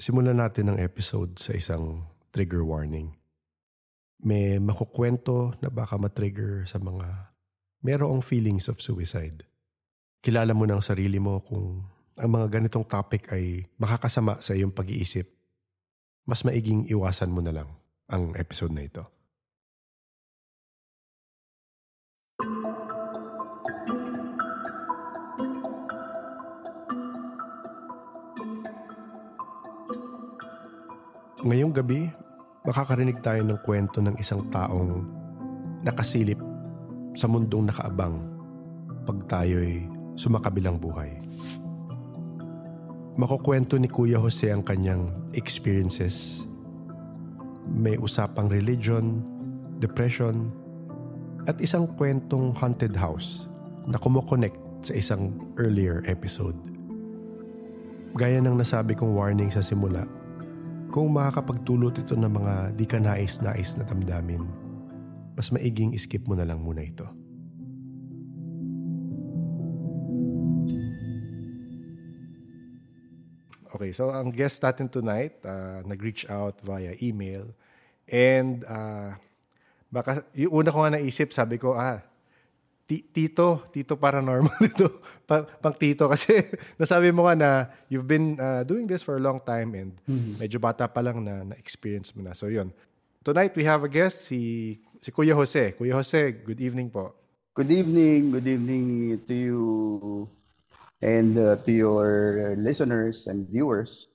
Simulan natin ang episode sa isang trigger warning. May makukwento na baka matrigger sa mga merong feelings of suicide. Kilala mo ng sarili mo kung ang mga ganitong topic ay makakasama sa iyong pag-iisip. Mas maiging iwasan mo na lang ang episode na ito. Ngayong gabi, makakarinig tayo ng kwento ng isang taong nakasilip sa mundong nakaabang pag tayo'y sumakabilang buhay. Makukwento ni Kuya Jose ang kanyang experiences. May usapang religion, depression, at isang kwentong haunted house na kumokonect sa isang earlier episode. Gaya ng nasabi kong warning sa simula, kung makakapagtulot ito ng mga di ka nais-nais na damdamin, mas maiging skip mo na lang muna ito. Okay, so ang guest natin tonight, uh, nag-reach out via email. And uh, baka, yung una ko nga naisip, sabi ko, ah, tito, tito paranormal ito. pang, pang tito kasi nasabi mo nga na you've been uh, doing this for a long time and mm-hmm. medyo bata pa lang na na-experience mo na. So yun. Tonight we have a guest, si, si Kuya Jose. Kuya Jose, good evening po. Good evening. Good evening to you and uh, to your listeners and viewers.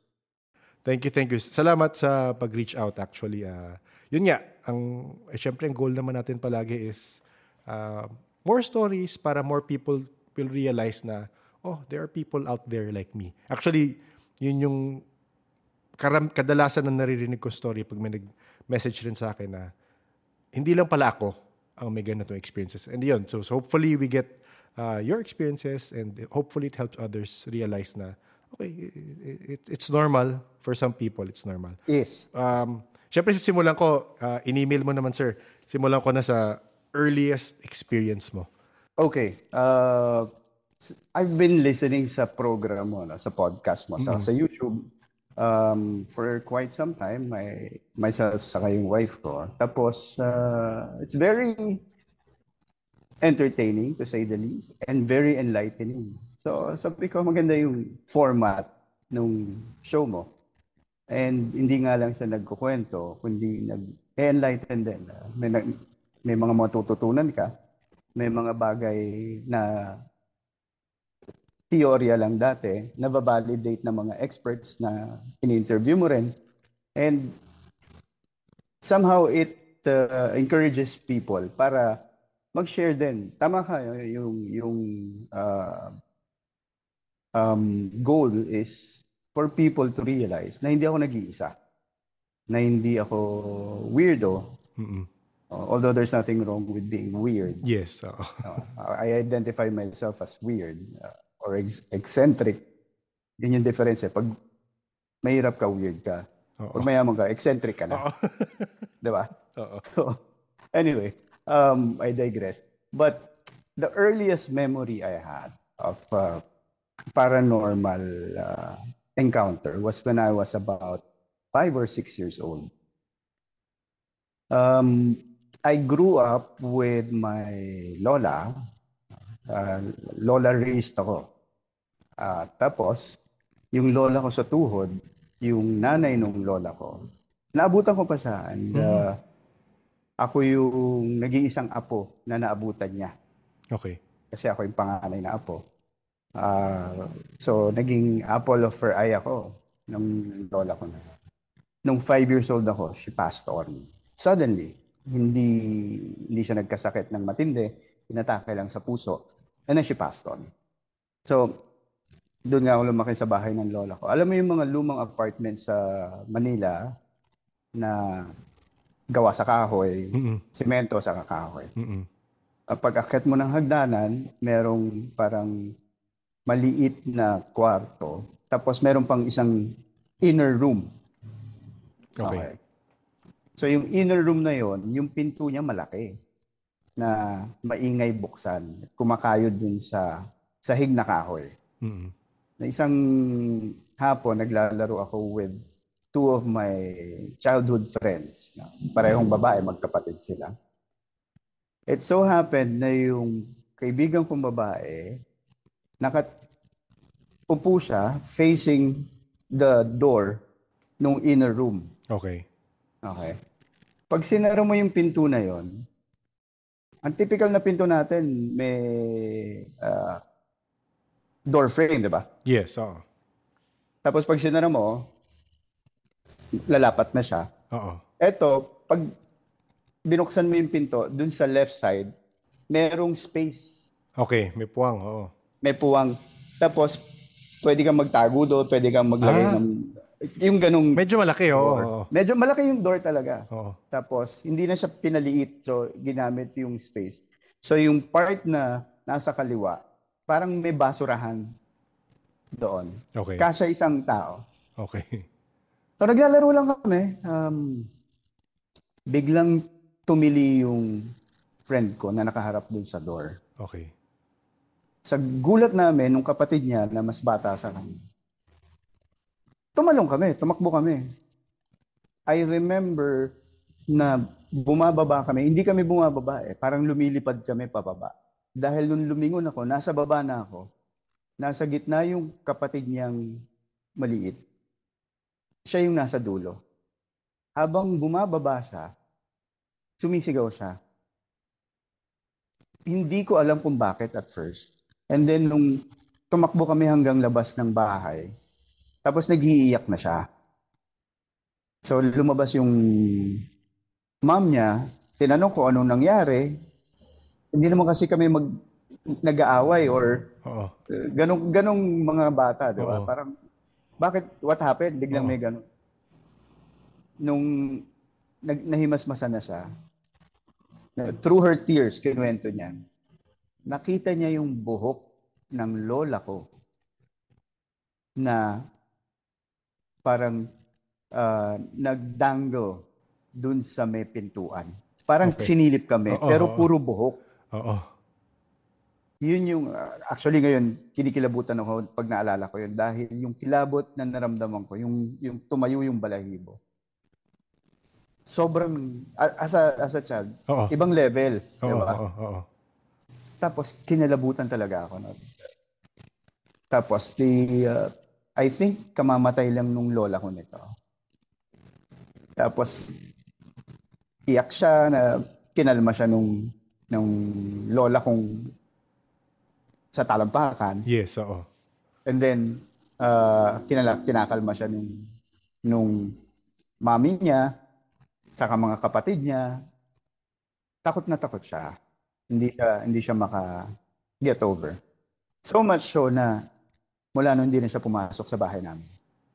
Thank you, thank you. Salamat sa pag-reach out actually. Uh, yun nga, ang, eh, syempre ang goal naman natin palagi is uh, more stories para more people will realize na, oh, there are people out there like me. Actually, yun yung karam, kadalasan na naririnig ko story pag may nag-message rin sa akin na hindi lang pala ako ang may ganitong experiences. And yun, so, so hopefully we get uh, your experiences and hopefully it helps others realize na, okay, it, it, it's normal for some people, it's normal. Yes. Um, Siyempre, simulan ko, uh, in-email mo naman, sir. Simulan ko na sa earliest experience mo? Okay. Uh, I've been listening sa program mo, no, sa podcast mo, mm-hmm. sa, sa YouTube um, for quite some time. My, myself sa kayong wife ko. Tapos, uh, it's very entertaining to say the least and very enlightening. So, sabi ko maganda yung format nung show mo. And hindi nga lang siya nagkukwento, kundi nag-enlighten din. Uh, may, may mga matututunan ka, may mga bagay na teorya lang dati, na validate ng mga experts na in-interview mo rin. And somehow it uh, encourages people para mag-share din. Tama ka, yung, yung uh, um, goal is for people to realize na hindi ako nag-iisa. Na hindi ako weirdo. Mm-mm. Uh, although there's nothing wrong with being weird. Yes. Uh, I identify myself as weird uh, or ex- eccentric. Yun yung difference eh. Pag mahirap ka, weird ka. Pag mayaman ka, eccentric ka na. Di ba? So, anyway, um, I digress. But the earliest memory I had of uh, paranormal uh, encounter was when I was about five or six years old. Um, I grew up with my lola. Uh, lola raised ako. Uh, tapos, yung lola ko sa tuhod, yung nanay nung lola ko, naabutan ko pa siya. And uh, mm-hmm. ako yung nag-iisang apo na naabutan niya. Okay. Kasi ako yung panganay na apo. Uh, so, naging apple of her eye ako ng lola ko na. Nung five years old ako, she passed on. Suddenly, hindi hindi siya nagkasakit ng matindi, inatake lang sa puso, and then she passed on. So, doon nga ako lumaki sa bahay ng lola ko. Alam mo yung mga lumang apartment sa Manila na gawa sa kahoy, Mm-mm. simento sa kahoy. Mm-mm. Pag akit mo ng hagdanan, merong parang maliit na kwarto, tapos meron pang isang inner room. Okay. okay. So yung inner room na yon, yung pinto niya malaki na maingay buksan. Kumakayod dun sa sahig na kahoy. Mm-hmm. Na isang hapon, naglalaro ako with two of my childhood friends. Na parehong babae, magkapatid sila. It so happened na yung kaibigan kong babae, nakat upo siya facing the door nung inner room. Okay. Okay. Pag sinara mo yung pinto na yon, ang typical na pinto natin may uh, door frame, di ba? Yes, oo. Tapos pag sinara mo, lalapat na siya. Oo. Eto, pag binuksan mo yung pinto, dun sa left side, merong space. Okay, may puwang, oo. May puwang. Tapos, pwede kang magtago doon, pwede kang maglagay Ah. ng... Yung ganong Medyo malaki, oo. door. oo. Medyo malaki yung door talaga. Oo. Tapos, hindi na siya pinaliit. So, ginamit yung space. So, yung part na nasa kaliwa, parang may basurahan doon. Okay. Kasya isang tao. Okay. So, naglalaro lang kami. Um, biglang tumili yung friend ko na nakaharap dun sa door. Okay. Sa gulat namin, nung kapatid niya na mas bata sa kanya, tumalong kami, tumakbo kami. I remember na bumababa kami. Hindi kami bumababa eh. Parang lumilipad kami pababa. Dahil nung lumingon ako, nasa baba na ako. Nasa gitna yung kapatid niyang maliit. Siya yung nasa dulo. Habang bumababa siya, sumisigaw siya. Hindi ko alam kung bakit at first. And then nung tumakbo kami hanggang labas ng bahay, tapos nag-iiyak na siya. So lumabas yung mom niya, tinanong ko anong nangyari. Hindi naman kasi kami mag nag-aaway or Oo. uh, ganong ganong mga bata, di ba? Oo. Parang bakit what happened? Biglang Oo. may ganon. Nung nag, nahimasmasan na siya, na- through her tears, kinuwento niya, nakita niya yung buhok ng lola ko na parang uh, nagdangle dun sa may pintuan. Parang Okay. sinilip kami, Oo, pero puro buhok. Oo. Yun yung, uh, actually ngayon, kinikilabutan ako pag naalala ko yun dahil yung kilabot na naramdaman ko, yung, yung tumayo yung balahibo. Sobrang, as a, as a child, Oo. ibang level. Oo. ba? Oo. Oo. Tapos, kinalabutan talaga ako. No? Tapos, the, uh, I think, kamamatay lang nung lola ko nito. Tapos, iyak siya na kinalma siya nung, nung lola kong sa talampakan. Yes, oo. And then, uh, kinala, kinakalma siya nung, nung mami niya, saka mga kapatid niya. Takot na takot siya. Hindi siya, hindi siya maka get over. So much so na mula nung hindi na siya pumasok sa bahay namin.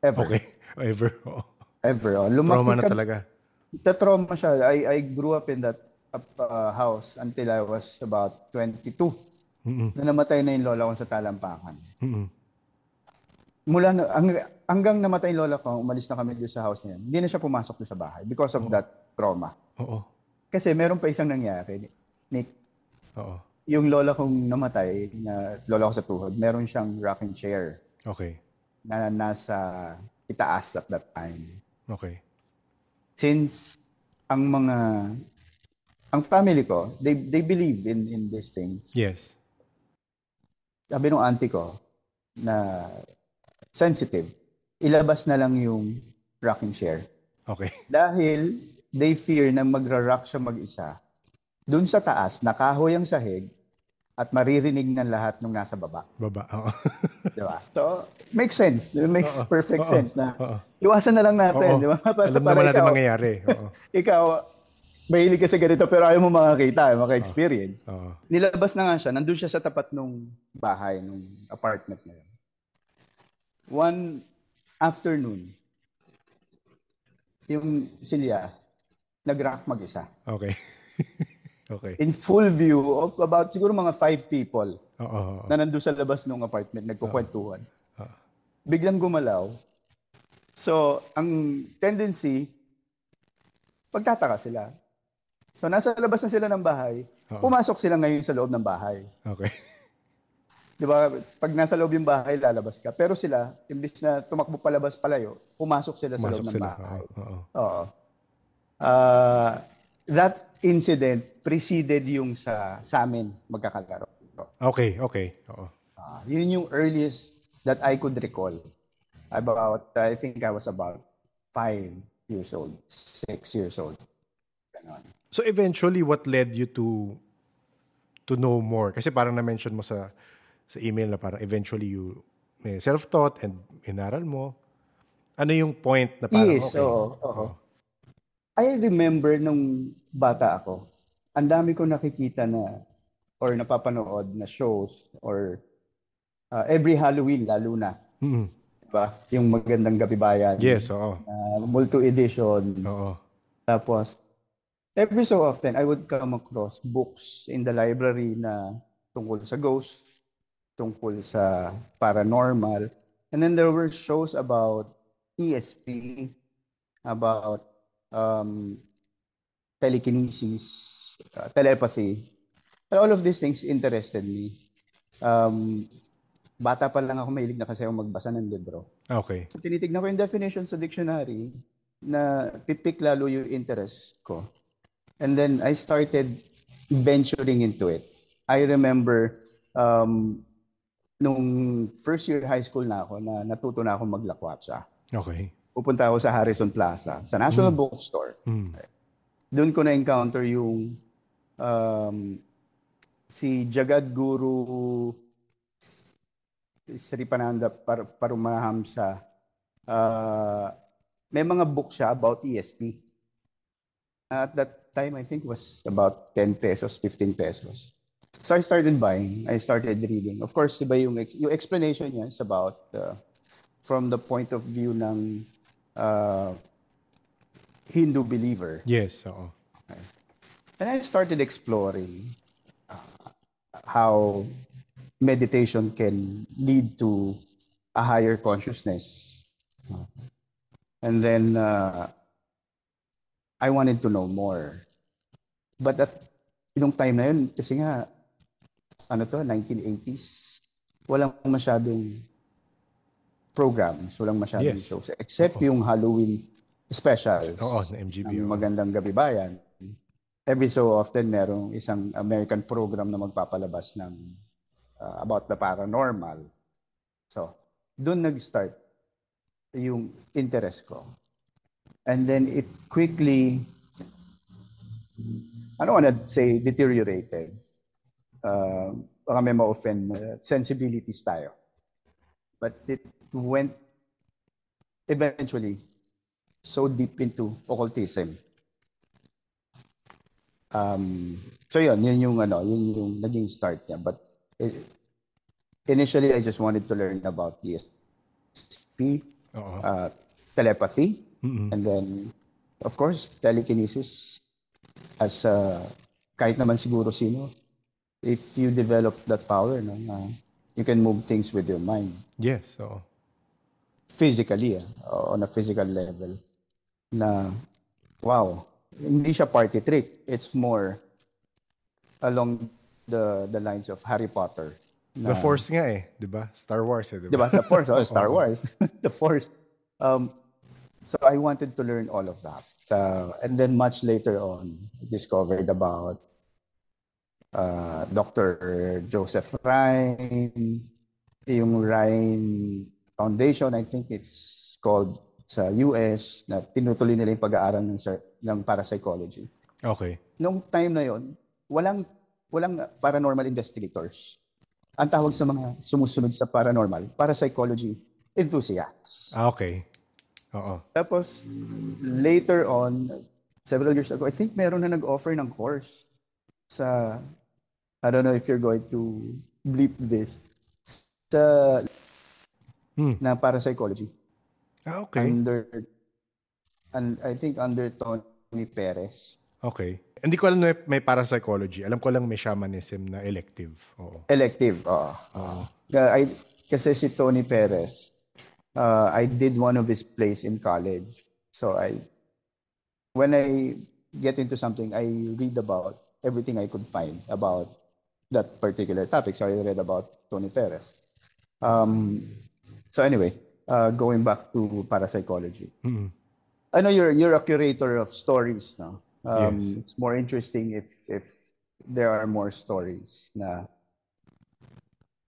Ever. Okay. Ever. Oo. Ever. Oh. Lumaki Trauma na kami- talaga. Ta-trauma siya. I, I grew up in that uh, house until I was about 22. Mm-mm. Na namatay na yung lola ko sa talampakan. Mm-mm. mula na, hang- hanggang namatay yung lola ko, umalis na kami doon sa house niya. Hindi na siya pumasok doon sa bahay because of that trauma. Oo. Kasi meron pa isang nangyari, Nick. Oo. Yung lola kong namatay, na lola ko sa tuhod, meron siyang rocking chair Okay. na nasa itaas at that time. Okay. Since ang mga ang family ko, they they believe in in these things. Yes. Sabi ng auntie ko na sensitive, ilabas na lang yung rocking chair. Okay. Dahil they fear na magra-rock siya mag-isa. Doon sa taas, nakahoy ang sahig at maririnig ng lahat nung nasa baba. Baba. Oo. Di ba? So, makes sense. It makes Oo. perfect Oo. sense na Oo. iwasan na lang natin. Oo. Di ba? Para, Alam para naman natin ikaw, mangyayari. Oo. ikaw, mahilig ka sa ganito pero ayaw mo makakita, maka-experience. Oo. Nilabas na nga siya, nandun siya sa tapat nung bahay, nung apartment na yun. One afternoon, yung Silya, nag-rock mag-isa. Okay. okay. In full view of about siguro mga five people Oo. oo. na nandun sa labas ng apartment, nagkukwentuhan. Oo. Biglang gumalaw. So, ang tendency, pagtataka sila. So, nasa labas na sila ng bahay, Oo. pumasok sila ngayon sa loob ng bahay. Okay. Di ba? Pag nasa loob yung bahay, lalabas ka. Pero sila, imbis na tumakbo palabas palayo, pumasok sila sa Pumasok loob ng sila. bahay. Oo. Ah, that incident preceded yung sa sa amin magkakalaro. Okay, okay. Oo. Ah, yun yung earliest that I could recall. About, I think I was about five years old, six years old. Ganon. So eventually, what led you to to know more? Kasi parang na-mention mo sa sa email na parang eventually you may self-taught and inaral mo. Ano yung point na parang, Yes, okay. oo, oo. I remember nung bata ako, ang dami ko nakikita na or napapanood na shows or uh, every Halloween lalo na, Mm-mm. 'di ba? Yung magandang gabi bayan. Yes, oo. uh, multo edition. Oo. Tapos every so often I would come across books in the library na tungkol sa ghosts, tungkol sa paranormal. And then there were shows about ESP, about um, telekinesis, uh, telepathy. And all of these things interested me. Um, bata pa lang ako, mahilig na kasi ako magbasa ng libro. Okay. So, tinitignan ko yung definition sa dictionary na titik lalo yung interest ko. And then I started venturing into it. I remember um, nung first year high school na ako na natuto na ako maglakwatsa. Okay. Pupunta ako sa Harrison Plaza, sa National Bookstore. Mm. Doon ko na-encounter yung um, si Jagad Guru Sri Pananda Par Parumahamsa. Uh, may mga book siya about ESP. At that time, I think was about 10 pesos, 15 pesos. So I started buying. I started reading. Of course, iba yung, yung explanation niya is about uh, from the point of view ng uh, Hindu believer. Yes, oo. And I started exploring uh, how meditation can lead to a higher consciousness. And then uh, I wanted to know more. But at yung time na yun, kasi nga, ano to, 1980s, walang masyadong programs, walang masyadong Yes. shows. Except yung Halloween specials. Oo, na MGB. ng oo. Magandang Gabi Bayan. Every so often, merong isang American program na magpapalabas ng uh, about the paranormal. So, doon nag-start yung interest ko. And then it quickly, I don't want to say deteriorated. Uh, baka may ma-offend uh, sensibilities tayo. But it went eventually so deep into occultism. Um, so yun, yun yung ano, yun yung naging start niya. But eh, initially, I just wanted to learn about ESP, Oo. uh, telepathy, Mm-mm. and then, of course, telekinesis. As uh, kahit naman siguro sino, if you develop that power, no, uh, you can move things with your mind Yes, oo. Physically, ah, on a physical level, na, wow, hindi siya party trick. It's more along the the lines of Harry Potter. The Force nga eh, di ba? Star Wars eh, di Di ba? ba? The Force, oh, Star Wars. the Force. Um, so I wanted to learn all of that. Uh, and then much later on, I discovered about uh, Dr. Joseph Ryan, yung Ryan Foundation, I think it's called sa US, na tinutuloy nila yung pag-aaral ng, ng parapsychology. Okay. Nung time na yon, walang walang paranormal investigators. Ang tawag sa mga sumusunod sa paranormal, parapsychology enthusiasts. Ah, okay. Oo. Tapos later on, several years ago, I think meron na nag-offer ng course sa I don't know if you're going to bleep this sa Hmm. na parapsychology Ah, okay. under and I think under Tony Perez. Okay. Hindi ko alam na may parapsychology. Alam ko lang may shamanism na elective. Oo. Elective, oo. Oo. I, kasi si Tony Perez, uh, I did one of his plays in college. So I, when I get into something, I read about everything I could find about that particular topic. So I read about Tony Perez. Um, so anyway, uh, going back to parapsychology. Mm-mm. I know you're you're a curator of stories, no? Um, Yes. It's more interesting if if there are more stories na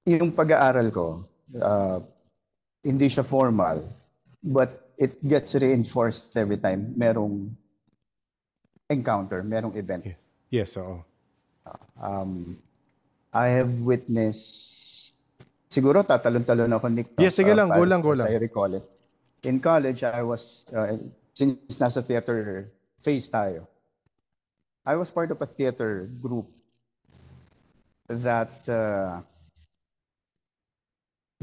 yung pag-aaral ko, uh, hindi siya formal, but it gets reinforced every time merong encounter, merong event. Yeah. Yes, oo. Um, I have witnessed, siguro tatalon-talon ako, Nick. no? Yes, sige Uh, lang, go as- lang, go lang. I recall it. In college, I was, uh, since nasa theater phase tayo, I was part of a theater group that uh,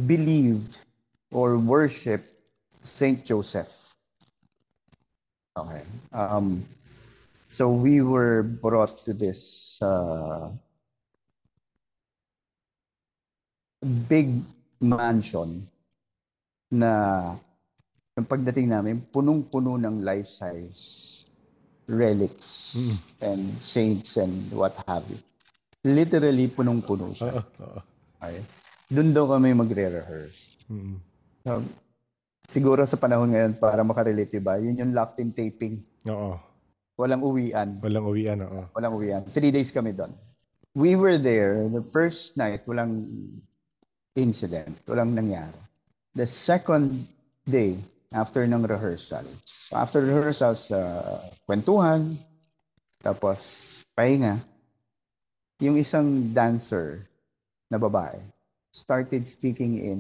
believed or worshiped Saint Joseph. Okay. Um, so we were brought to this uh, big mansion na yung pagdating namin, punong-puno ng life-size relics and saints and what have you. Literally, punong-puno siya. Oo. Okay. Doon daw kami magre-rehearse. Mm-mm. So, siguro sa panahon ngayon, para makarelate, diba? Yun yung locked-in taping. Oo. Walang uwian. Walang uwian, oo. Walang uwian. Three days kami doon. We were there. The first night, walang incident. Walang nangyari. The second day, after ng rehearsal. So after rehearsals, uh, kwentuhan, tapos pahinga. Yung isang dancer na babae started speaking in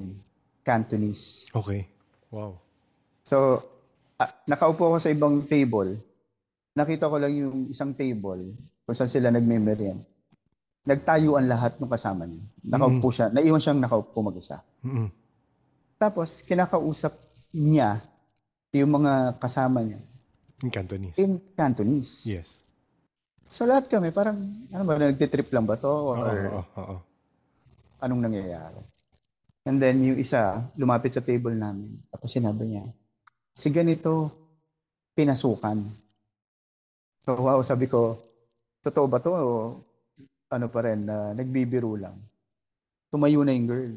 Cantonese. Okay. Wow. So, ah, nakaupo ako sa ibang table. Nakita ko lang yung isang table kung saan sila nagme-meriend. Nagtayuan lahat ng kasama niya. Nakaupo siya. Naiwan siyang nakaupo mag-isa. Mm-mm. Tapos, kinakausap niya yung mga kasama niya In Cantonese. in Cantonese. Yes. So, lahat kami parang, ano ba, nagtitrip lang ba to? Oo, Or oo, oo. anong nangyayari? And then, yung isa, lumapit sa table namin. Tapos sinabi niya, si ganito, pinasukan. So, wow, sabi ko, totoo ba to? O ano pa rin, na nagbibiro lang. Tumayo na yung girl.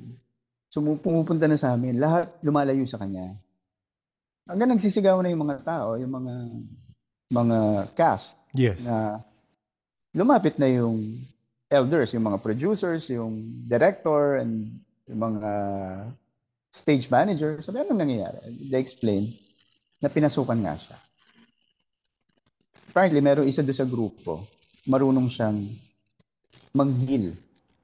So, mu- pumupunta na sa amin. Lahat lumalayo sa kanya. Hanggang nagsisigaw na yung mga tao, yung mga mga cast Yes. na lumapit na yung elders, yung mga producers, yung director, and yung mga stage manager. Sabi, anong nangyayari? They explain na pinasukan nga siya. Apparently, meron isa doon sa grupo, marunong siyang manghil,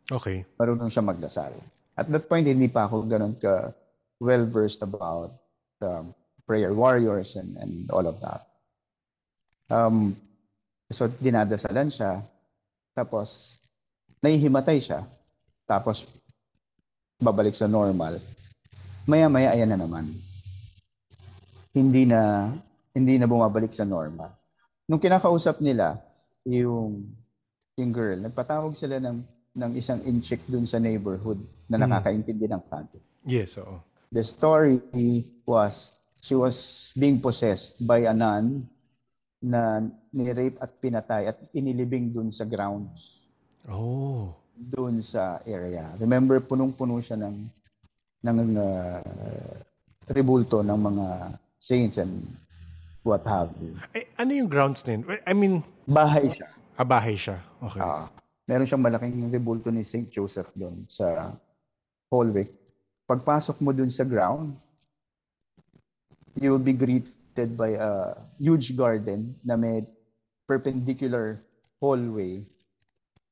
Okay. marunong siyang magdasal. At that point, hindi pa ako ganun ka well-versed about um, prayer warriors and, and all of that. Um, so, dinadasalan siya. Tapos, nahihimatay siya. Tapos, babalik sa normal. Maya-maya, ayan na naman. Hindi na, hindi na bumabalik sa normal. Nung kinakausap nila, yung, yung girl, nagpatawag sila ng, ng isang inchik dun sa neighborhood na Hmm. nakakaintindi ng kanto. Yes, oo. The story was she was being possessed by a nun na ni-rape at pinatay at inilibing dun sa grounds Oh. dun sa area. Remember, punong-puno siya ng ng uh, rebulto ng mga saints and what have you. Eh, ano yung grounds din? I mean, Bahay siya. Abahay siya. Okay. Ah, meron siyang malaking rebulto ni St. Joseph doon sa hallway. Pagpasok mo doon sa ground, you will be greeted by a huge garden na may perpendicular hallway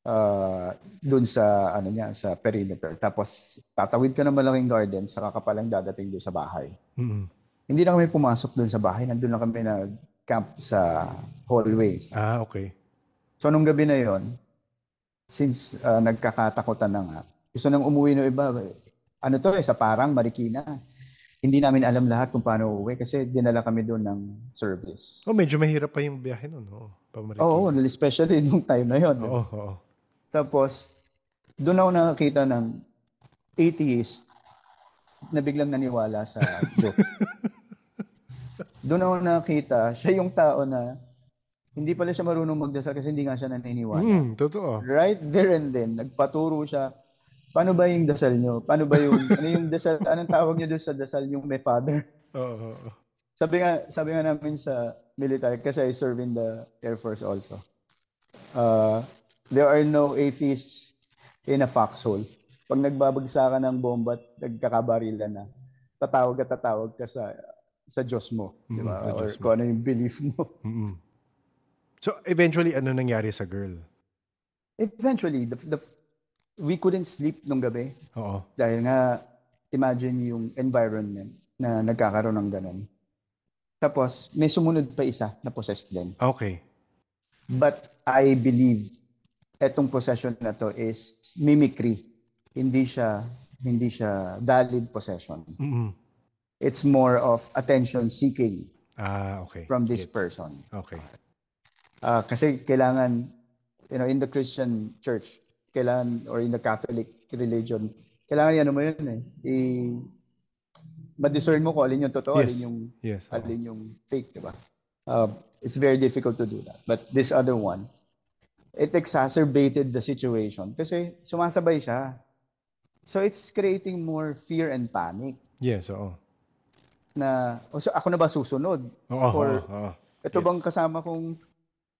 uh, doon sa ano niya sa perimeter. Tapos tatawid ka ng malaking garden saka ka palang dadating doon sa bahay. Mm-mm. Hindi na kami pumasok doon sa bahay, nandun lang kami nag-camp sa hallways. Ah, okay. So, nung gabi na yon, since uh, nagkakatakutan na nga, gusto nang umuwi ng iba. Ano to eh, sa parang Marikina. Hindi namin alam lahat kung paano uuwi kasi dinala kami doon ng service. Oh, medyo mahirap pa yung biyahe nun. Oo. Pamarito. Oo, especially nung time na yon. Oo, oo. Tapos, doon ako nakakita ng atheist na biglang naniwala sa joke. doon ako nakakita, siya yung tao na hindi pala siya marunong magdasal kasi hindi nga siya naniniwala. Mm, totoo. Right there and then, nagpaturo siya paano ba yung dasal nyo? Paano ba yung, ano yung dasal, anong tawag nyo doon sa dasal yung may father? Oo. oo. Sabi nga, sabi nga namin sa military, kasi I serve in the Air Force also. Uh, there are no atheists in a foxhole. Pag nagbabagsakan ng bomba at nagkakabarilan na, tatawag at tatawag ka sa sa Diyos mo, di ba? Or kung ano yung belief mo. Mm-mm. So, eventually, ano nangyari sa girl? Eventually, the, the, we couldn't sleep nung gabi Oo. dahil nga imagine yung environment na nagkakaroon ng ganun. Tapos, may sumunod pa isa na possessed din. Okay. But I believe etong possession na to is mimicry. Hindi siya hindi siya valid possession. Mm-mm. It's more of attention seeking Ah, okay. from this Gets. person. Okay. Ah, kasi kailangan you know in the Christian church, kailangan or in the Catholic religion, kailangan ano mo yun eh. I ma-discern mo kung alin yung totoo, Yes. alin yung Yes. alin yung fake, di ba? Uh, it's very difficult to do that. But this other one, it exacerbated the situation kasi sumasabay siya. So it's creating more fear and panic Yes, oo. na, o so ako na ba susunod? Oo, Or- oo, oo. Ito Yes. bang kasama kong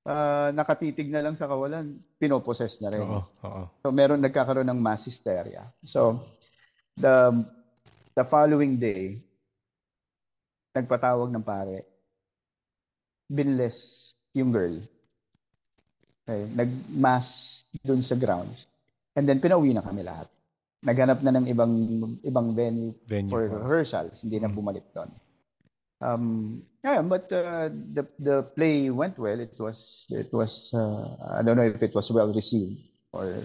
ah, nakatitig na lang sa kawalan, pinoposes na rin. Oo, oo. So meron nagkakaroon ng mass hysteria. So the the following day nagpatawag ng pare. Binless yung girl. Okay, nagmass dun sa grounds. And then pinauwi na kami lahat. Naghanap na ng ibang ibang venue Venue. for oo. rehearsals, hindi na bumalik doon. Um, yeah, but uh, the the play went well. It was it was uh, I don't know if it was well received or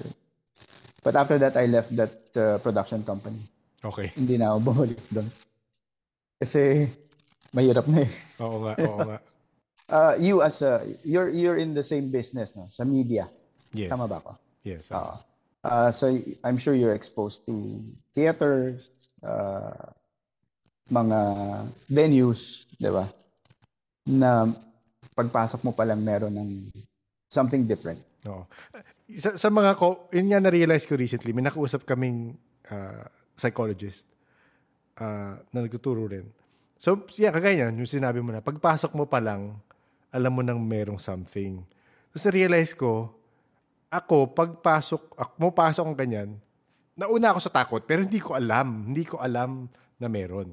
but after that I left that uh, production company. Okay. Hindi na ako bumalik doon. Kasi mahirap na eh. Oo nga, oo nga. Uh, you as a you're you're in the same business no sa media. Yes. Tama ba ako? Yes. Oo. Uh, so I'm sure you're exposed to theaters, uh, mga venues, 'di ba? Na pagpasok mo pa lang meron ng something different. Oo. Sa, sa mga ko, yun nga na-realize ko recently, may nakausap kaming ah, psychologist ah, na nagtuturo rin. So, yeah, kagaya yan, yung sinabi mo na, pagpasok mo pa lang, alam mo nang merong something. Tapos na-realize ko, ako, pagpasok, ako, pumapasok ang ganyan, nauna ako sa takot, pero hindi ko alam. Hindi ko alam na meron.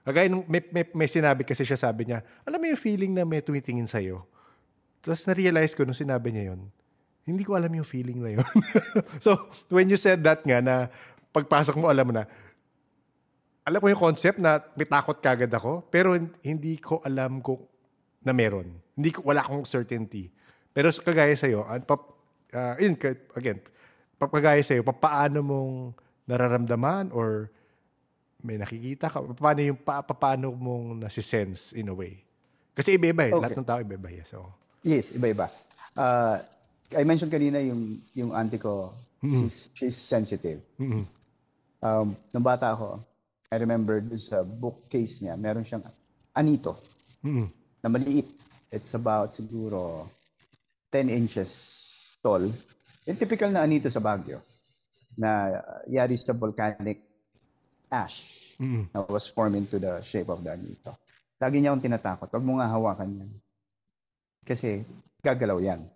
Kagaya may, may, may sinabi kasi siya, sabi niya, alam mo yung feeling na may tumitingin sa'yo? Tapos na-realize ko nung sinabi niya yun, hindi ko alam yung feeling na yun. so, when you said that nga na pagpasok mo, alam mo na, alam ko yung concept na may takot kagad ako, pero hindi ko alam kung na meron. Hindi ko, wala akong certainty. Pero kagaya sa'yo, an, pap, ah, yun, again, pap, kagaya sa'yo, pa- paano mong nararamdaman or may nakikita ka, paano yung, pa, paano mong nasisense in a way? Kasi iba-iba eh. Okay. Lahat ng tao iba-iba eh. So, Yes, iba-iba. Uh, I mentioned kanina yung yung auntie ko, she's, she's sensitive. mm Um, nung bata ako, I remember sa bookcase niya, meron siyang anito mm na maliit. It's about siguro 10 inches tall. Yung typical na anito sa Baguio na uh, yari sa volcanic ash mm na was formed into the shape of the. Lagi niya akong tinatakot. Huwag mo nga hawakan yan. Kasi gagalaw yan.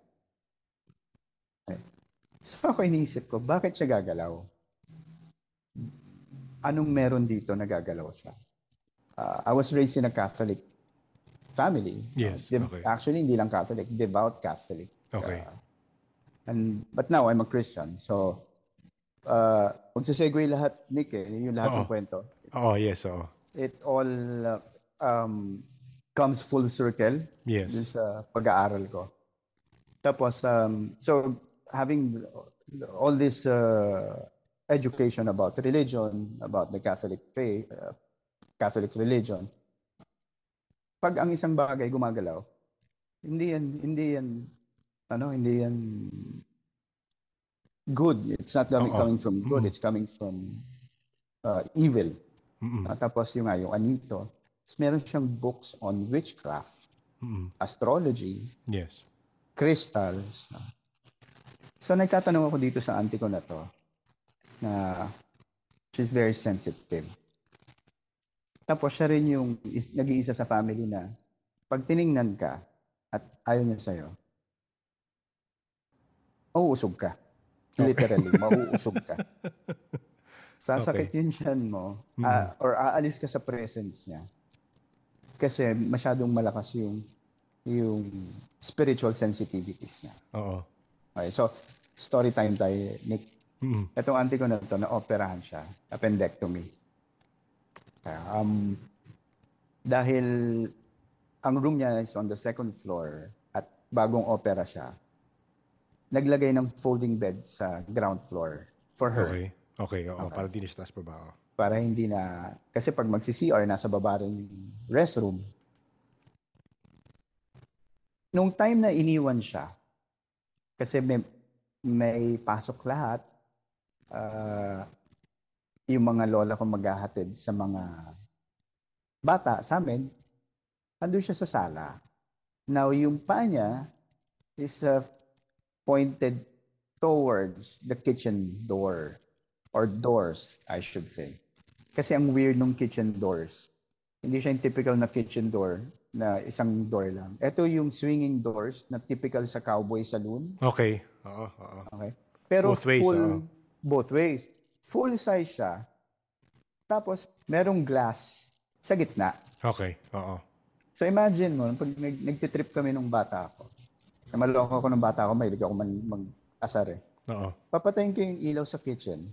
Okay. So ako iniisip ko, bakit siya gagalaw? Anong meron dito na gagalaw siya? Uh, I was raised in a Catholic family. Yes, Uh, dev- okay. Actually, hindi lang Catholic, devout Catholic. Okay. Uh, and, but now, I'm a Christian. So, uh, magsasegue lahat, Nick, eh, yung lahat ng Oo. kwento Oo, yes, oo. it all uh, um, comes full circle Yes. dun sa pag-aaral ko. Tapos, um, so having all this uh, education about religion, about the Catholic faith, uh, Catholic religion, pag ang isang bagay gumagalaw, hindi yan, hindi yan, ano, hindi yan good. It's not coming, coming from good. Mm. It's coming from uh, evil. Mm-mm. Ah, tapos yung nga, yung Anito, meron siyang books on witchcraft, Mm-mm. astrology, Yes. crystals. So nagtatanong ako dito sa auntie ko na to, na she's very sensitive. Tapos siya rin yung is, nag-iisa sa family na pag tiningnan ka at ayaw niya sa'yo, mauusog ka. Literally, mauusog ka. Sasakit Okay. yung tiyan mo Mhm. ah, or aalis ka sa presence niya. Kasi masyadong malakas yung yung spiritual sensitivities niya. Oo. Okay, so story time tayo, Nick. Mm. Itong auntie ko na to, na-operahan siya, appendectomy. Um, dahil ang room niya is on the second floor at bagong opera siya, naglagay ng folding bed sa ground floor for her. Okay. Okay, oo. Parang dinistas pa ba? Para hindi na, kasi pag magsi-CR, nasa baba rin yung restroom. Nung time na iniwan siya, kasi may, may pasok lahat, ah, yung mga lola ko maghahatid sa mga bata sa amin, andun siya sa sala. Now, yung paa niya is uh, pointed towards the kitchen door or doors, I should say. Kasi ang weird nung kitchen doors. Hindi siya yung typical na kitchen door na isang door lang. Ito yung swinging doors na typical sa cowboy saloon. Okay. Oo, oo. Okay? Pero Both ways, full, oo. both ways. Full size siya. Tapos, merong glass sa gitna. Okay. Oo. So imagine mo, pag nag, nagtitrip kami nung bata ako, na maloko ako ng bata ako, mahilig ako man, mag-asar eh. Oo. Papatayin ko yung ilaw sa kitchen.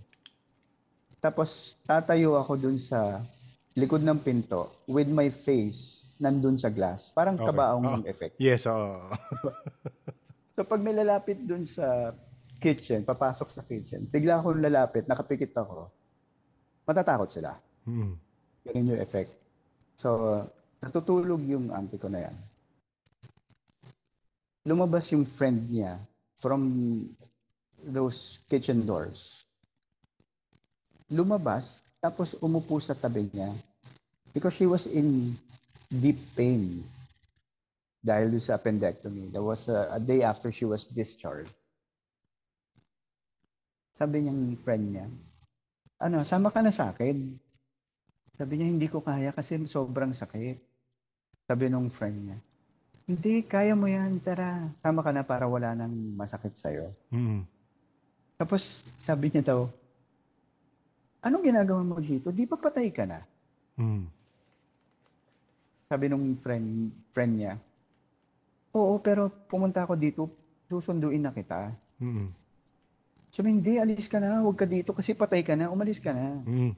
Tapos tatayo ako dun sa likod ng pinto with my face nandun sa glass. Parang Okay. kabaong ng effect. Yes, oo. So pag may lalapit dun sa kitchen, papasok sa kitchen, bigla akong lalapit, nakapikit ako, matatakot sila. Mm. Ganun yung effect. So, natutulog yung auntie ko na yan. Lumabas yung friend niya from those kitchen doors. Lumabas, tapos umupo sa tabi niya because she was in deep pain dahil sa appendectomy. That was a, a day after she was discharged. Sabi niyang friend niya, ano, sama ka na sa akin. Sabi niya, hindi ko kaya kasi sobrang sakit. Sabi nung friend niya, hindi, kaya mo yan, tara. Sama ka na para wala nang masakit sa'yo. Mm. Tapos, sabi niya daw, anong ginagawa mo dito? Di ba patay ka na? Mm. Sabi nung friend, friend niya, oo, pero pumunta ako dito, susunduin na kita. Mm. Sabi, hindi, alis ka na, huwag ka dito kasi patay ka na, umalis ka na. Mm.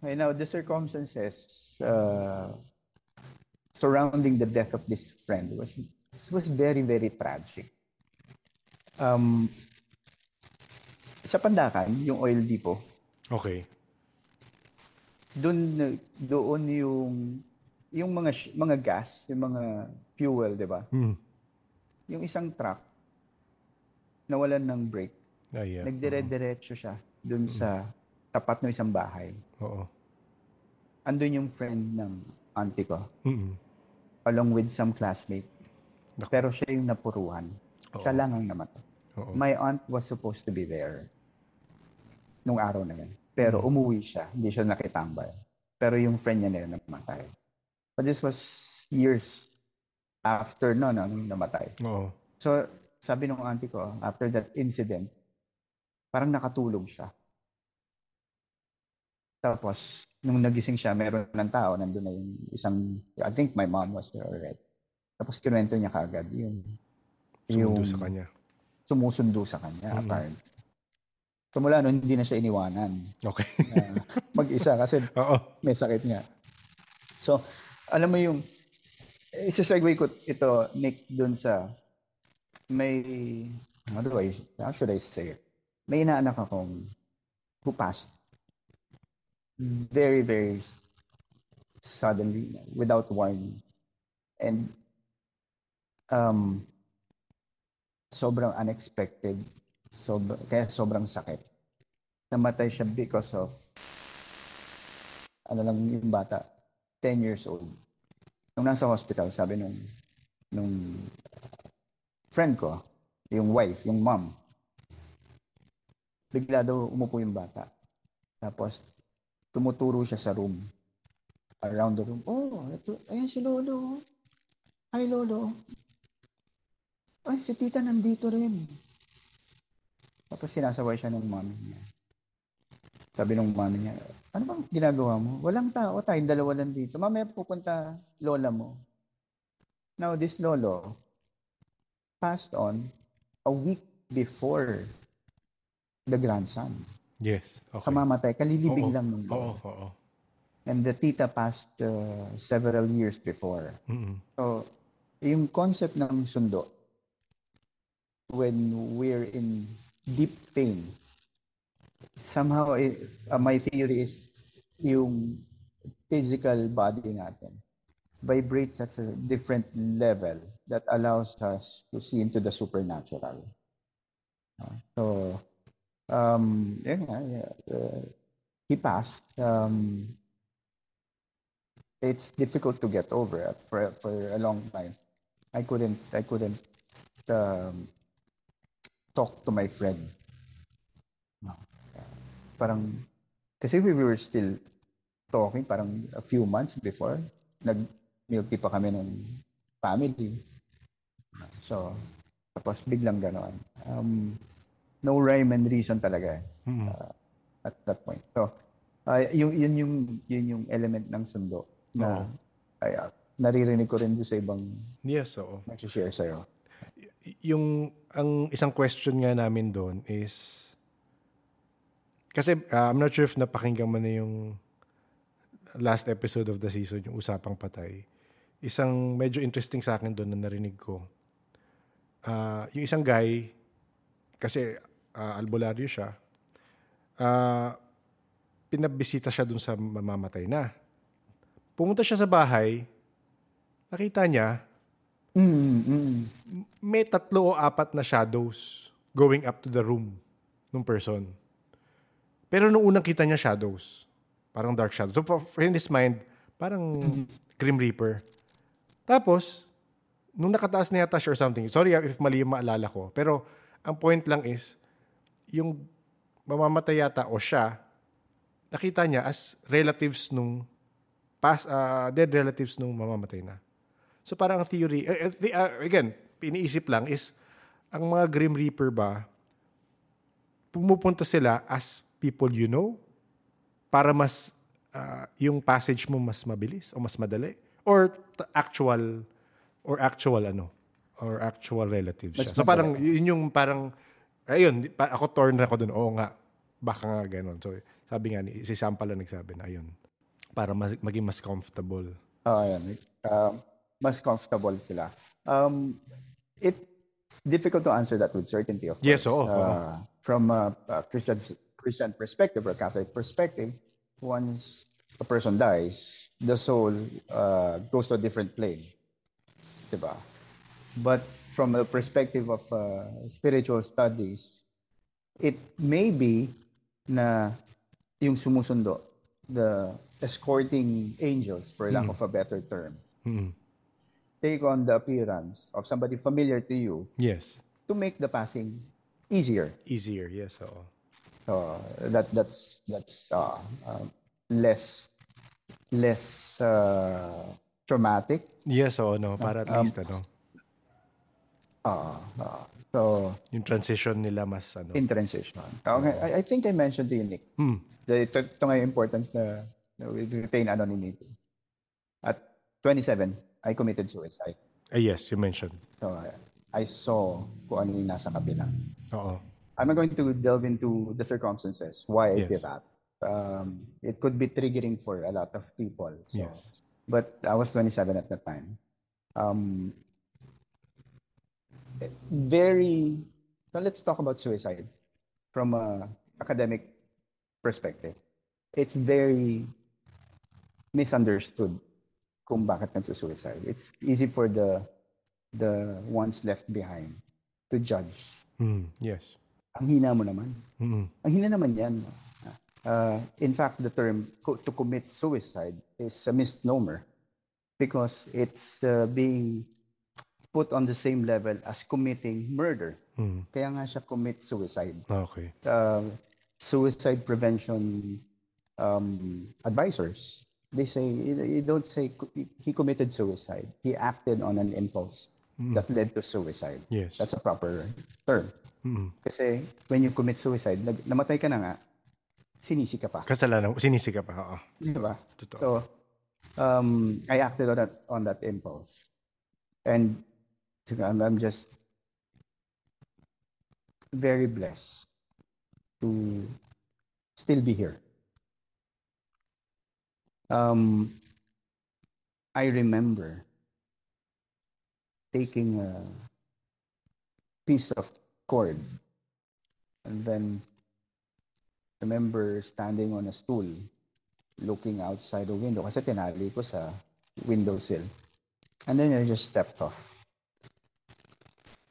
Okay, now the circumstances uh, surrounding the death of this friend was was very very tragic. Um, sa Pandakan, yung oil depot, Okay. doon doon yung yung mga mga gas, yung mga fuel, 'di ba? Mm. Yung isang truck nawalan ng brake. Ah, yeah. Nagdire-diretso siya doon sa tapat ng isang bahay. Oo. Andun yung friend ng auntie ko. Mm. along with some classmate. Naku. Pero siya yung napuruhan. Siya Oo. lang ang namatay. Oo. My aunt was supposed to be there nung araw na yun. Pero umuwi siya. Hindi siya nakitambay. Pero yung friend niya na yun namatay. But this was years after no, no, nung namatay. Oo. So, sabi nung auntie ko, after that incident, parang nakatulog siya. Tapos, nung nagising siya, meron ng tao, nandun na yung isang, I think my mom was there already. Tapos kinuwento niya kaagad yung, Sumundo sa kanya. sumusundo sa kanya, Mhm. apparently. So mula noon, hindi na siya iniwanan Okay. na mag-isa kasi Oo. may sakit nga. So, alam mo yung, isa-segue ko ito, Nick, dun sa, may, how do I, how should I say it? May inaanak akong who passed very, very suddenly, without warning. And um, sobrang unexpected, sobr kaya sobrang sakit. Namatay siya because of ano lang yung bata, 10 years old. Nung nasa hospital, sabi nung, nung friend ko, yung wife, yung mom, bigla daw umupo yung bata. Tapos, tumuturo siya sa room. Around the room. Oh, ito, ayan si Lolo. Hi, Lolo. Ay, si tita nandito rin. Tapos sinasaway siya ng mami niya. Sabi ng mami niya, ano bang ginagawa mo? Walang tao, tayong dalawa lang dito. Mamaya pupunta lola mo. Now, this lolo passed on a week before the grandson. Yes. Okay. Kamamatay, kalilibing Oo. lang ng Oo, oo. And the tita passed uh, several years before. Mm-mm. So, yung concept ng sundo, when we're in deep pain, somehow, eh, uh, my theory is, yung physical body natin vibrates at a different level that allows us to see into the supernatural. Uh, so, um, yun nga, uh, he passed. Um, it's difficult to get over for for a long time. I couldn't I couldn't um, talk to my friend. No. Parang kasi we were still talking parang a few months before nag milk tea pa kami ng family. So tapos biglang ganoon. Um, no rhyme and reason talaga eh Mm-mm. at that point. So, uh, yung, yun, yung, yun yung element ng sundo na Oo. ay, ah, naririnig ko rin sa ibang Yes, oo. nagsishare sa'yo. Y- yung ang isang question nga namin doon is kasi uh, I'm not sure if napakinggan mo na yung last episode of the season, yung usapang patay. Isang medyo interesting sa akin doon na narinig ko. Ah, yung isang guy, kasi ah, albularyo siya, ah, pinabisita siya doon sa mamamatay na. Pumunta siya sa bahay, nakita niya, Mm, mm. may tatlo o apat na shadows going up to the room ng person. Pero nung unang kita niya shadows, parang dark shadows. So in his mind, parang Grim Reaper. Tapos, nung nakataas na yata siya or something, sorry ah, if mali yung maalala ko, pero ang point lang is, yung mamamatay yata o siya, nakita niya as relatives nung past, ah, dead relatives nung mamamatay na. So parang ang theory, eh, the- ah, again, iniisip lang is, ang mga Grim Reaper ba, pumupunta sila as people you know, para mas, ah, yung passage mo mas mabilis o mas madali? Or t- actual, or actual ano, or actual relatives siya. So parang, yun yung parang, ayun, ako torn na ako dun, oo nga, baka nga ganon. So sabi nga, ni, si Sam pala nagsabi na, ayun, para mas, maging mas comfortable. Ah, yan. Um, mas comfortable sila. Um, it's difficult to answer that with certainty, of Yes, course. oo, oo. Uh, From a, a Christian, Christian perspective or Catholic perspective, once a person dies, the soul uh, goes to a different plane. Diba? But from a perspective of uh, spiritual studies, it may be na yung sumusundo, the escorting angels, for lack of a better term, Mm. take on the appearance of somebody familiar to you Yes. to make the passing easier. Easier, yes. Oo. So that that's that's uh, uh, less less uh, traumatic. Yes, oo, no. Para at Um, least, ano, Uh, so yung transition nila mas, ano. in transition. Okay, I, I think I mentioned to you, Nick, Hmm. the, ito, ito nga yung importance na, na we retain anonymity. At 27, I committed suicide. Ah, yes, you mentioned. So uh, I saw kung ano yung nasa kabila. Oo. I'm not going to delve into the circumstances why I Yes. did that. Um, it could be triggering for a lot of people. So, Yes. but I was 27 at that time. Um, very. Now let's talk about suicide from a academic perspective. It's very misunderstood kung bakit nagsusuicide. It's easy for the the ones left behind to judge Mm, yes. ang hina mo naman. Mm. Ang hina naman yan. Uh, in fact, the term co- to commit suicide is a misnomer because it's uh, being put on the same level as committing murder. Mm. Kaya nga siya commit suicide. Okay. Uh, suicide prevention um, advisors, they say, you don't say he committed suicide. He acted on an impulse that led to suicide. Yes. That's a proper term. Mm. Kasi when you commit suicide, nag- namatay ka na nga, sinisi ka pa. Kasalanan, sinisi ka pa. Oo. Di ba? Totoo. So, um, I acted on that, on that impulse. And I'm, I'm just very blessed to still be here. Um, I remember taking a piece of cord and then remember standing on a stool looking outside the window kasi tinali ko sa windowsill. And then I just stepped off.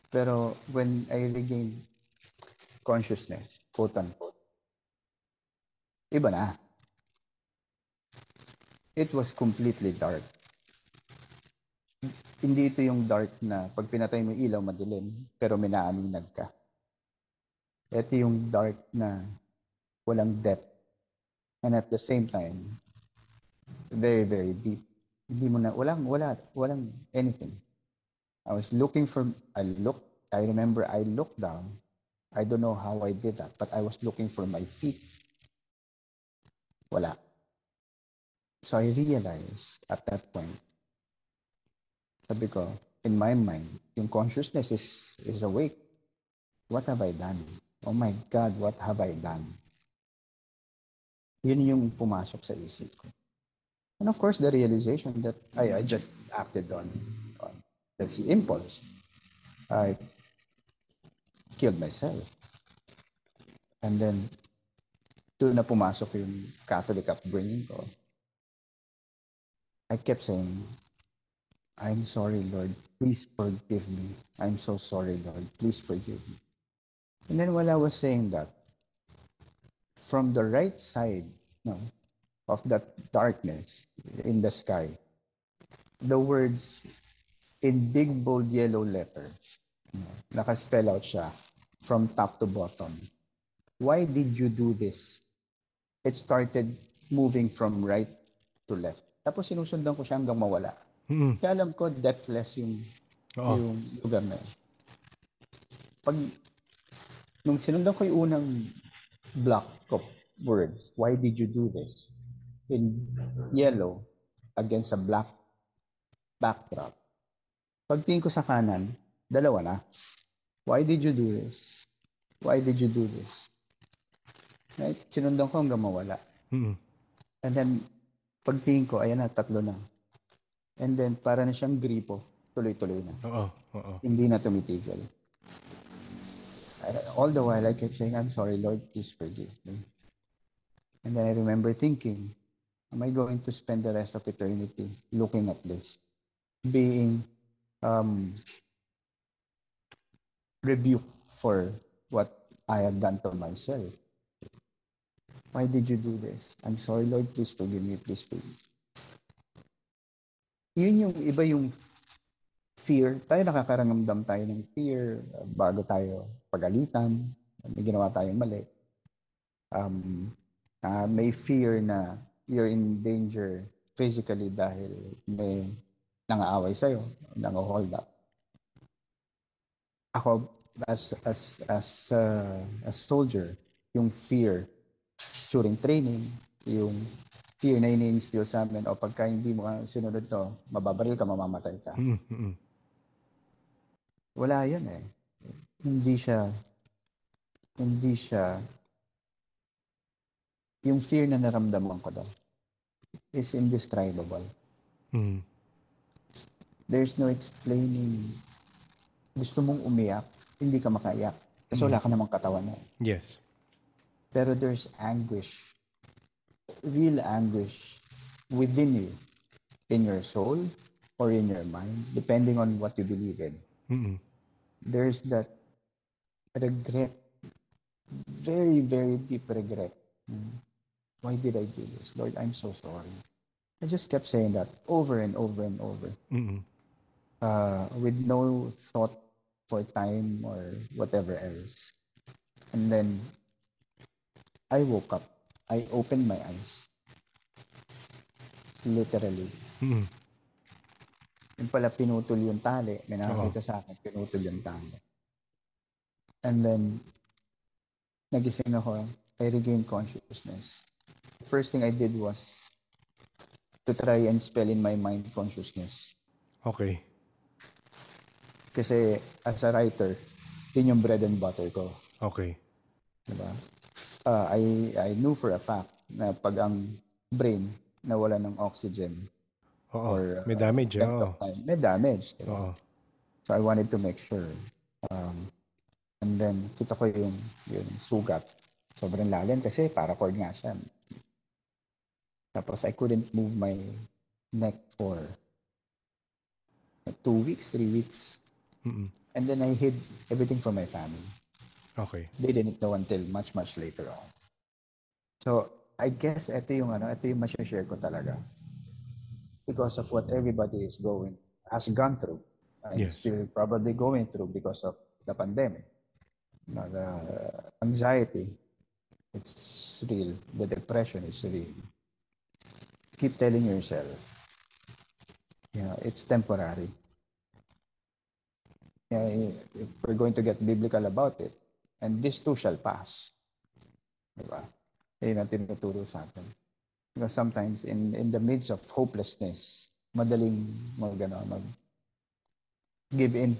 Pero when I regained consciousness, quote unquote, iba na. It was completely dark. Hindi ito yung dark na pag pinatay mo ilaw, madilim, pero may naaninag ka. Ito yung dark na walang depth. And at the same time, very, very deep. Hindi mo na, walang, wala, walang anything. I was looking for, I looked, I remember I looked down. I don't know how I did that, but I was looking for my feet. Wala. So I realized at that point, sabi ko, in my mind, yung consciousness is, is awake. What have I done? Oh my God, what have I done? Yun yung pumasok sa isip ko. And of course, the realization that I, I just acted on that's the impulse. I killed myself. And then, doon na pumasok yung Catholic upbringing ko. I kept saying, I'm sorry, Lord. Please forgive me. I'm so sorry, Lord. Please forgive me. And then while I was saying that, from the right side no, of that darkness in the sky, the words in big bold yellow letters, no, nakaspell out siya from top to bottom. Why did you do this? It started moving from right to left. Tapos sinusundan ko siya hanggang mawala. Mm. Kaya alam ko, depthless yung, Oo. yung lugar na yun. Pag, nung sinundan ko yung unang block of words, why did you do this? In yellow, against a black backdrop. Pagtingin ko sa kanan, dalawa na. Why did you do this? Why did you do this? Right? Sinundan ko hanggang mawala. Mm. And then, pagtingin ko, ayan na, tatlo na. And then, para na siyang gripo, tuloy-tuloy na. Oo. Oo. Hindi na tumitigil. All the while, I kept saying, I'm sorry, Lord, please forgive me. And then I remember thinking, am I going to spend the rest of eternity looking at this? Being um, rebuked for what I have done to myself. Why did you do this? I'm sorry, Lord, please forgive me, please forgive me. Yun yung iba yung fear. Tayo nakakaramdam tayo ng fear uh, bago tayo pagalitan, may ginawa tayong mali. Um, ah, may fear na you're in danger physically dahil may nangaaway sa'yo, nang-hold up. Ako, as, as, as, uh, as soldier, yung fear during training, yung fear na ini-instill sa amin, o pagka hindi mo sinunod to, mababaril ka, mamamatay ka. Mm. Mm. Wala yun eh. Hindi siya, hindi siya, yung fear na naramdaman ko doon is indescribable. Mm. There's no explaining. Gusto mong umiyak, hindi ka makaiyak. Kasi wala ka namang katawan na. eh. Yes. Pero there's anguish, real anguish within you, in your soul or in your mind, depending on what you believe in. Mm. there's that regret, very, very deep regret. Mm. Why did I do this? Lord, I'm so sorry. I just kept saying that over and over and over. Mm. Uh, with no thought for time or whatever else. And then I woke up. I opened my eyes. Literally. Mm. Yung pala pinutol yung tali. May nakakita sa akin, pinutol yung tali. And then, nagising ako. I regained consciousness. First thing I did was to try and spell in my mind consciousness. Okay. Kasi as a writer, yun yung bread and butter ko. Okay. Diba? Uh, I, I knew for a fact na pag ang brain nawala ng oxygen Oo. or may uh, damage. Oo. of time, may damage. Diba? Oo. So I wanted to make sure. Um, and then, kita ko yung, yung sugat. Sobrang lalim kasi paracord nga siya. Tapos I couldn't move my neck for two weeks, three weeks. Mm-mm. And then I hid everything from my family. Okay. They didn't know until much, much later on. So, I guess ito yung ano, ito yung share ko talaga. Because of what everybody is going, has gone through. And Yes. still probably going through because of the pandemic. You know, the anxiety, it's real. The depression is real. Keep telling yourself, you know, it's temporary. If we're going to get biblical about it, and this too shall pass. Diba? Yun ang tinuturo sa atin. Because sometimes in in the midst of hopelessness, madaling mag, ano, mag give in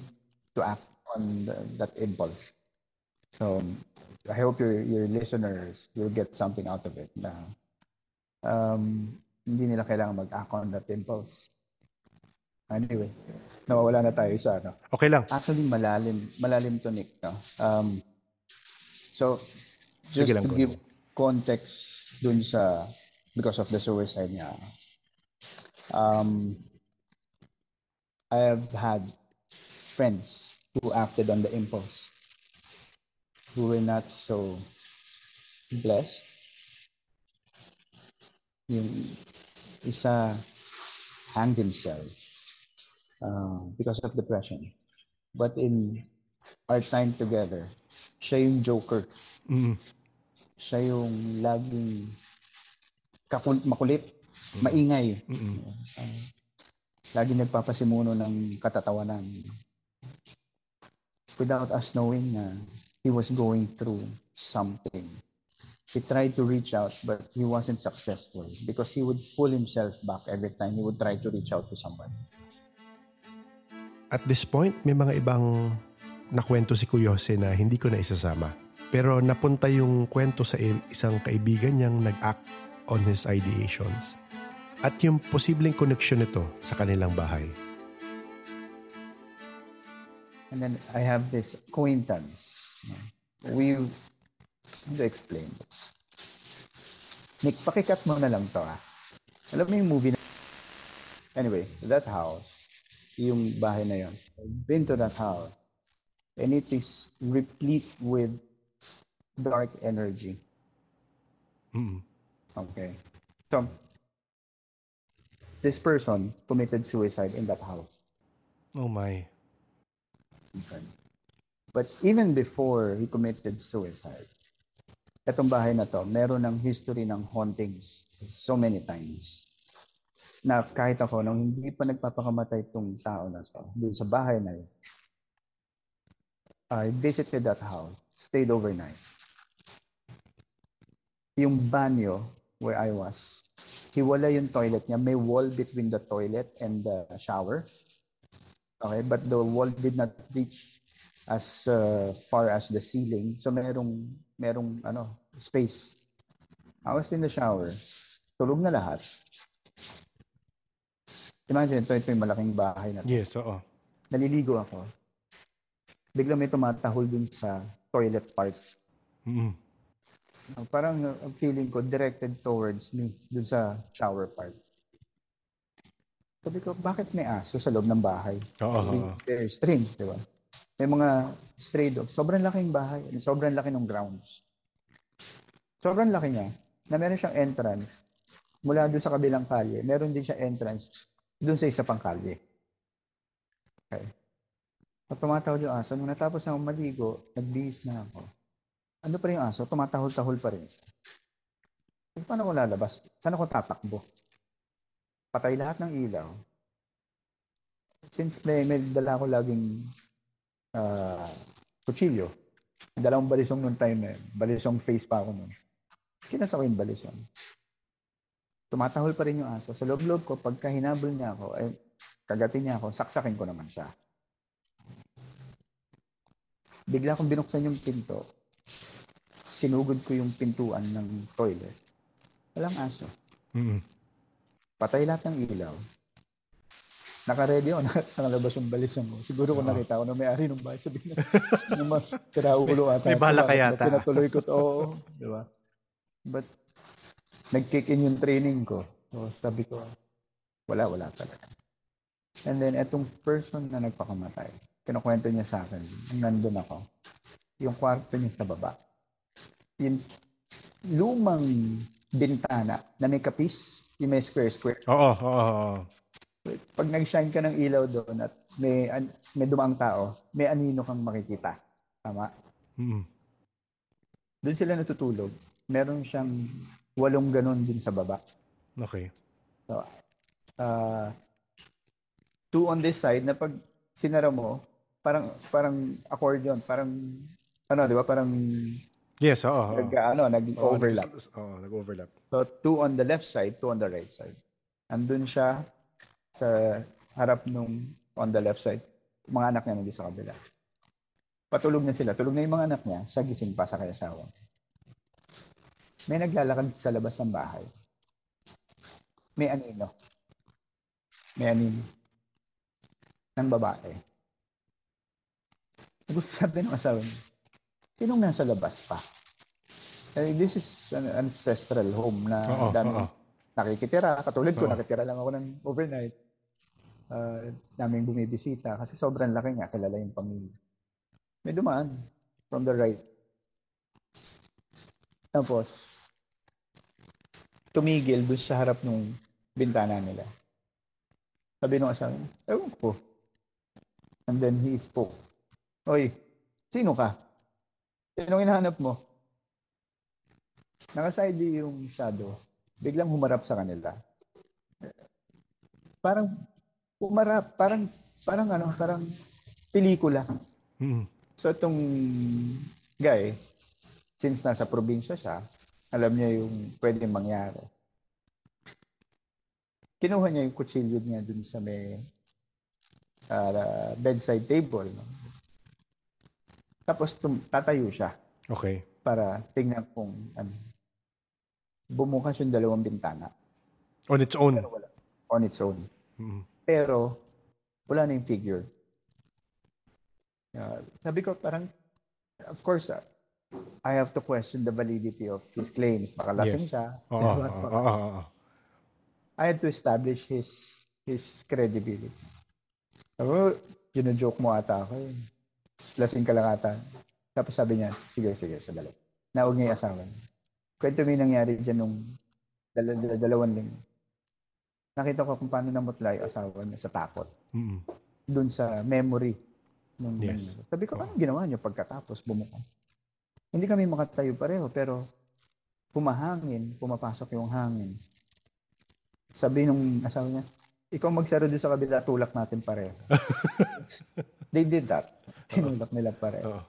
to act on the, that impulse. So I hope your your listeners will get something out of it na um, hindi nila kailangan mag-act on that impulse. Anyway, nawawala na tayo sa ano. Okay lang. Actually, malalim, malalim to, Nick. No? Um, so, just Sige lang, to give context dun sa, because of the suicide niya, um, I have had friends who acted on the impulse, who were not so blessed. Yung isa hanged himself uh, because of depression. But in our time together, siya yung joker. Mm. Siya yung laging kakul- makulit, maingay. Mm-mm. Uh, laging nagpapasimuno ng katatawanan. Without us knowing na he was going through something. He tried to reach out, but he wasn't successful because he would pull himself back every time he would try to reach out to someone. At this point, may mga ibang nakwento si Kuyose na hindi ko na isasama. Pero napunta yung kwento sa isang kaibigan niyang nag-act on his ideations. At yung posibleng connection nito sa kanilang bahay. And then I have this acquaintance. We, how to explain this? Nick, pakikat mo na lang to ah. Alam mo yung movie na... Anyway, that house, yung bahay na yon. I've been to that house. And it is replete with dark energy. Mm. Okay. So, this person committed suicide in that house. Oh my. Okay. But even before he committed suicide, etong bahay na to, meron ng history ng hauntings so many times. Na kahit ako, nung hindi pa nagpapakamatay itong tao na to, dun sa bahay na yun, I visited that house, stayed overnight. Yung banyo where I was, hiwala yung toilet niya. May wall between the toilet and the shower. Okay, but the wall did not reach as uh, far as the ceiling. So merong merong ano, space. I was in the shower. Tulog na lahat. Imagine, ito, ito yung malaking bahay na to. Yes, oo. Naliligo ako. Bigla may tumatahol dun sa toilet part. Mm. Uh, Parang ang feeling ko directed towards me dun sa shower part. Sabi ko, bakit may aso sa loob ng bahay? Oo, oo. Very strange, di ba? May mga stray dogs. Sobrang laking bahay. Sobrang laki ng grounds. Sobrang laki niya na meron siyang entrance mula doon sa kabilang kalye. Meron din siya entrance doon sa isa pang kalye. Okay. Pag tumatahol yung aso, nung natapos na maligo, nagbihis na ako. Ano pa rin yung aso? Tumatahol-tahol pa rin. Eh, paano ko lalabas? Saan ako tatakbo? Patay lahat ng ilaw. Since may, may dala ako laging ah, kutsilyo, dalawang balisong nung time yun. Balisong face pa ako nun. Kinasa ko yung balisong. Tumatahol pa rin yung aso. Sa loob-loob ko, pagka hinabol niya ako, eh, kagatin niya ako, saksakin ko naman siya. Bigla kong binuksan yung pinto. Sinugod ko yung pintuan ng toilet. Walang aso. Mm-mm. Patay lahat ng ilaw. Naka-ready ako, nakalabas yung balisong ko. Siguro kung Oo. nakita ko na may-ari ng bahay, sabihin na, naman, sira ulo ata. may bala ito, ka bakit yata. Pinatuloy ko to, oo. Di ba? But, nag-kick in yung training ko. So, sabi ko, wala, wala talaga. And then, etong person na nagpakamatay, kinukwento niya sa akin, nandun ako, yung kwarto niya sa baba. Yung lumang bintana na may kapis, yung may square-square. Oo, oo, oo. Pag nag-shine ka ng ilaw doon at may, an- may dumaang tao, may anino kang makikita. Tama? Mm-mm. Doon sila natutulog. Meron siyang walong ganon din sa baba. Okay. So, uh, two on this side na pag sinara mo, parang parang accordion, parang ano, 'di ba? Parang Yes, oo. oo. nag ano, Oo, nag-overlap. nag- Oo, nag-overlap. So, two on the left side, two on the right side. Andun siya sa harap nung on the left side. Mga anak niya nandun sa kabila. Patulog na sila. Tulog na yung mga anak niya. Siya gising pa sa kay asawa. May naglalakad sa labas ng bahay. May anino. May anino. Ng babae. Gusto sabi ng asawa niya, sinong nasa labas pa? Eh, this is an ancestral home na Oo, dami oo. nakikitira. Katulad ko, Oo. nakitira lang ako ng overnight. Uh, daming bumibisita kasi sobrang laki nga, kilala yung pamilya. May dumaan from the right. Tapos, tumigil doon sa harap ng bintana nila. Sabi nung asawa, niya, ewan ko. And then he spoke. Oy, sino ka? Sinong hinahanap mo? Nakaside yung shadow. Biglang humarap sa kanila. Parang humarap, parang parang ano, parang pelikula. Mm-mm. So itong guy, since nasa probinsya siya, alam niya yung pwedeng mangyari. Kinuha niya yung kutsilyo niya dun sa may ah, bedside table. No? Tapos tum- tatayo siya Okay. para tingnan kung ano. Bumukas yung dalawang bintana On its own. pero wala on its own. Mm-mm. Pero wala na yung figure. Uh, sabi ko parang of course uh, I have to question the validity of his claims. Baka lasing Yes. siya. Diba? oo, oo, oo, oo. I had to establish his his credibility. Sabi ko, joke mo ata ako. eh. Lasing ka lang ata. Tapos sabi niya, sige, sige, sandali. Naog niya yung asawa niya. Kwento mo yung nangyari dyan nung dal- dal- dalawang linggo. Nakita ko kung paano namutla yung asawa niya sa takot. Mm-mm. Doon sa memory. Nung, Yes. Sabi ko, anong ginawa niyo pagkatapos bumuka? Hindi kami makatayo pareho, pero pumahangin, pumapasok yung hangin. Sabi nung asawa niya, ikaw magsaro doon sa kabila, tulak natin pareho. They did that. Tinulak nila pareho.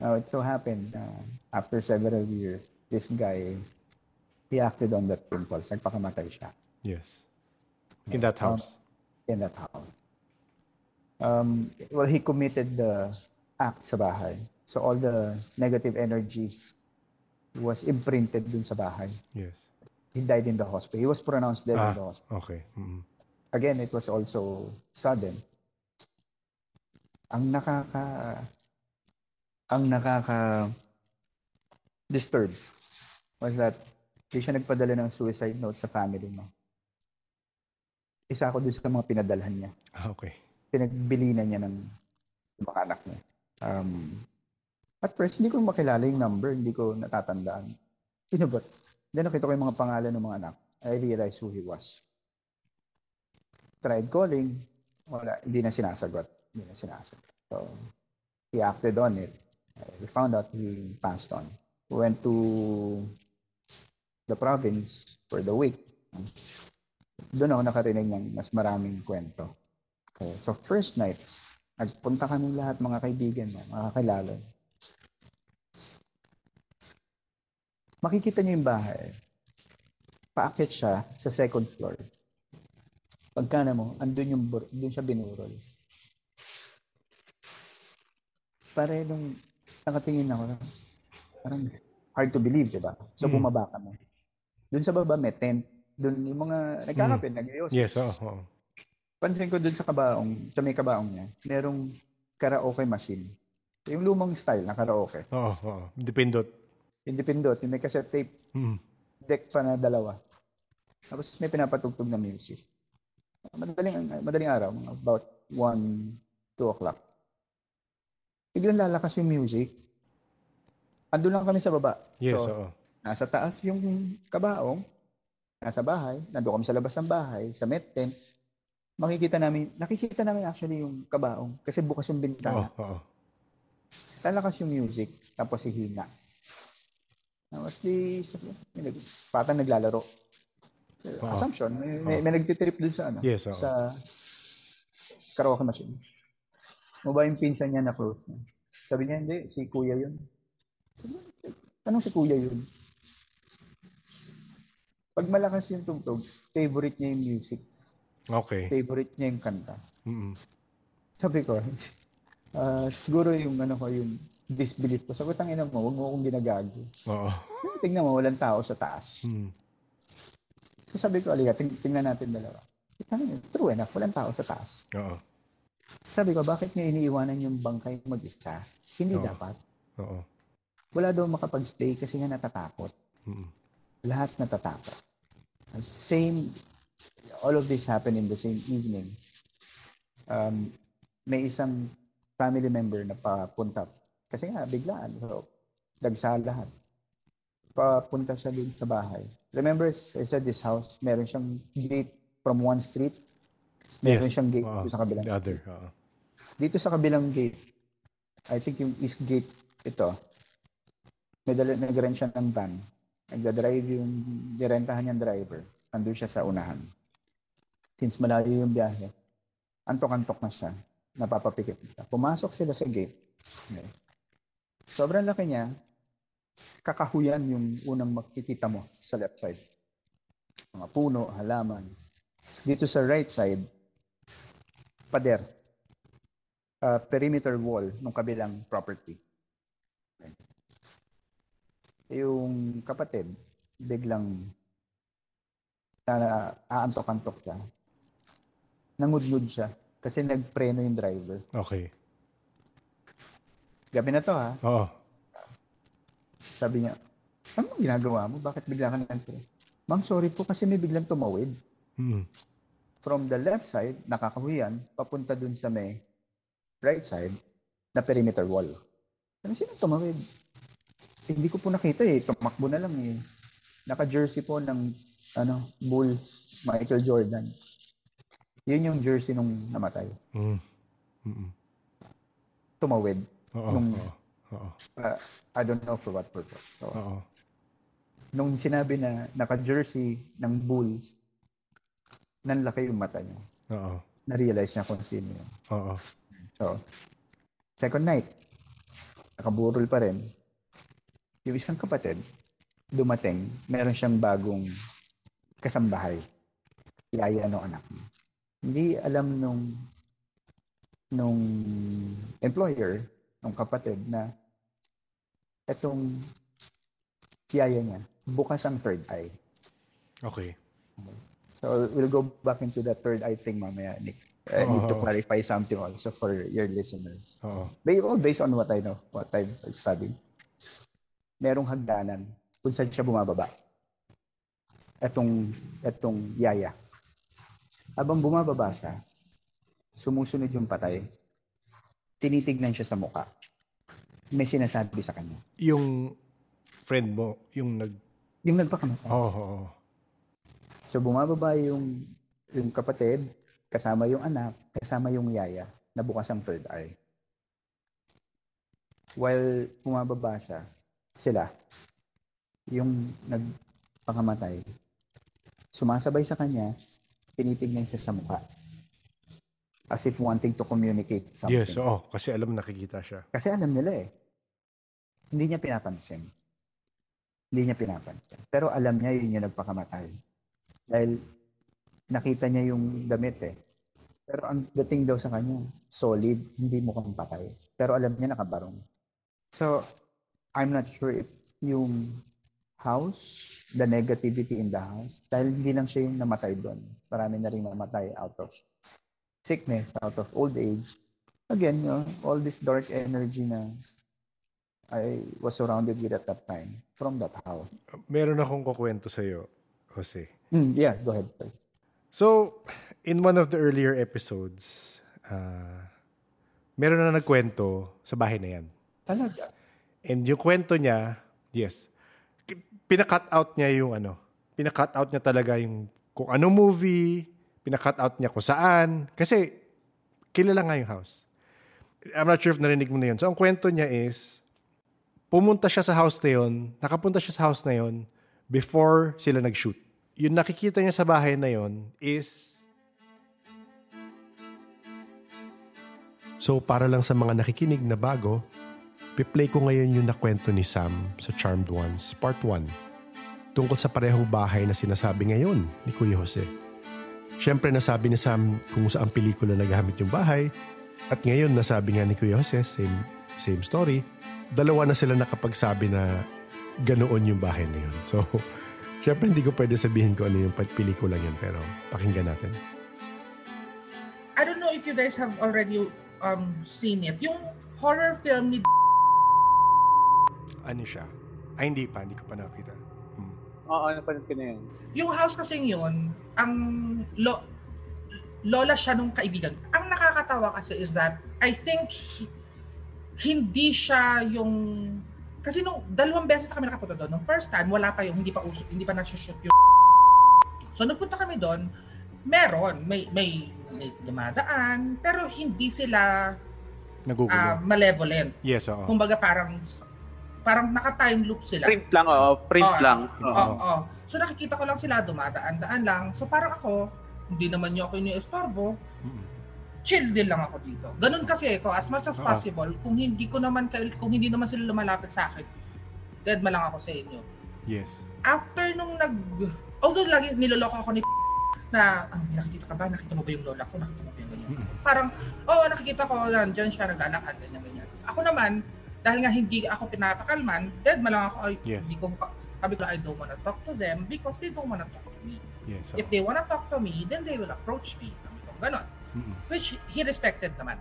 Now, it so happened, uh, after several years, this guy, he acted on that impulse. Nagpakamatay siya Yes. In that house. in that house. Um, well, he committed the act sa bahay. So all the negative energy was imprinted dun sa bahay. Yes. He died in the hospital. He was pronounced dead in the Ah, hospital. okay. Mm-mm. Again, it was also sudden. Ang nakaka ang nakaka disturb was that di siya nagpadala ng suicide note sa family mo. Isa ako dun sa mga pinadalhan niya. Ah, okay. Pinagbili na niya ng mga anak niya. Um, at first, hindi ko makilala yung number. Hindi ko natatandaan. Sino? Then nakita ko yung mga pangalan ng mga anak. I realized who he was. Tried calling. wala, hindi na sinasagot. Hindi na sinasagot. So, he acted on it. We found out he passed on. We went to the province for the week. Doon ako nakarinig ng mas maraming kwento. Okay. So, first night, nagpunta kami lahat mga kaibigan mga kakilala. Makikita niyo yung bahay. Paakyat siya sa second floor. Pagka na mo, andun yung, bur- siya binurol. Pare nung nakatingin ako, parang hard to believe, di ba? So, Mm. bumaba kami. Doon sa baba, may tent. Doon yung mga nagkakape, mm. nag-ios. Yes, oo. oo. Pansin ko doon sa kabaong, sa may kabaong niya, merong karaoke machine. Yung lumang style na karaoke. Oo, oo. Depindot. Independent, yung may cassette tape, Mm. deck pa na dalawa. Tapos may pinapatugtog na music. Madaling, madaling araw, about 1, 2 o'clock. Biglang lalakas yung music. Ando lang kami sa baba. Yes, So, oo. Nasa taas yung kabaong, nasa bahay, nando kami sa labas ng bahay, sa met tent. Makikita namin, nakikita namin actually yung kabaong kasi bukas yung Oo, bintana. oo. Lalakas yung music, tapos hihina. Tapos di, may patang naglalaro. Oo. Assumption, may, may, may nagtitrip dun sa ano, Yes, oo. sa karaoke machine. Mo ba yung pinsan niya na close niya? Sabi niya, hindi, si kuya yun. Anong si kuya yun? Pag malakas yung tugtog, favorite niya yung music. Okay. Favorite niya yung kanta. Mm. Sabi ko, ah, siguro yung ano ko, yung disbelief ko. Sabi ko, tangina mo, huwag mo akong ginagago. Oo. Tingnan mo, walang tao sa taas. Mm. So sabi ko, aliga, ting- tingnan natin dalawa. Tangina, True enough, walang tao sa taas. Oo. Sabi ko, bakit niya iniiwanan yung bangkay mag-isa? Hindi Oo. dapat. Oo. Wala daw makapag-stay kasi nga natatakot. Mm. Lahat natatakot. Same, all of this happened in the same evening. Um, may isang family member na papunta. Kasi nga, biglaan. So, dagsa lahat. Papunta siya dun sa bahay. Remember, I said this house, meron siyang gate from one street. Meron Yes. siyang gate Oo. dito sa kabilang The other. Oo. dito sa kabilang gate, I think yung east gate ito, nag-rent siya ng van. Nagda-drive yung, direntahan niyang driver. Nandun siya sa unahan. Since malayo yung biyahe, antok-antok na siya. Napapapikit siya. Pumasok sila sa gate. Okay. Sobrang laki niya, kakahuyan yung unang makikita mo sa left side. Mga puno, halaman. Dito sa right side, pader uh, perimeter wall ng kabilang property. Yung kapatid, biglang na aantok-antok siya. Nangudngud siya kasi nagpreno yung driver. Okay. Gabi na to ha. Oo. Sabi niya, ano ginagawa mo? Bakit bigla ka nagpreno? Ma'am, sorry po kasi may biglang tumawid. Mm. From the left side, nakakahuyan, papunta dun sa may right side na perimeter wall. Ano sino tumawid? Eh, hindi ko po nakita eh. Tumakbo na lang eh. Naka-jersey po ng ano, Bulls, Michael Jordan. Yun yung jersey nung namatay. Mm. Mm. Tumawid. Oo. Nung- Oo. Uh, I don't know for what purpose. So, Oo. nung sinabi na naka-jersey ng Bulls, nanlaki yung mata niya. Oo. Na-realize niya kung sino yun. Oo. So, second night, nakaburol pa rin. Yung isang kapatid, dumating, meron siyang bagong kasambahay. Yaya ng anak niya. Hindi alam nung nung employer, nung kapatid na etong yaya niya, bukas ang third eye. Okay. So we'll go back into the third eye thing mamaya, Nick. I need to clarify something also for your listeners. Oo. Ba- all based on what I know, what I've studied. Merong hagdanan kung saan siya bumababa. Etong, etong yaya. Habang bumababa siya, sumusunod yung patay. Tinitignan siya sa muka. May sinasabi sa kanya. Yung friend mo, yung nag... Yung nagpakamatay. Oo. oo. So bumababa yung, yung kapatid, kasama yung anak, kasama yung yaya, nabukas ang third eye. While bumababa siya, sila, yung nagpakamatay, sumasabay sa kanya, tinitingnan siya sa mukha. As if wanting to communicate something. Yes, oo. Kasi alam nakikita siya. Kasi alam nila eh. Hindi niya pinapansin. Hindi niya pinapansin. Pero alam niya yun yung nagpakamatay. Dahil nakita niya yung damit eh. Pero ang dating daw sa kanya, solid, hindi mukhang patay. Pero alam niya nakabarong. So, I'm not sure if yung house, the negativity in the house, dahil hindi lang siya yung namatay doon. Marami na rin namatay out of sickness, out of old age. Again, you know, all this dark energy na I was surrounded with at that time from that house. Meron akong kukwento sa'yo, Jose. Mm, yeah, go ahead. sir. So, in one of the earlier episodes, uh, meron na nagkwento sa bahay na yan. Talaga? And yung kwento niya, yes, pina-cut out niya yung ano, pina-cut out niya talaga yung kung anong movie, pina-cut out niya kung saan. Kasi, kilala nga yung house. I'm not sure if narinig mo na yun. So, ang kwento niya is, pumunta siya sa house na yun, nakapunta siya sa house na yun before sila nag-shoot. Yung nakikita niya sa bahay na yun is So para lang sa mga nakikinig na bago, piplay ko ngayon yung nakwento ni Sam sa Charmed Ones Part 1 tungkol sa parehong bahay na sinasabi ngayon ni Kuya Jose. Siyempre nasabi ni Sam kung saan pelikula nagamit yung bahay at ngayon nasabi nga ni Kuya Jose, same, same story, dalawa na sila nakapagsabi na ganoon yung bahay na yun. So, siyempre hindi ko pwede sabihin ko ano yung pelikula yun pero pakinggan natin. I don't know if you guys have already um seen it. Yung horror film ni Ano siya? Ay hindi pa, hindi ko pa nakita. Oo, napanood ko na yun. yung house kasing yun, ang lo, lola siya nung kaibigan. Ang nakakatawa kasi is that I think hi- hindi siya yung kasi nung dalawang beses na kami nakapunta doon. Nung first time, wala pa yung hindi pa uso, hindi pa nagsushoot yung So nagpunta kami doon, meron, may may, may dumadaan, pero hindi sila Nagugulo. ah, malevolent. yes, oo. Kumbaga parang parang naka-time loop sila. Print lang, oo. Print Oo. lang. Oo. Oo. oo. So nakikita ko lang sila dumadaan-daan lang. So parang ako, hindi naman niyo ako iniestorbo. Mm. Chill din lang ako dito. Ganun kasi ako, as much as Oo. possible, kung hindi ko naman kung hindi naman sila lumalapit sa akin, dead ma lang ako sa inyo. Yes. After nung nag although lagi niloloko ako ni na ah, may nakikita ka ba? Nakita mo ba yung lola ko? Nakita mo ba yung ganyan? Mm. Parang, oo, nakikita ko, nandiyan siya, naglalakad, ganyan, ganyan. Ako naman, dahil nga hindi ako pinapakalman, dead ma lang ako, ay, Yes. hindi ko, sabi ko, I don't wanna talk to them because they don't wanna talk to me. Yes. oo. If they wanna talk to me, then they will approach me. Sabi ko, ganon. Mm-mm. Which he respected naman.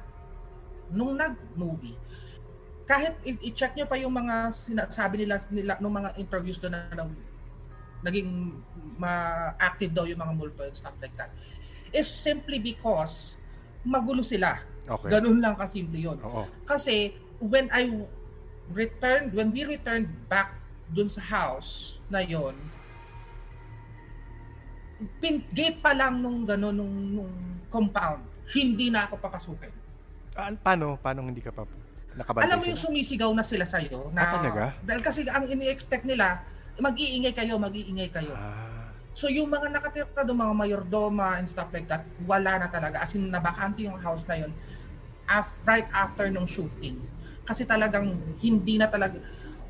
Nung nag-movie, kahit i-check nyo pa yung mga sinasabi nila, nila nung mga interviews doon na, na naging ma-active daw yung mga multo and stuff like that is simply because magulo sila. Okay. Ganun lang kasimple yun. Oo. Kasi when I returned, when we returned back dun sa house na yon, pin, gate pa lang nung gano'n, nung, nung compound, hindi na ako papasukin. Ah, paano? Paano hindi ka pa nakabantay Alam mo yung sumisigaw na sila sa'yo. Na, Ah, talaga? Dahil kasi ang ini-expect nila, mag-iingay kayo, mag-iingay kayo. Ah, So yung mga nakatira doon, mga mayordoma and stuff like that, wala na talaga. As in, nabakante yung house na yun af- right after nung shooting. Kasi talagang hindi na talaga,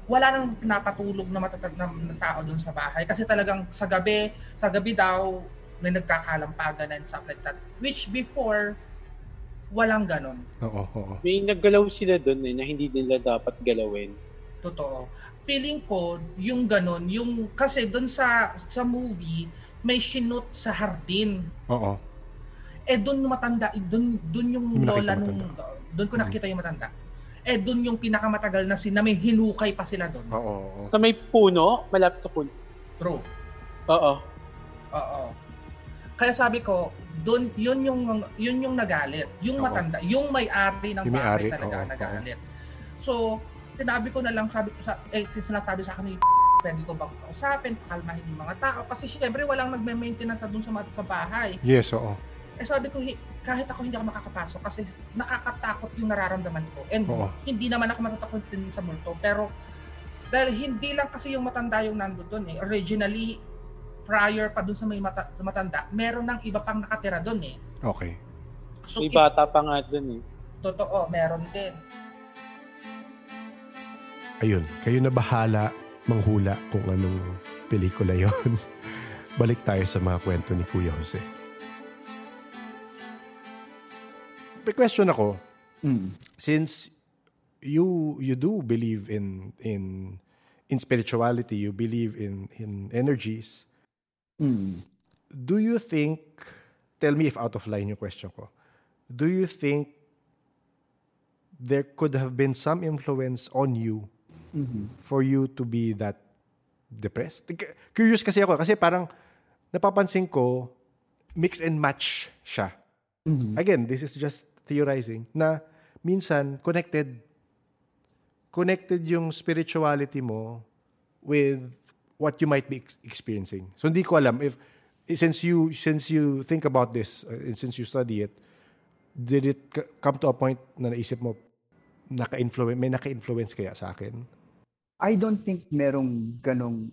wala nang pinapatulog na matatag na, na tao doon sa bahay. Kasi talagang sa gabi, sa gabi daw, may nagkakalampagan and stuff like that. Which before, walang ganon. oo, oo. May naggalaw sila doon eh, na hindi nila dapat galawin. Totoo. Feeling ko, yung ganon, yung, kasi doon sa, sa movie, may sinut sa hardin. Oo. Eh doon matanda, doon doon yung Yung lola nung doon ko nakita yung matanda. Eh doon yung pinakamatagal na sina may hinukay pa sila doon. Oo, oo. Sa may puno, malapit sa puno. Bro. Oo. Oo. Kaya sabi ko, doon yun yung yun yung nagalit. Yung Oo. matanda, yung may-ari ng Yung may-ari, bahay talaga oo, nagalit. So, sinabi ko na lang sabi sa eh sinasabi sa akin ni pwede ko bang kausapin, pakalmahin yung mga tao kasi syempre walang nagme-maintenance sa doon sa, sa bahay. Yes, oo. Eh sabi ko, kahit ako hindi ako makakapasok kasi nakakatakot yung nararamdaman ko. And Oo. hindi naman ako matatakot din sa multo. Pero dahil hindi lang kasi yung matanda yung nando doon eh. Originally, prior pa dun sa may mata- sa matanda, meron ng iba pang nakatira doon eh. Okay. So, May bata pa nga dun eh. totoo, meron din. Ayun, kayo na bahala manghula kung anong pelikula yon. Balik tayo sa mga kwento ni Kuya Jose. May question ako, Mm. since you you do believe in in in spirituality, you believe in in energies, Mm. do you think tell me if out of line yung question ko. Do you think there could have been some influence on you Mhm. for you to be that depressed? Curious kasi ako kasi parang napapansin ko mix and match siya. Mhm. Again, this is just theorizing na minsan connected connected yung spirituality mo with what you might be ex- experiencing. So hindi ko alam if since you since you think about this uh, and since you study it did it come to a point na naisip mo naka-influence may naka-influence kaya sa akin? I don't think merong ganong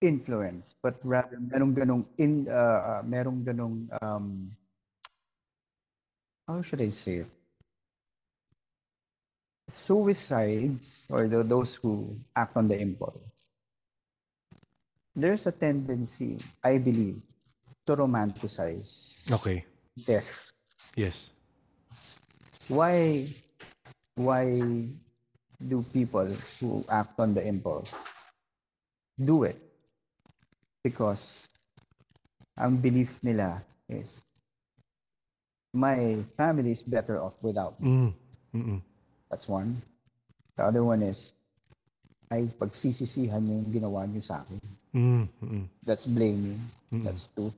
influence, but rather merong ganong in uh, uh, merong ganong um, how should I say it? Suicides or the, those who act on the impulse. There's a tendency, I believe, to romanticize Okay. death. Yes. Why why do people who act on the impulse do it? Because ang belief nila is my family is better off without me. Mm. That's one. The other one is ay pagsisisihan niyo yung ginawa niyo sa akin. Mm. That's blaming. That's two.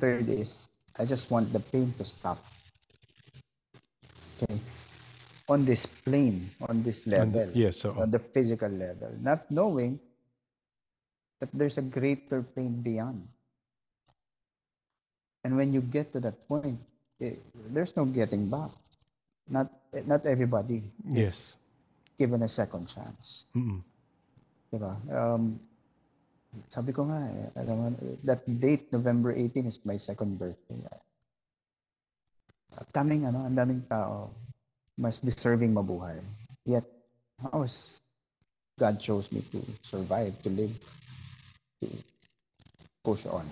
Third is, I just want the pain to stop. Okay. On this plane, on this And- level, yes, so on the physical level, not knowing that there's a greater pain beyond. And when you get to that point, eh, there's no getting back. Not not everybody yes. given a second chance. Mm-mm. Diba? Um, sabi ko nga, eh, alam mo, that date, November 18, is my second birthday. Ang daming, ano, ang daming tao, mas deserving mabuhay. Yet, how was God chose me to survive, to live, to push on.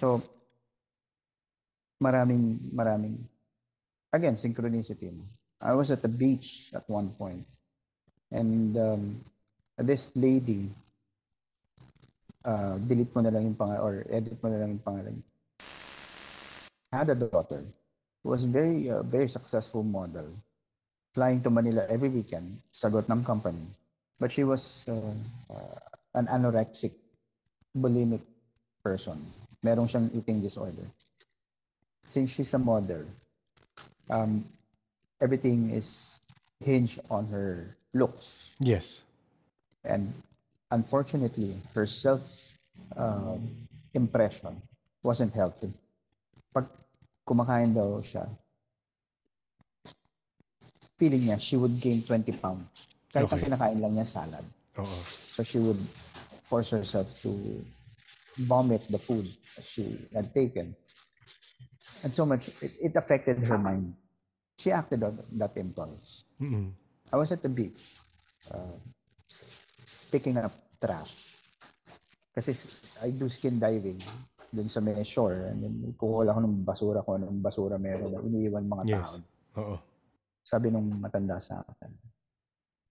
So, maraming, maraming, again, synchronicity. no? I was at the beach at one point, and um, this lady, uh, delete mo na lang yung pangalan, or edit mo na lang yung pangalan, had a daughter who was very, uh, very successful model, flying to Manila every weekend, sagot ng company. But she was uh, uh, an anorexic, bulimic person. Meron siyang eating disorder. Since she's a model, um, everything is hinged on her looks. Yes. And unfortunately, her self um, impression wasn't healthy. Pag kumakain daw siya, feeling niya she would gain 20 pounds. Kahit Okay. kinakain lang niya salad. Oo. So she would force herself to vomit the food that she had taken. And so much, it, it affected her mind. She acted on that impulse. Mm-mm. I was at the beach, uh, picking up trash. Kasi I do skin diving dun sa may shore. And then kukuha ako ng basura kung anong basura meron na iniiwan mga Yes. tao. Oo. Sabi nung matanda sa akin,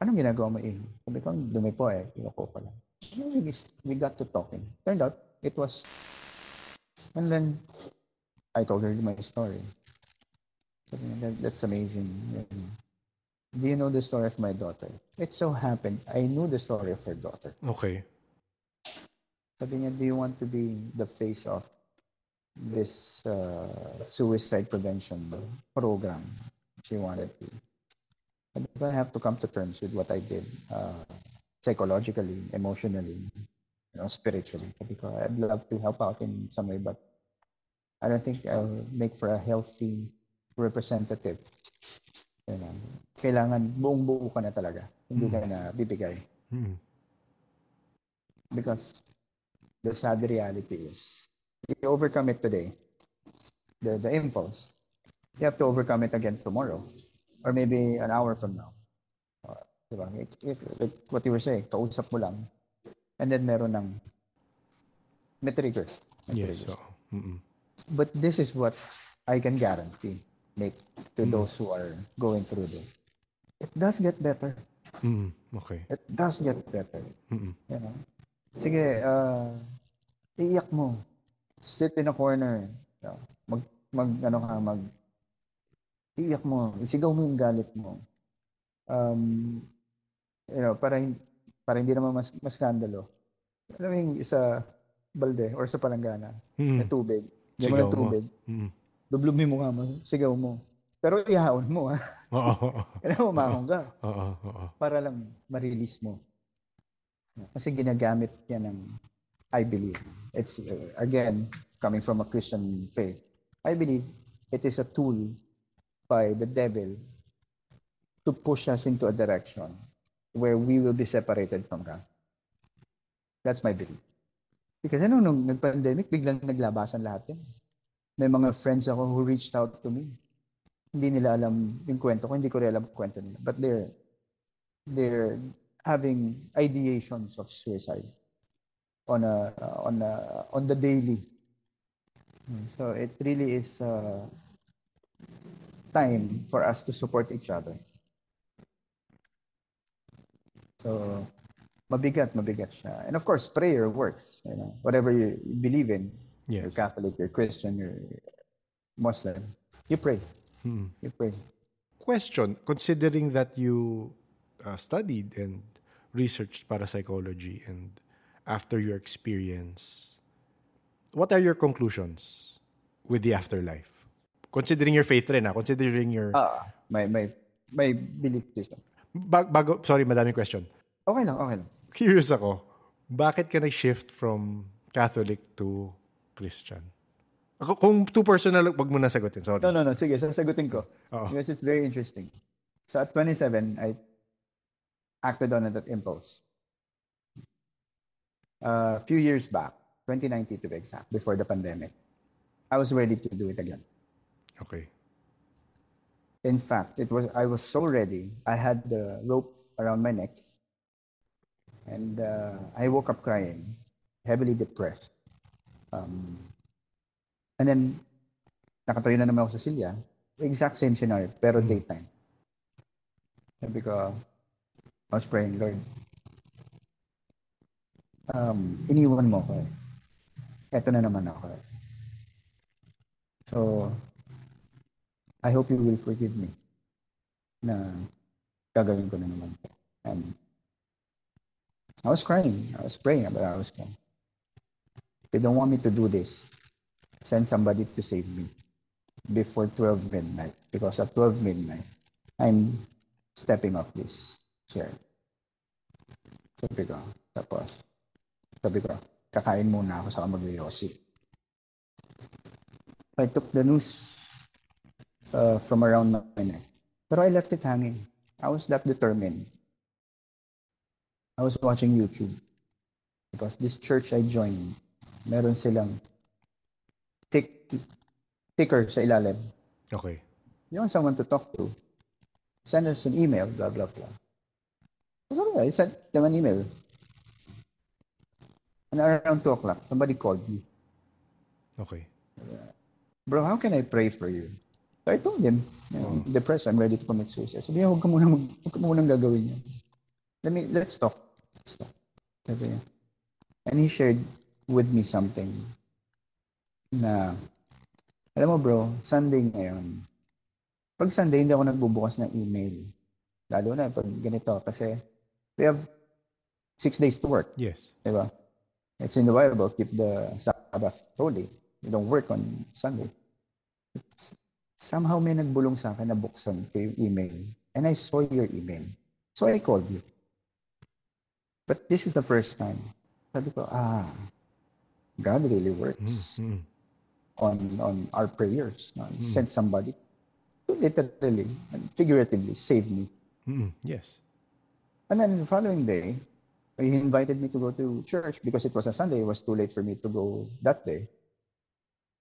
anong ginagawa mo eh? Sabi ko, "Ang dumi po eh. Kinuko ko lang. We, we got to talking. Turned out, it was... And then, I told her my story. That, that's amazing. Do you know the story of my daughter? It so happened, I knew the story of her daughter. Okay. Sabi niya, do you want to be the face of this uh, suicide prevention program? She wanted to. But I have to come to terms with what I did uh, psychologically, emotionally, you know, spiritually. Because I'd love to help out in some way, but I don't think I'll make for a healthy representative. Kailangan buong buo ka na talaga. Hindi ka na bibigay. Mm. Because the sad reality is, you overcome it today, the, the impulse, you have to overcome it again tomorrow. Or maybe an hour from now. Uh, diba? If, if, like what you were saying, kausap mo lang. And then meron ng may trigger. Yes. trigger. So, mm But this is what I can guarantee, Nick, to Mm. those who are going through this. It does get better. mm Okay. It does get better. Mm-mm. You know? Sige, uh, iiyak mo. Sit in a corner. You know, Mag, mag, ano ka, mag, iiyak mo. Isigaw mo yung galit mo. Um, you know, para, para hindi naman mas, mas skandalo. Alam mo yung sa balde or sa palanggana, Mm. may tubig. Hindi mo ng mo. tubig. Mm. Mo mukha mo. Sigaw mo. Pero ihaon mo, ha? Oo. oo, Kailangan umahon ka Oo. Oo. para lang ma-release mo. Kasi ginagamit yan ng, I believe, it's, uh, again, coming from a Christian faith, I believe it is a tool by the devil to push us into a direction where we will be separated from God. That's my belief. Because ano, nung nag-pandemic, biglang naglabasan lahat yan. May mga friends ako who reached out to me. Hindi nila alam yung kwento ko, hindi ko rin alam yung kwento nila. But they're they're having ideations of suicide on a on a on the daily. So it really is uh, time for us to support each other. So mabigat, mabigat siya. And of course, prayer works. You know, whatever you believe in, you're Catholic, you're Christian, you're Muslim, you pray. Mm. You pray. Question, considering that you uh, studied and researched parapsychology and after your experience, what are your conclusions with the afterlife? Considering your faith rin, ah, considering your... Ah, my my my belief system. Bag- bago, sorry, madaming question. Okay lang, okay lang. Curious ako, bakit ka nag-shift from Catholic to Christian? Ako, kung too personal, wag mo na sagutin. Sorry. No, no, no. Sige, sasagutin ko. Oo. Because it's very interesting. So at 27, I acted on that impulse. A few years back, 2019 to be exact, before the pandemic, I was ready to do it again. Okay. In fact, it was I was so ready. I had the rope around my neck, and uh, I woke up crying, heavily depressed. Um, and then, nakatayo na naman ako sa silya. Exact same scenario, pero daytime. Sabi ko, I was praying, Lord, um, iniwan mo ko eh. Eto na naman ako eh. So, I hope you will forgive me na gagawin ko na naman. And I was crying. I was praying, but I was crying. You don't want me to do this, send somebody to save me before 12 midnight. Because at 12 midnight, I'm stepping off this chair. Sabi ko, tapos, sabi ko, kakain muna ako sa magyoyosi. I took the news uh, from around my neck. Pero I left it hanging. I was that determined. I was watching YouTube. Because this church I joined, meron silang tick, ticker sa ilalim. Okay. You want someone to talk to, send us an email, blah, blah, blah. So I sent them an email. And around 2 o'clock, somebody called me. Okay. Bro, how can I pray for you? So I told him, you know, depressed, I'm ready to commit suicide. Sabi niya, huwag ka muna, mag, huwag ka muna gagawin yan. Let me, let's talk. Sabi niya. And he shared with me something na, alam mo bro, Sunday ngayon, pag Sunday, hindi ako nagbubukas ng email. Lalo na pag ganito, kasi we have six days to work. Yes. Diba? It's in the Bible, keep the Sabbath holy. You don't work on Sunday. It's, somehow may nagbulong sa akin na buksan ko yung email. And I saw your email. So I called you. But this is the first time. Sabi ko, ah, God really works. Mm. on on our prayers. No? He sent somebody to literally and figuratively save me. Mm-mm. Yes. And then the following day, he invited me to go to church because it was a Sunday. It was too late for me to go that day.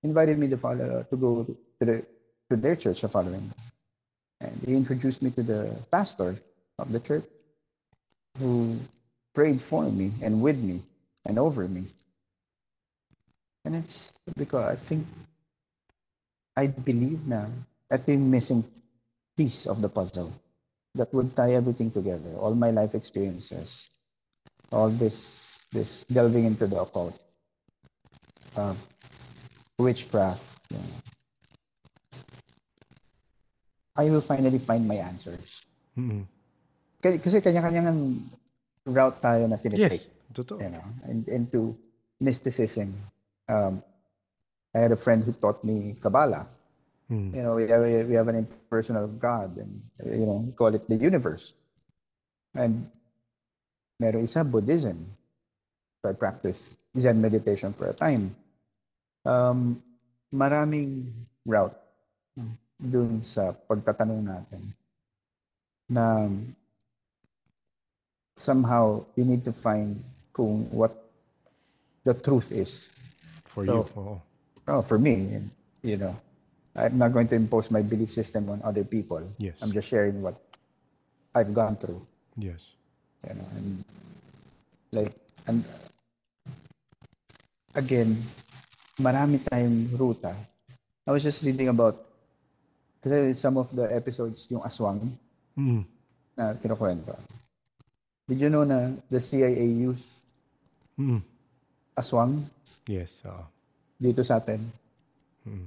Invited me to follow to go to the to their church the following day. And he introduced me to the pastor of the church who prayed for me and with me and over me. And it's because I think I believe na at yung missing piece of the puzzle that would tie everything together. All my life experiences, all this this delving into the occult, uh, witchcraft. you know. I will finally find my answers. Mm-mm. Kasi, kasi kanya-kanyang route tayo na tinitake. Yes. Totoo. you know, and into mysticism. Um, I had a friend who taught me Kabbalah. Mm. You know, we have, we have an impersonal God, and you know, we call it the universe. And meron isa Buddhism. So I practice Zen meditation for a time. Um, maraming route dun sa pagtatanong natin na somehow you need to find kung what the truth is. For So, you. Oo. Oh, for me, you know, I'm not going to impose my belief system on other people. Yes. I'm just sharing what I've gone through, Yes. you know, and like, and again, marami tayong ruta. I was just reading about, kasi some of the episodes, yung aswang Mm. na kinukwento. Did you know na the CIA use Mm. aswang Yes. Oo. dito sa atin? Mm.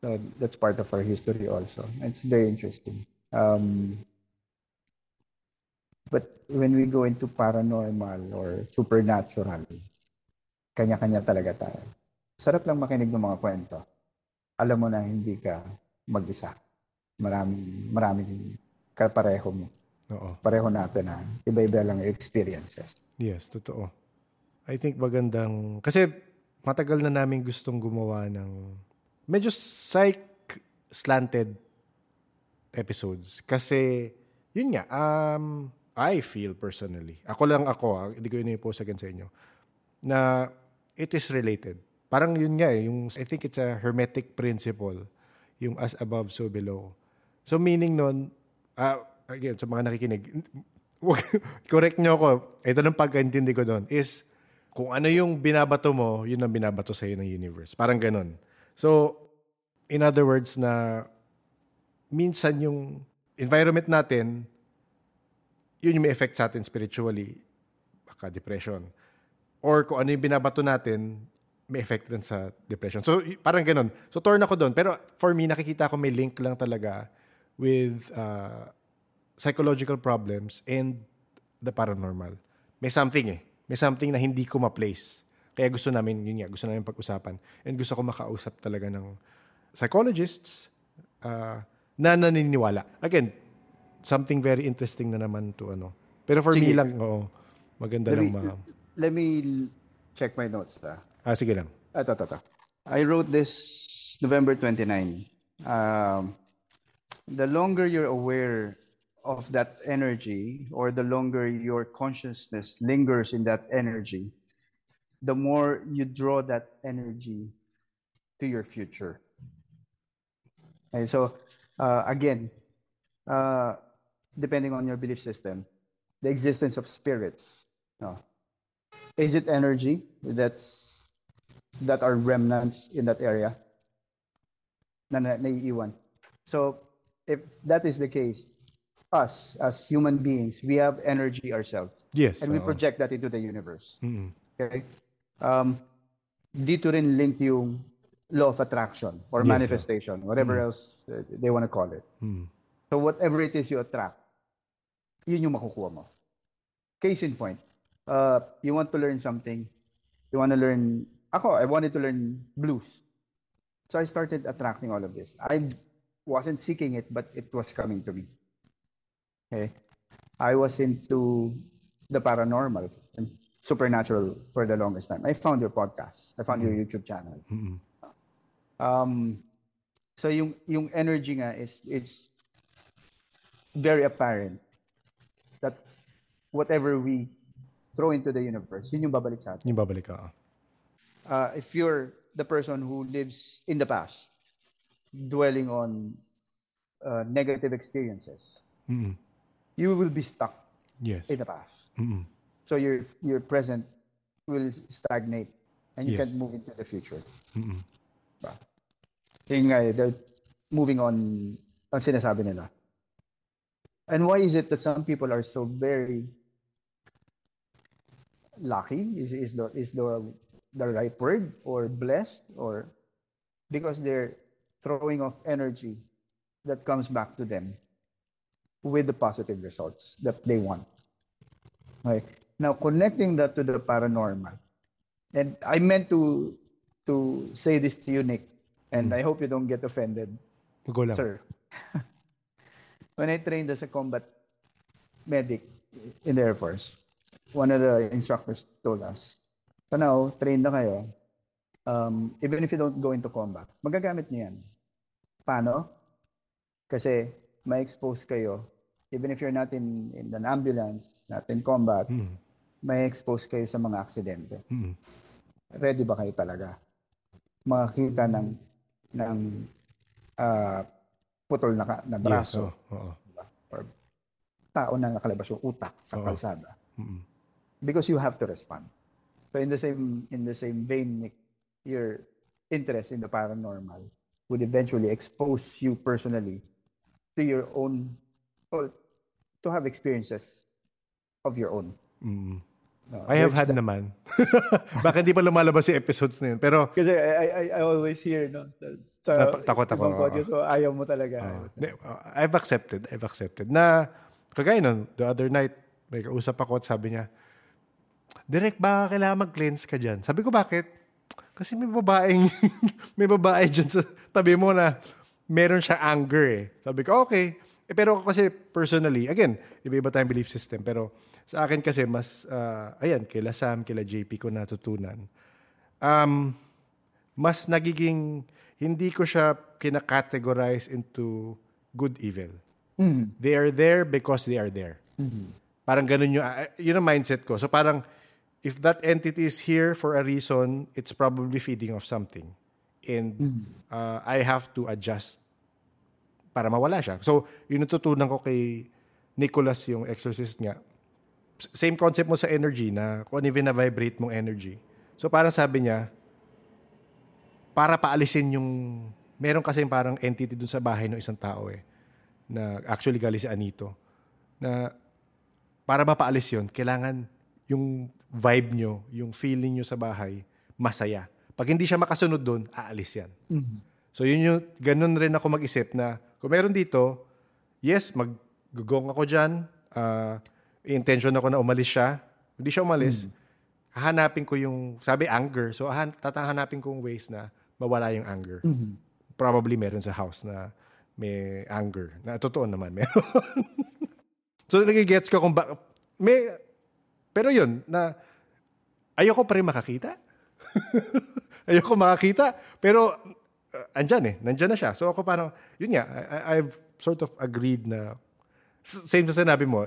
So that's part of our history also. It's very interesting. Um, but when we go into paranormal or supernatural, kanya-kanya talaga tayo. Sarap lang makinig ng mga kwento. Alam mo na hindi ka mag-isa. Maraming, maraming kapareho mo. Oo. Pareho natin na iba-iba lang experiences. Yes, totoo. I think magandang... Kasi matagal na namin gustong gumawa ng medyo psych-slanted episodes. Kasi, yun nga, um, I feel personally, ako lang ako, ah, hindi ko yun i-post again sa inyo, na it is related. Parang yun nga eh, yung, I think it's a hermetic principle, yung as above, so below. So meaning nun, ah, again, sa mga nakikinig, correct nyo ako, ito ng pagkaintindi ko doon, is kung ano yung binabato mo, yun ang binabato sa'yo ng universe. Parang ganun. So, in other words na minsan yung environment natin, yun yung may effect sa atin spiritually, baka depression. Or kung ano yung binabato natin, may effect rin sa depression. So, parang ganun. So, torn ako doon. Pero for me, nakikita ko may link lang talaga with uh, psychological problems and the paranormal. May something eh. May something na hindi ko ma-place. Kaya gusto namin, yun nga, gusto namin pag-usapan. And gusto ko makausap talaga ng psychologists uh, na naniniwala. Again, something very interesting na naman to ano. Pero for me Sige. lang, oo, maganda Let lang me, ma... let me check my notes. Ah. Ah, sige lang. Ito, ito, ito. I wrote this November 29. Um, the longer you're aware of that energy, or the longer your consciousness lingers in that energy, the more you draw that energy to your future. Okay, so uh, again, uh, depending on your belief system, the existence of spirits. No. Is it energy that's that are remnants in that area. So, if that is the case, us as human beings, we have energy ourselves Yes. and we oo. project that into the universe. Mm-mm. Okay? Um, dito rin link yung law of attraction or Yes, manifestation, whatever else uh, they want to call it. Mm. So whatever it is you attract, yun yung makukuha mo. Case in point, uh, you want to learn something, you want to learn, ako, I wanted to learn blues. So I started attracting all of this. I wasn't seeking it, but it was coming to me. Okay. I was into the paranormal and supernatural for the longest time. I found your podcast. I found your YouTube channel. Mm-mm. Um, so yung yung energy nga is it's very apparent that whatever we throw into the universe, yun yung babalik sa atin. Yung babalik ka. Uh, if you're the person who lives in the past, dwelling on uh, negative experiences, Mm-mm. You will be stuck Yes. in the past. Mm-mm. So your your present will stagnate and you Yes. can't move into the future. Mm-mm. Diba? Yun nga, they're moving on ang sinasabi nila. And why is it that some people are so very lucky? Is is the is the the right word or blessed or because they're throwing off energy that comes back to them with the positive results that they want. Okay. Now connecting that to the paranormal. And I meant to to say this to you, Nick, and I hope you don't get offended, Go lang. sir. when I trained as a combat medic in the Air Force, one of the instructors told us, so now, trained na kayo, um, even if you don't go into combat, magagamit niyo yan. Paano? Kasi ma-expose kayo, even if you're not in, in an ambulance, not in combat, Mm. may expose kayo sa mga aksidente. Mm. Ready ba kayo talaga? Makakita ng ng ah, putol na, na Yes. braso oo, oo. or tao na nakalabas yung utak sa Oo. kalsada Mm-mm. because you have to respond. So in the same in the same vein, Nick, your interest in the paranormal would eventually expose you personally to your own or to have experiences of your own. Mm. No, I have had naman. Baka hindi pa lumalabas yung episodes na yun. Pero, Kasi I, I, I always hear, no? Sa, Nap- takot ako, ibang podcast, so ayaw mo talaga. uh, di- uh, I've accepted. I've accepted. Na, kagaya nun, the other night, may kausap ako at sabi niya, Direk, baka kailangan mag-cleanse ka dyan. Sabi ko, bakit? Kasi may babaeng, may babae dyan sa tabi mo na meron siya anger eh. Sabi ko, okay. Eh, pero kasi personally, again, iba-iba tayong belief system. Pero sa akin kasi mas, ah, ayan, kila Sam, kila JP ko natutunan. Um, mas nagiging, hindi ko siya kina-categorize into good evil. Mm. They are there because they are there. Parang ganun yung, ah, yun ang mindset ko. So parang, if that entity is here for a reason, it's probably feeding off something. And uh, I have to adjust para mawala siya. So, yun yung tutunan ko kay Nicholas, yung exorcist. S- Same concept mo sa energy na kung ano yung vibrate mong energy. So, parang sabi niya, para paalisin yung, meron kasi parang entity dun sa bahay ng isang tao eh, na actually galing si Anito, na para mapaalis yun, kailangan yung vibe nyo, yung feeling nyo sa bahay, masaya. Pag hindi siya makasunod doon, aalis yan. So yun yung, ganun rin ako mag-isip na, kung meron dito, yes, mag-gugong ako dyan, uh, intention ako na umalis siya, hindi siya umalis, hahanapin ko yung, sabi anger, so han, tatahanapin ko yung ways na mawala yung anger. Probably meron sa house na may anger. Na totoo naman, meron. so nagigets ko kung ba, may, pero yun, na ayoko pa rin makakita. ayoko makakita. Pero uh, andyan eh, nandyan na siya. So ako parang, yun nga, I, I've sort of agreed na, same sa sinabi mo,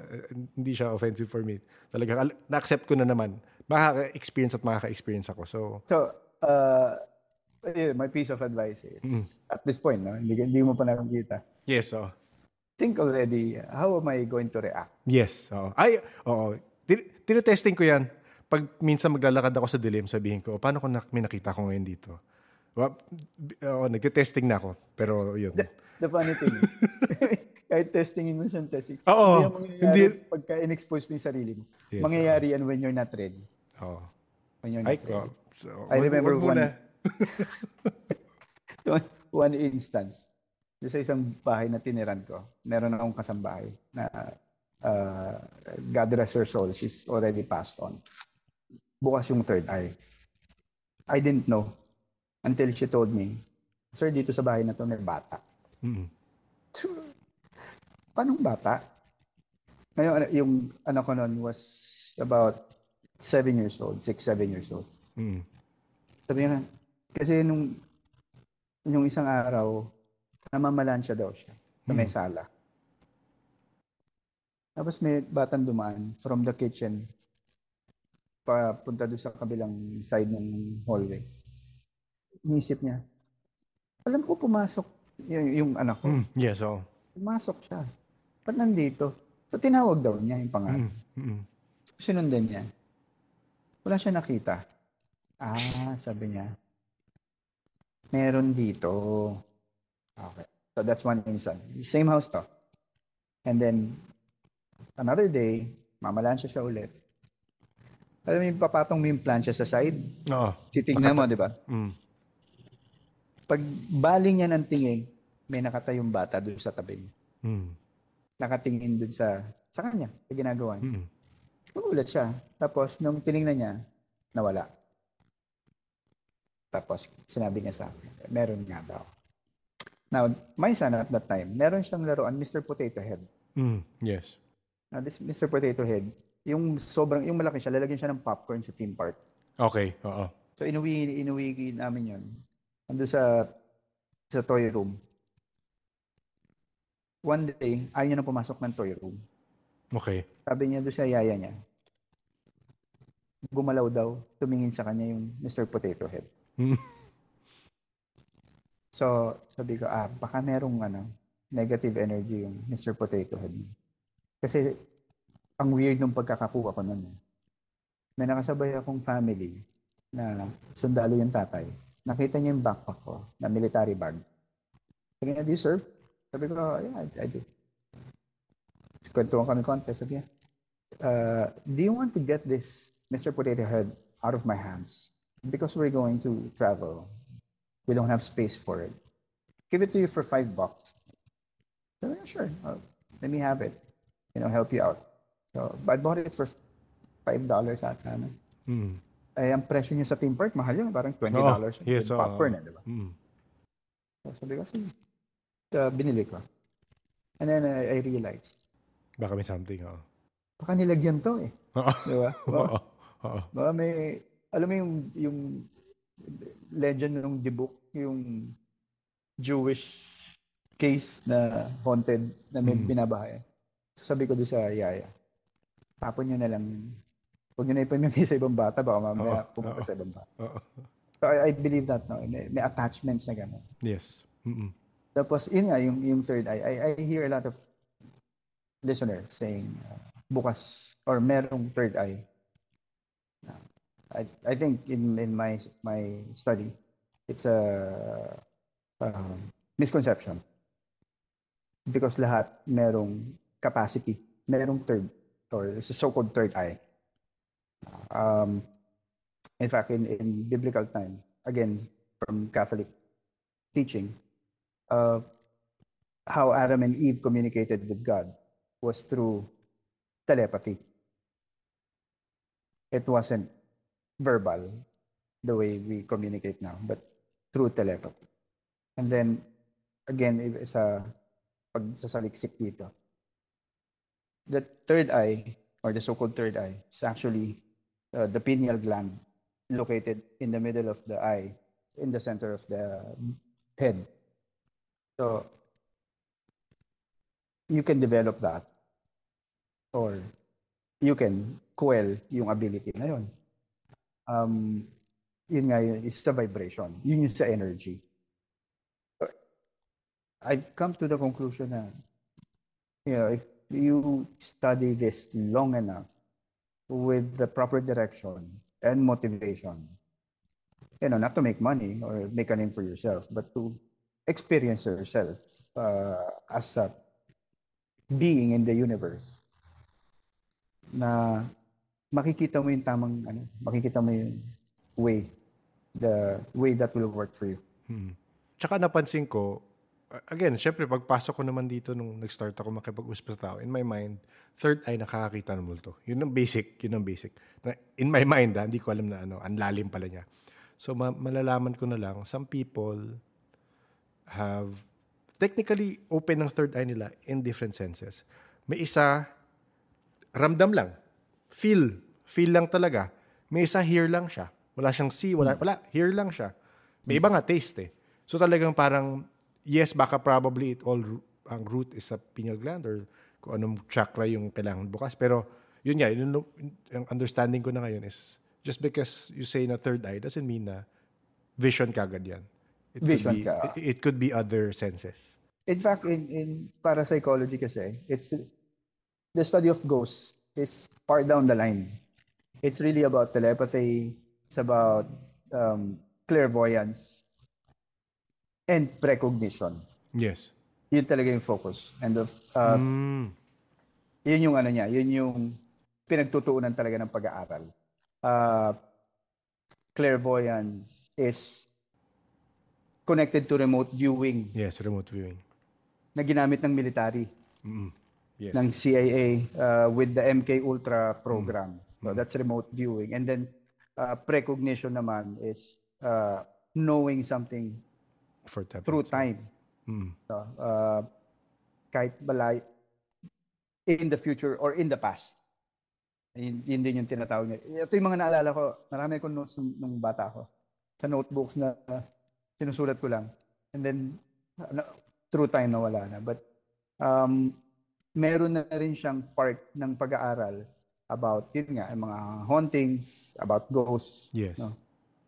hindi siya offensive for me. Talaga, al- na-accept ko na naman. Makaka-experience at makaka-experience ako. So, So, uh, my piece of advice is, at this point, no, hindi, hindi mo pa nakikita, yes, oh. think already, how am I going to react? Yes. Oo. Ay, oo. Tin- Tinetesting ko yan. Pag minsan maglalakad ako sa dilim, sabihin ko, paano nak- may nakita ko ngayon dito? B- Oo, nagte-testing na ako. Pero yun. The funny thing, kahit testingin mo siyang testing, Oo, hindi hindi- pagka in-expose mo yung sarili mo. Yes, mangyayari yan when you're not ready. Oo. When you're Ay, not ready. ko. So, I wag- remember wag muna. one, one instance. Doon sa isang bahay na tiniran ko, meron akong kasambahay na uh, God rest her soul, she's already passed on. Bukas yung third eye. I didn't know until she told me, Sir, dito sa bahay na to may bata. Mm. Paano bata? Ngayon, ano- yung anak ko noon was about seven years old, six, seven years old. Mm. Sabi niya, kasi nung yung isang araw, namamalansya daw siya sa may sala. Tapos may batang dumaan from the kitchen papunta doon sa kabilang side ng hallway. Inisip niya, alam ko pumasok yung, yung anak ko. Mm, yes, oo. Pumasok siya. Ba't nandito? So tinawag daw niya yung pangalan. Mm, mm, Sinundan niya. Wala siya nakita. Ah, sabi niya. Meron dito. Okay. So that's one instance. Same house to. And then, another day, mamalansya siya ulit. Alam mo yung papatong mo yung plancha sa side? Oo. Titignan mo, di ba? Mm. Pag baling niya ng tingin, may nakatayong bata doon sa tabi niya. Mm. Nakatingin doon sa, sa kanya, sa ginagawa niya. Mm. Nagulat siya. Tapos, nung tinignan niya, nawala. Tapos, sinabi niya sa akin, meron nga daw. Now, my son at that time, meron siyang laruan, Mr. Potato Head. Mm. Yes. Now, this Mr. Potato Head, yung sobrang, yung malaki siya, lalagyan siya ng popcorn sa theme park. Okay, oo. So, inuwi, inuwi namin yun. Ando sa, sa toy room. One day, ayaw niya na pumasok ng toy room. Okay. Sabi niya doon sa yaya niya, gumalaw daw, tumingin sa kanya yung Mr. Potato Head. Mm. So, sabi ko, ah, baka merong ano, negative energy yung Mr. Potato Head. Kasi, ang weird nung pagkakakuha ko nun. eh. May nakasabay akong family na sundalo yung tatay. Nakita niya yung backpack ko na military bag. Sabi niya, do you serve? Sabi ko, yeah, I, I do. Kwentuhan kami konti. Sabi niya, uh, do you want to get this Mr. Potato Head out of my hands? Because we're going to travel. We don't have space for it. Give it to you for five bucks. So, yeah, sure. Uh, let me have it. You know, help you out. So, I bought it for five dollars ata. No? Mm. Eh, ang presyo niya sa theme park, mahal yun. Parang $20. Oo, dollars yes, oo. popcorn, eh, di ba? Mm. So, sabi ko, sige. Uh, binili ko. And then I, I realized, Baka may something, oo. baka nilagyan to eh. Oo. Di ba? Oo. Oo. baka may, alam mo yung, yung legend ng the book, yung Jewish case na haunted na may Mm. binabahay. So, sabi ko doon sa yaya, tapon nyo na lang. Huwag nyo na ipamigay sa ibang bata, baka mamaya Oo, pumunta oo. sa ibang bata. Oo. So, I, I believe that, no? May, may attachments na gano'n. Yes. Mm-mm. Tapos, yun nga, yung, yung third eye. I, I hear a lot of listeners saying, uh, bukas, or merong third eye. Uh, I, I think in, in my, my study, it's a um, misconception. Because lahat merong capacity, merong third, or so-called third eye. Um, in fact, in, in biblical time, again, from Catholic teaching, uh, how Adam and Eve communicated with God was through telepathy. It wasn't verbal the way we communicate now, but through telepathy. And then, again, sa pagsasaliksik dito, the third eye, or the so-called third eye, is actually uh, the pineal gland located in the middle of the eye, in the center of the head. So, you can develop that or you can quell yung ability na yun. Um, yun nga yun, is the vibration. Yun yung sa energy. I've come to the conclusion na, you know, if you study this long enough with the proper direction and motivation, you know, not to make money or make a name for yourself, but to experience yourself uh, as a being in the universe na makikita mo yung tamang ano, makikita mo yung way, the way that will work for you. Hmm. Tsaka napansin ko, again, syempre pagpasok ko naman dito nung nag-start ako makipag-usap sa tao, in my mind, third eye nakakakita ng multo. Yun ang basic, yun ang basic. In my mind, ha, hindi ko alam na ano, ang lalim pala niya. So ma- malalaman ko na lang, some people have technically open ng third eye nila in different senses. May isa, ramdam lang. Feel. Feel lang talaga. May isa, hear lang siya. Wala siyang see, wala, wala, hear lang siya. May iba nga, taste eh. So talagang parang, yes, baka probably it all, ang root is sa pineal gland or kung anong chakra yung kailangan bukas. Pero yun nga, yun, yung understanding ko na ngayon is just because you say na third eye doesn't mean na vision kagad yan. It Vision could be, ka. It, it could be other senses. In fact, in, in parapsychology kasi, it's the study of ghosts is far down the line. It's really about telepathy, it's about um, clairvoyance, and precognition. Yes. Yun talaga yung focus. And of, uh, Mm. yun yung ano niya, yun yung pinagtutuunan talaga ng pag-aaral. Uh, clairvoyance is connected to remote viewing Yes, remote viewing. na ginamit ng military. Mm. Yes. ng CIA uh, with the MK Ultra program. So that's remote viewing. And then uh, precognition naman is uh, knowing something For time. through time. Mm. So, uh, kahit balay in the future or in the past. Yun, yun din yung tinatawag niya. Ito yung mga naalala ko. Marami akong notes nung, nung bata ko. Sa notebooks na uh, sinusulat ko lang. And then, uh, na- through time nawala na. But, um, meron na rin siyang part ng pag-aaral about, yun nga, mga hauntings, about ghosts. Yes. No?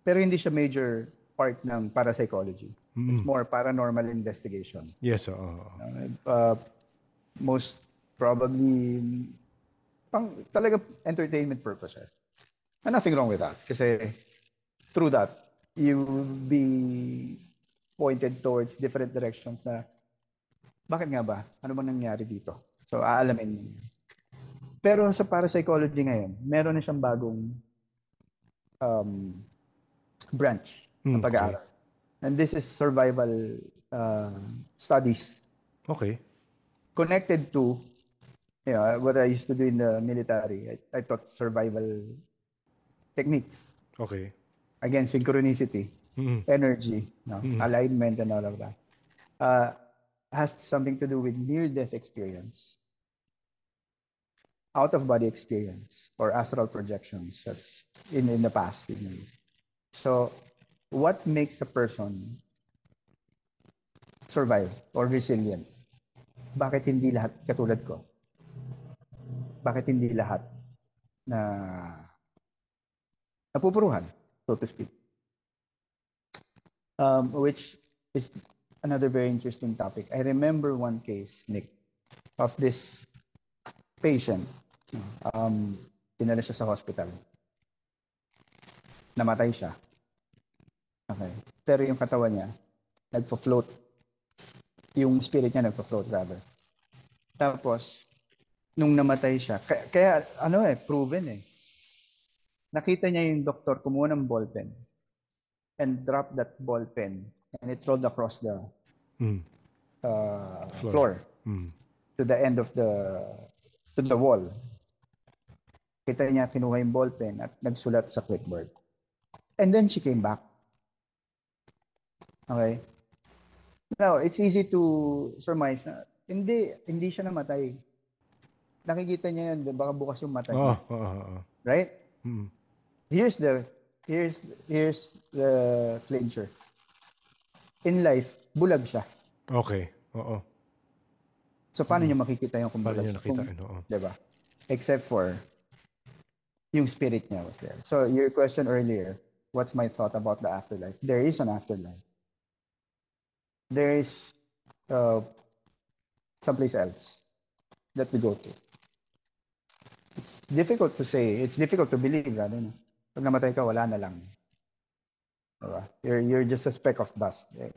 Pero hindi siya major part ng parapsychology. It's more paranormal investigation. Yes, oo. oo. Uh, most probably, pang, talaga entertainment purposes. And nothing wrong with that. Kasi through that, you will be pointed towards different directions na bakit nga ba? Ano bang nangyari dito? So, aalamin mo. Pero sa parapsychology ngayon, meron na siyang bagong um, branch Mm, ng pag-aaral. And this is survival uh, studies Okay. connected to you know, what I used to do in the military. I, I taught survival techniques. Okay. Again, synchronicity, Mm. energy, no? alignment, and all of that. Uh, has something to do with near-death experience, out-of-body experience, or astral projections as in, in the past. you know. So, what makes a person survive or resilient? Bakit hindi lahat katulad ko? Bakit hindi lahat na napupuruhan, so to speak? Um, which is another very interesting topic. I remember one case, Nick, of this patient. Um, dinala siya sa hospital. Namatay siya. Okay. Pero yung katawan niya, nagfo-float. Yung spirit niya nagfo-float rather. Tapos, nung namatay siya, kaya, kaya ano eh, proven eh. Nakita niya yung doktor kumuha ng ballpen and drop that ballpen and it rolled across the Mm. uh, Floor. floor. Mm. to the end of the to the wall. Kita niya kinuha yung ballpen at nagsulat sa clipboard. And then she came back. Okay? Now, it's easy to surmise na hindi hindi siya namatay. Nakikita niya yun, baka bukas yung mata niya. oo, oo, oo. Right? Mm. Here's the here's here's the clincher. In life, bulag siya. Okay. Oo. So paano niya makikita yung kung Paano bulag niyo siya? nakita? Kung- yun? Oo. Diba? Except for yung spirit niya was there. So your question earlier, what's my thought about the afterlife? There is an afterlife. There is uh, someplace else that we go to. It's difficult to say. It's difficult to believe, rather. No? Pag namatay ka, wala na lang. Diba? You're, you're just a speck of dust. Eh.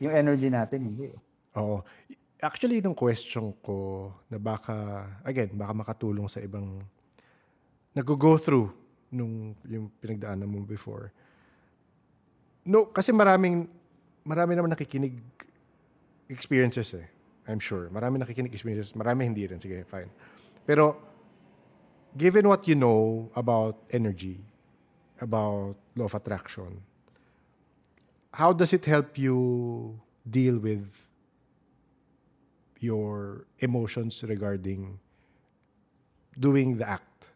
Yung energy natin, hindi. Oo. Actually, yung question ko na baka, again, baka makatulong sa ibang nag-go through nung yung pinagdaanan mo before. No, kasi maraming, marami naman nakikinig experiences eh. I'm sure. Marami nakikinig experiences. Marami hindi rin. Sige, fine. Pero, given what you know about energy, about law of attraction, how does it help you deal with your emotions regarding doing the act?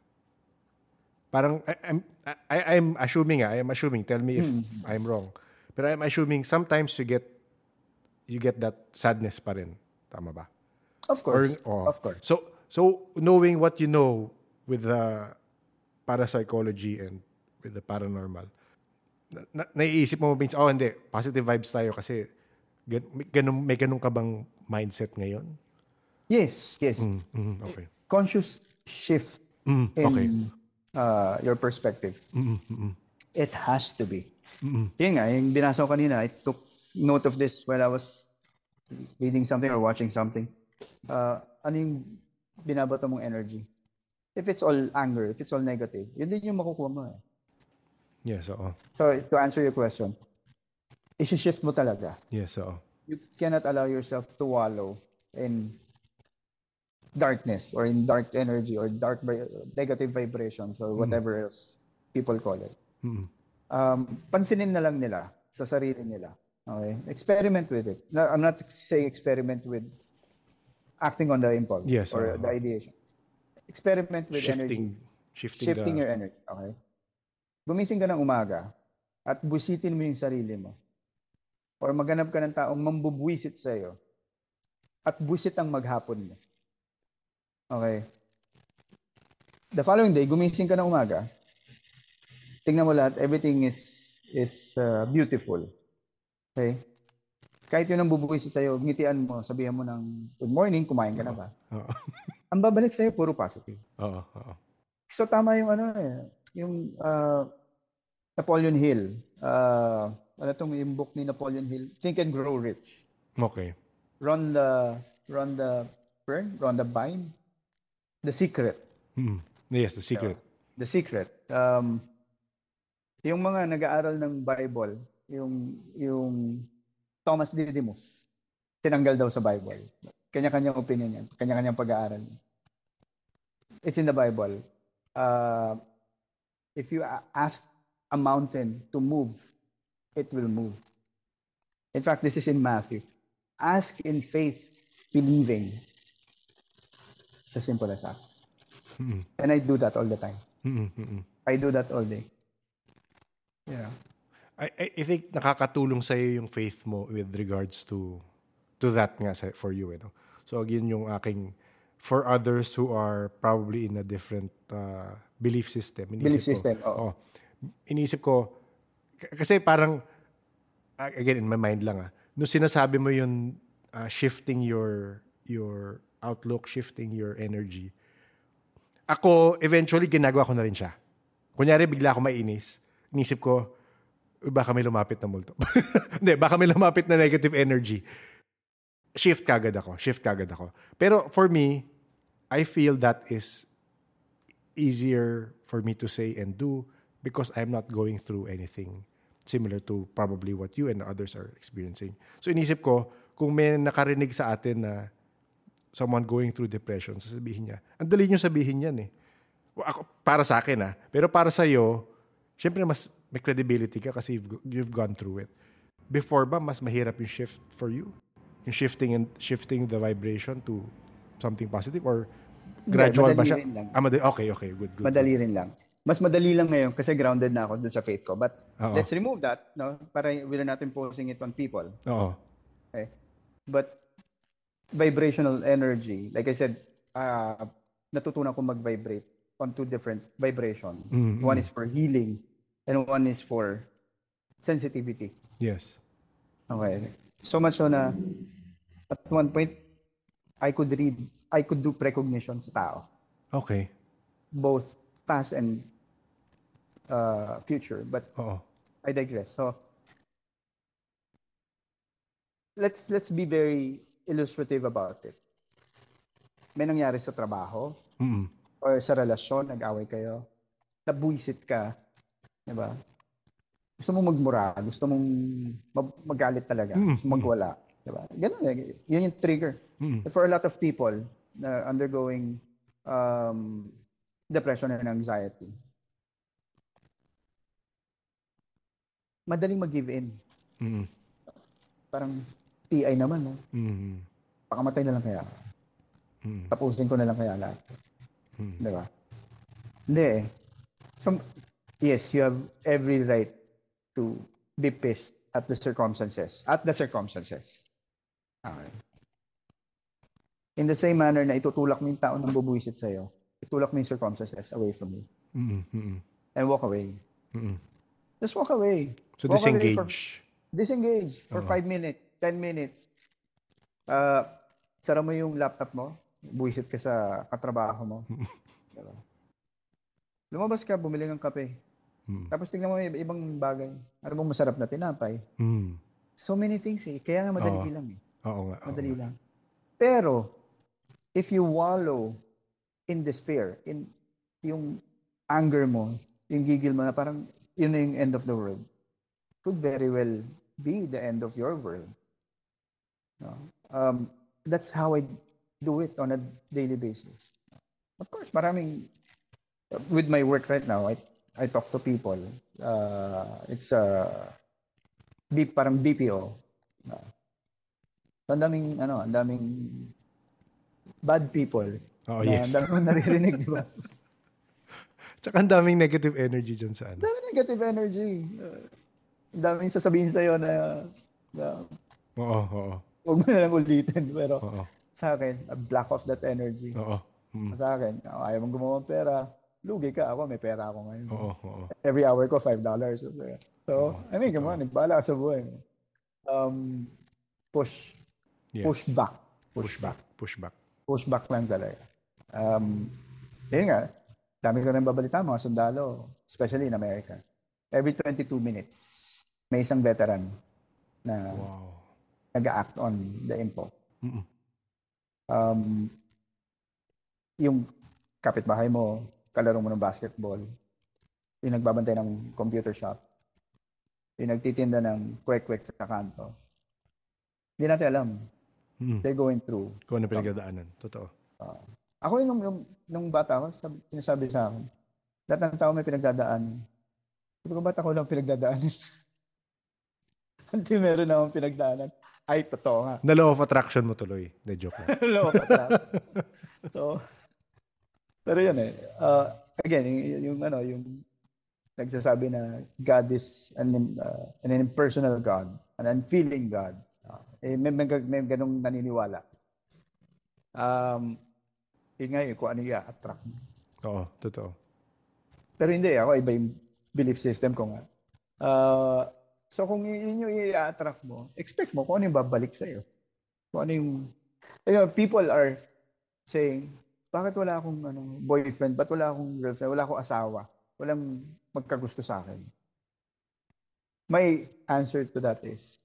Parang I, I'm I, I'm assuming ah, I'm assuming tell me if I'm wrong. Pero I'm assuming sometimes you get you get that sadness pa rin. Tama ba? Of course. oh. Of course. So so knowing what you know with the parapsychology and with the paranormal, na, na, naiisip mo minsan, oh hindi, positive vibes tayo kasi gan, may, ganun, may ganun ka bang mindset ngayon? Yes, yes. Mm, mm, okay. Conscious shift Mm, in okay. uh, your perspective. Mm, mm, mm, It has to be. Mm, Yun nga, yung binasa ko kanina, I took note of this while I was reading something or watching something. Uh, ano yung binabato mong energy? If it's all anger, if it's all negative, yun din yung makukuha mo. Eh. Yes, oo. So, to answer your question, isi-shift mo talaga. Yes, oo. You cannot allow yourself to wallow in darkness or in dark energy or dark negative vibrations or whatever else people call it. Mm, um, pansinin na lang nila sa sarili nila. Okay? Experiment with it. No, I'm not saying experiment with acting on the impulse Yes, or oo. the ideation. Experiment with energy. shifting, shifting, Shifting the, your energy. Okay? Gumising ka ng umaga at busitin mo yung sarili mo. Or maghanap ka ng taong mambubwisit sa iyo at busit ang maghapon mo. Okay? The following day, gumising ka ng umaga, tingnan mo lahat, everything is is uh, beautiful. Okay? Kahit yun ang bubuwisit sa'yo, ngitian mo, sabihan mo ng good morning, kumain ka na ba? Oo. Ang babalik sa'yo, puro positive. Oo, oo. So tama yung ano eh, yung uh, Napoleon Hill. Uh, ano tong yung book ni Napoleon Hill? Think and Grow Rich. Okay. Rhonda, Rhonda Byrne, Rhonda Byrne. The Secret. Mm. Yes, the secret. The Secret. Um, yung mga nag-aaral ng Bible, yung yung Thomas Didymus, tinanggal daw sa Bible. Kanya-kanyang opinion yan. Kanya-kanyang pag-aaral. It's in the Bible. Uh, if you ask a mountain to move, it will move. In fact, this is in Matthew. Ask in faith, believing. It's as simple as that. Mm, And I do that all the time. mm, mm, mm. I do that all day. Yeah. I, I, think nakakatulong sa iyo yung faith mo with regards to to that nga sa, for you, you know. So again, yung aking for others who are probably in a different uh, belief system. Iniisip Belief ko, system, oo. oh, iniisip ko, kasi parang, uh, again, in my mind lang ah, nung sinasabi mo yung uh, shifting your your outlook, shifting your energy, ako, eventually, ginagawa ko na rin siya. Kunyari, bigla ako mainis. Inisip ko, "Uy, baka may lumapit na multo. Hindi, baka may lumapit na negative energy. Shift kagad ako. Shift kagad ako. Pero for me, I feel that is easier for me to say and do because I'm not going through anything similar to probably what you and others are experiencing. So inisip ko, kung may nakarinig sa atin na someone going through depression, sasabihin niya, ang dali niyo sabihin yan eh. Para sa akin ah. Pero para sa iyo, syempre mas may credibility ka kasi you've, you've gone through it. Before ba, mas mahirap yung shift for you? Yung shifting and shifting the vibration to something positive or gradual ba madali siya? rin lang. Ah, madali. Okay, okay. Good, good. Madali rin lang. Mas madali lang ngayon kasi grounded na ako dun sa faith ko. But Oo. let's remove that, no? Para wala natin posing it on people. Oo. Okay? But vibrational energy, like I said, uh, natutunan ko mag-vibrate on two different vibrations. Mm, One is for healing and one is for sensitivity. Yes. Okay. So much so na at one point, I could read, I could do precognition sa tao. Okay. Both past and uh, future. But Oo. I digress. So let's let's be very illustrative about it. May nangyari sa trabaho Mm-mm. Or sa relasyon, nag-away kayo, nabuisit ka, di ba? Gusto mong magmura, gusto mong mag- magalit talaga, Mm, gusto magwala, di ba? Ganun eh. Yun yung trigger. Mm. For a lot of people na undergoing um, depression and anxiety, madaling mag-give in. Mm-mm. Parang PI naman, no? Mm-mm. Pakamatay na lang kaya. Mm. Tapusin ko na lang kaya lahat. Mm. Di ba? Hindi eh. So, yes, you have every right to be pissed at the circumstances. At the circumstances. Okay. In the same manner na itutulak mo yung tao ng bubuisit sa'yo, itulak mo yung circumstances away from you. Mm-mm, And walk away. mm-mm. Just walk away. So Walk away for- disengage. disengage for Oo. 5 minutes, 10 minutes. Uh, sara mo yung laptop mo, buwisit ka sa katrabaho mo. Diba? Lumabas ka, bumili ng kape. Mm. Tapos tingnan mo yung ibang bagay. Ano bang masarap na tinapay? Mm. So many things eh. Kaya nga madali Oo. lang eh. Oo nga. oo Madali nga. lang. Pero, if you wallow in despair, in yung anger mo, yung gigil mo na parang yun na yung end of the world, could very well be the end of your world. No? Um, that's how I do it on a daily basis. Of course, maraming, with my work right now, I, I talk to people. Uh, it's a, B, parang BPO. Uh, ang daming, ano, ang daming bad people. Oo, na, yes. Ang daming naririnig, di ba? Tsaka ang daming negative energy dyan sa ano. Daming negative energy. Uh, ang daming sasabihin sa'yo na, na Oo, oo, huwag mo na lang ulitin. Pero oo, sa akin, block off that energy. oo. Mm. Sa akin, oh, ayaw mong gumawa ng pera, lugi ka. Ako, may pera ako ngayon. Oo, oo. Every hour ko, $5. So, so I mean, come on, nagbahala ka sa buhay. Um, push. Yes. Push back. Push back. Push back. push back lang talaga. Um, yun nga, dami ko rin babalita mga sundalo, especially in America. Every 22 minutes, may isang veteran na Wow. nag-act on the info. Mm-mm. Um, yung kapitbahay mo, kalaro mo ng basketball, yung nagbabantay ng computer shop, yung nagtitinda ng kwek-kwek sa kanto. Hindi natin alam. Mm. They're going through Kung ano pinagdadaanan. Totoo. Ako yung nung, nung, bata ako, sab- sinasabi sa akin, lahat ng tao may pinagdadaan. Sabi ko, ba't ako lang pinagdadaanan? Hindi meron akong pinagdaanan. Ay, totoo nga. Na law of attraction mo tuloy. Na joke lang. Loko ka lang. so, pero yun eh. Uh, again, yung, yung, ano, yung nagsasabi na God is an, uh, an impersonal God, an unfeeling God. Uh, eh, may, may, may ganong naniniwala. Um, yun nga yun, kung ano yung attract. Oo, totoo. Pero hindi, ako iba yung belief system ko nga. Uh, so kung yun yung i-attract mo, expect mo kung ano yung babalik sa'yo. Kung ano yung... Ayun, people are saying, bakit wala akong ano, boyfriend? Ba't wala akong girlfriend? Wala akong asawa? Walang magkagusto sa akin. My answer to that is,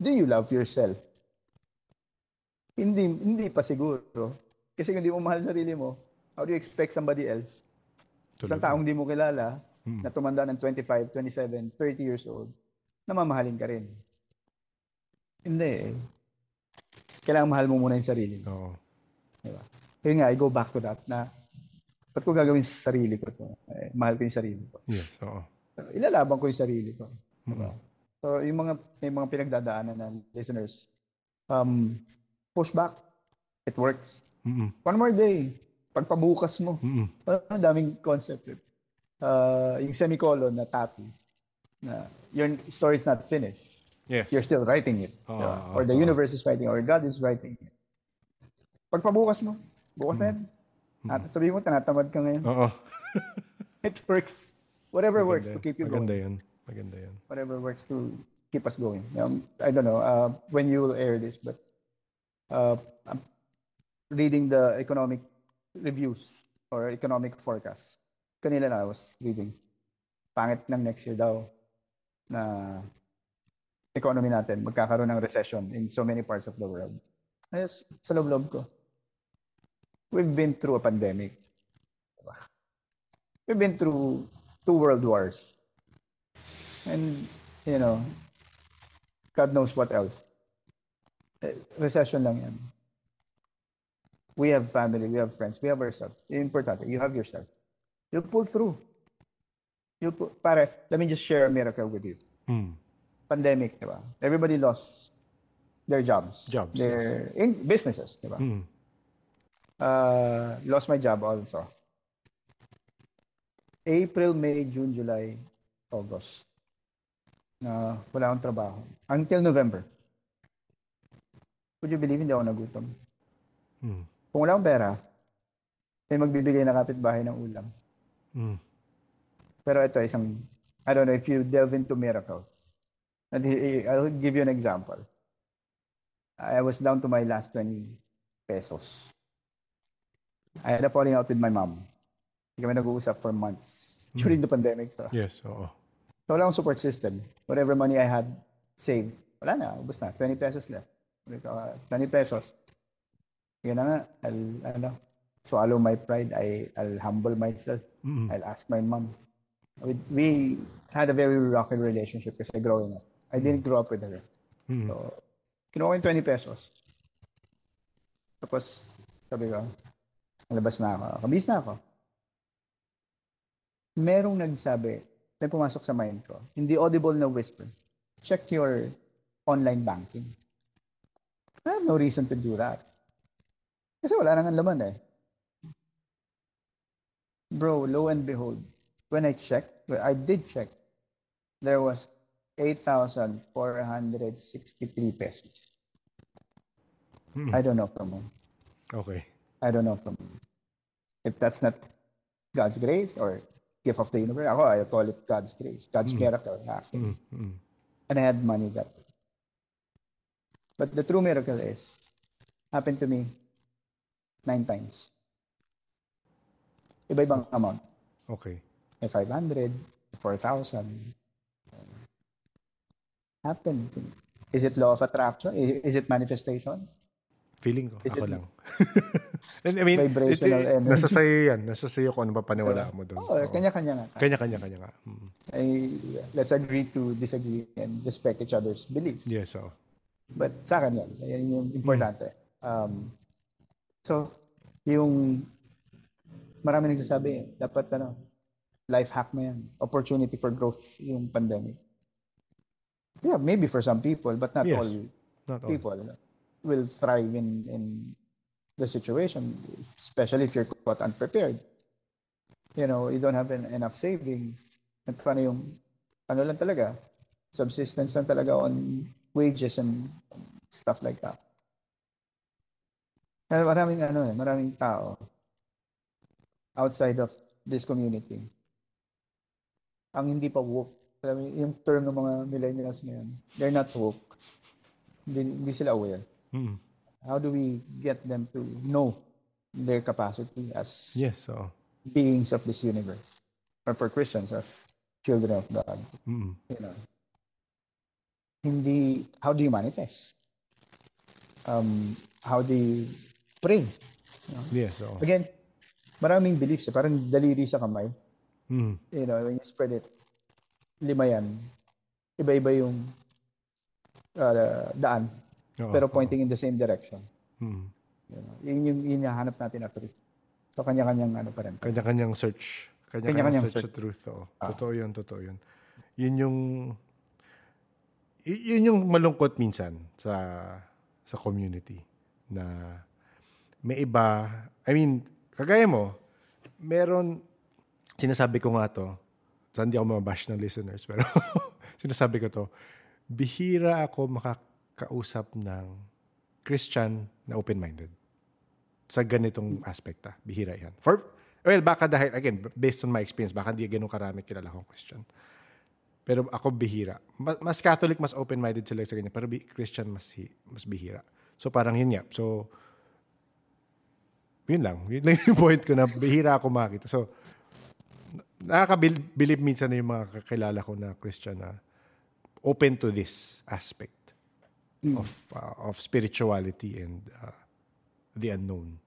do you love yourself? Hindi, hindi pa siguro. Kasi kung hindi mo mahal sarili mo, how do you expect somebody else Isang taong di mo kilala, Mm. na tumanda ng 25, 27, 30 years old, na mamahalin ka rin. Hindi eh. Kailangan mahal mo muna yung sarili. Oo. Diba? Kaya nga, I go back to that na ba't ko gagawin sa sarili ko to? Eh, mahal ko yung sarili ko. Yes, oo. Ilalaban ko yung sarili ko. Mm. So, yung mga, may mga pinagdadaanan ng listeners, um, push back. It works. Mm-mm. One more day. Pagpabukas mo. Mm-mm. Ang daming concept. eh. Uh, yung semicolon na tapi, na your story is not finished. Yes. You're still writing it. Oo, diba? or the oo. universe is writing, or God is writing it. Pagpabukas mo, bukas na yan. At sabihin mo, tanatamad ka ngayon. Oo. It works. Whatever works to Maganda. keep you Maganda going. yan. Maganda yan. Whatever works to keep us going. Um, I don't know uh, when you will air this, but uh, I'm reading the economic reviews or economic forecast. Kanila na I was reading. Pangit ng next year daw na economy natin magkakaroon ng recession in so many parts of the world. Ayos, sa loob-loob ko. We've been through a pandemic. Diba? We've been through two world wars. And, you know, God knows what else. Eh, Recession lang yan. We have family, we have friends, we have ourselves. Importante, you have yourself. You'll pull through. You'll pull, pare, let me just share a miracle with you. Mm. Pandemic, di ba? Everybody lost their jobs. Jobs, Their in businesses, di ba? Mm. Uh, lost my job also. April, May, June, July, August. na wala akong trabaho. Until November. Would you believe hindi ako nagutom? Mm. Kung wala akong pera, may magbibigay na kapitbahay ng ulam. Mm. Pero ito, isang, I don't know if you delve into miracle. And I'll give you an example. I was down to my last 20 pesos. I had a falling out with my mom. Hindi kami nag-uusap for months. During the pandemic. pa. Yes, oo. So wala akong support system. Whatever money I had saved, wala na, ubos na. 20 pesos left. Sabi ko, ah, 20 pesos. Yun na nga, I'll, ano, swallow my pride. I, I'll humble myself. Mm. I'll ask my mom. We, we had a very rocky relationship kasi growing up. I didn't grow up with her. Mm. So, kinuha ko yung 20 pesos. Tapos, sabi ko, labas na ako. Kabis na ako. Merong nagsabi, may pumasok sa mind ko, hindi audible na whisper, check your online banking. I have no reason to do that. Kasi wala nang laman eh. Bro, lo and behold, when I checked, I did check, there was 8,463 pesos. Mm. I don't know from whom. Okay. I don't know from whom. If that's not God's grace or gift of the universe, ako, I call it God's grace, God's miracle, actually. Mm. Mm. And I had money that way. But the true miracle is, happened to me nine times. Iba-ibang amount. Okay. May 500, 4,000. Happened to me. Is it law of attraction? Is it manifestation? Feeling ko. Is ako it- lang. I mean, Vibrational it- it- energy. Nasa sa'yo yan. Nasa sa'yo kung ano ba paniwala mo doon. Oo, Oo. kanya-kanya nga. Kanya-kanya, kanya nga. Mm. I, let's agree to disagree and respect each other's beliefs. Yes, oo. But sa akin yan. Yan yung importante. Um, so, yung marami nagsasabi, dapat ano, life hack mo yan. Opportunity for growth yung pandemic. Yeah, maybe for some people, but not Yes. all Not all. people will thrive in, in the situation, especially if you're caught unprepared. You know, you don't have en- enough savings. At paano yung, ano lang talaga, subsistence lang talaga on wages and stuff like that. Maraming ano eh, maraming tao outside of this community ang hindi pa woke. Alam mo, yung term ng mga millennials ngayon, they're not woke. Hindi, hindi sila aware. Mm. How do we get them to know their capacity as Yes, oo. beings of this universe? Or for Christians as children of God. Mm. You know. Hindi, how do you manifest? Um, how do you pray? Yes, oo. Again, maraming beliefs. Eh. Parang daliri sa kamay. Mm. You know, when you spread it, lima yan. Iba-iba yung uh, daan. Oo, pero oo. pointing in the same direction. Mm. You know, yun yung hinahanap natin na truth. So, kanya-kanyang ano pa rin. Kanya-kanyang search. Kanya-kanyang Kanya-kanyang search, search. sa truth. Oo. Ah. Totoo yun, totoo yun. Yun yung yun yung malungkot minsan sa sa community na may iba, I mean, kagaya mo, meron, sinasabi ko nga to, so hindi ako mabash ng listeners, pero sinasabi ko to, bihira ako makakausap ng Christian na open-minded sa ganitong aspect. Ah. Bihira yan. For, well, baka dahil, again, based on my experience, baka hindi ganun karami kilala kong Christian. Pero ako bihira. Mas, Catholic, mas open-minded sila sa ganyan. Pero Christian, mas, mas bihira. So parang yun nga. So, yun lang. Yun lang yung point ko na bihira ako makita. So, nakakabilib minsan na yung mga kakilala ko na Christian na open to this aspect of uh, of spirituality and uh, the unknown.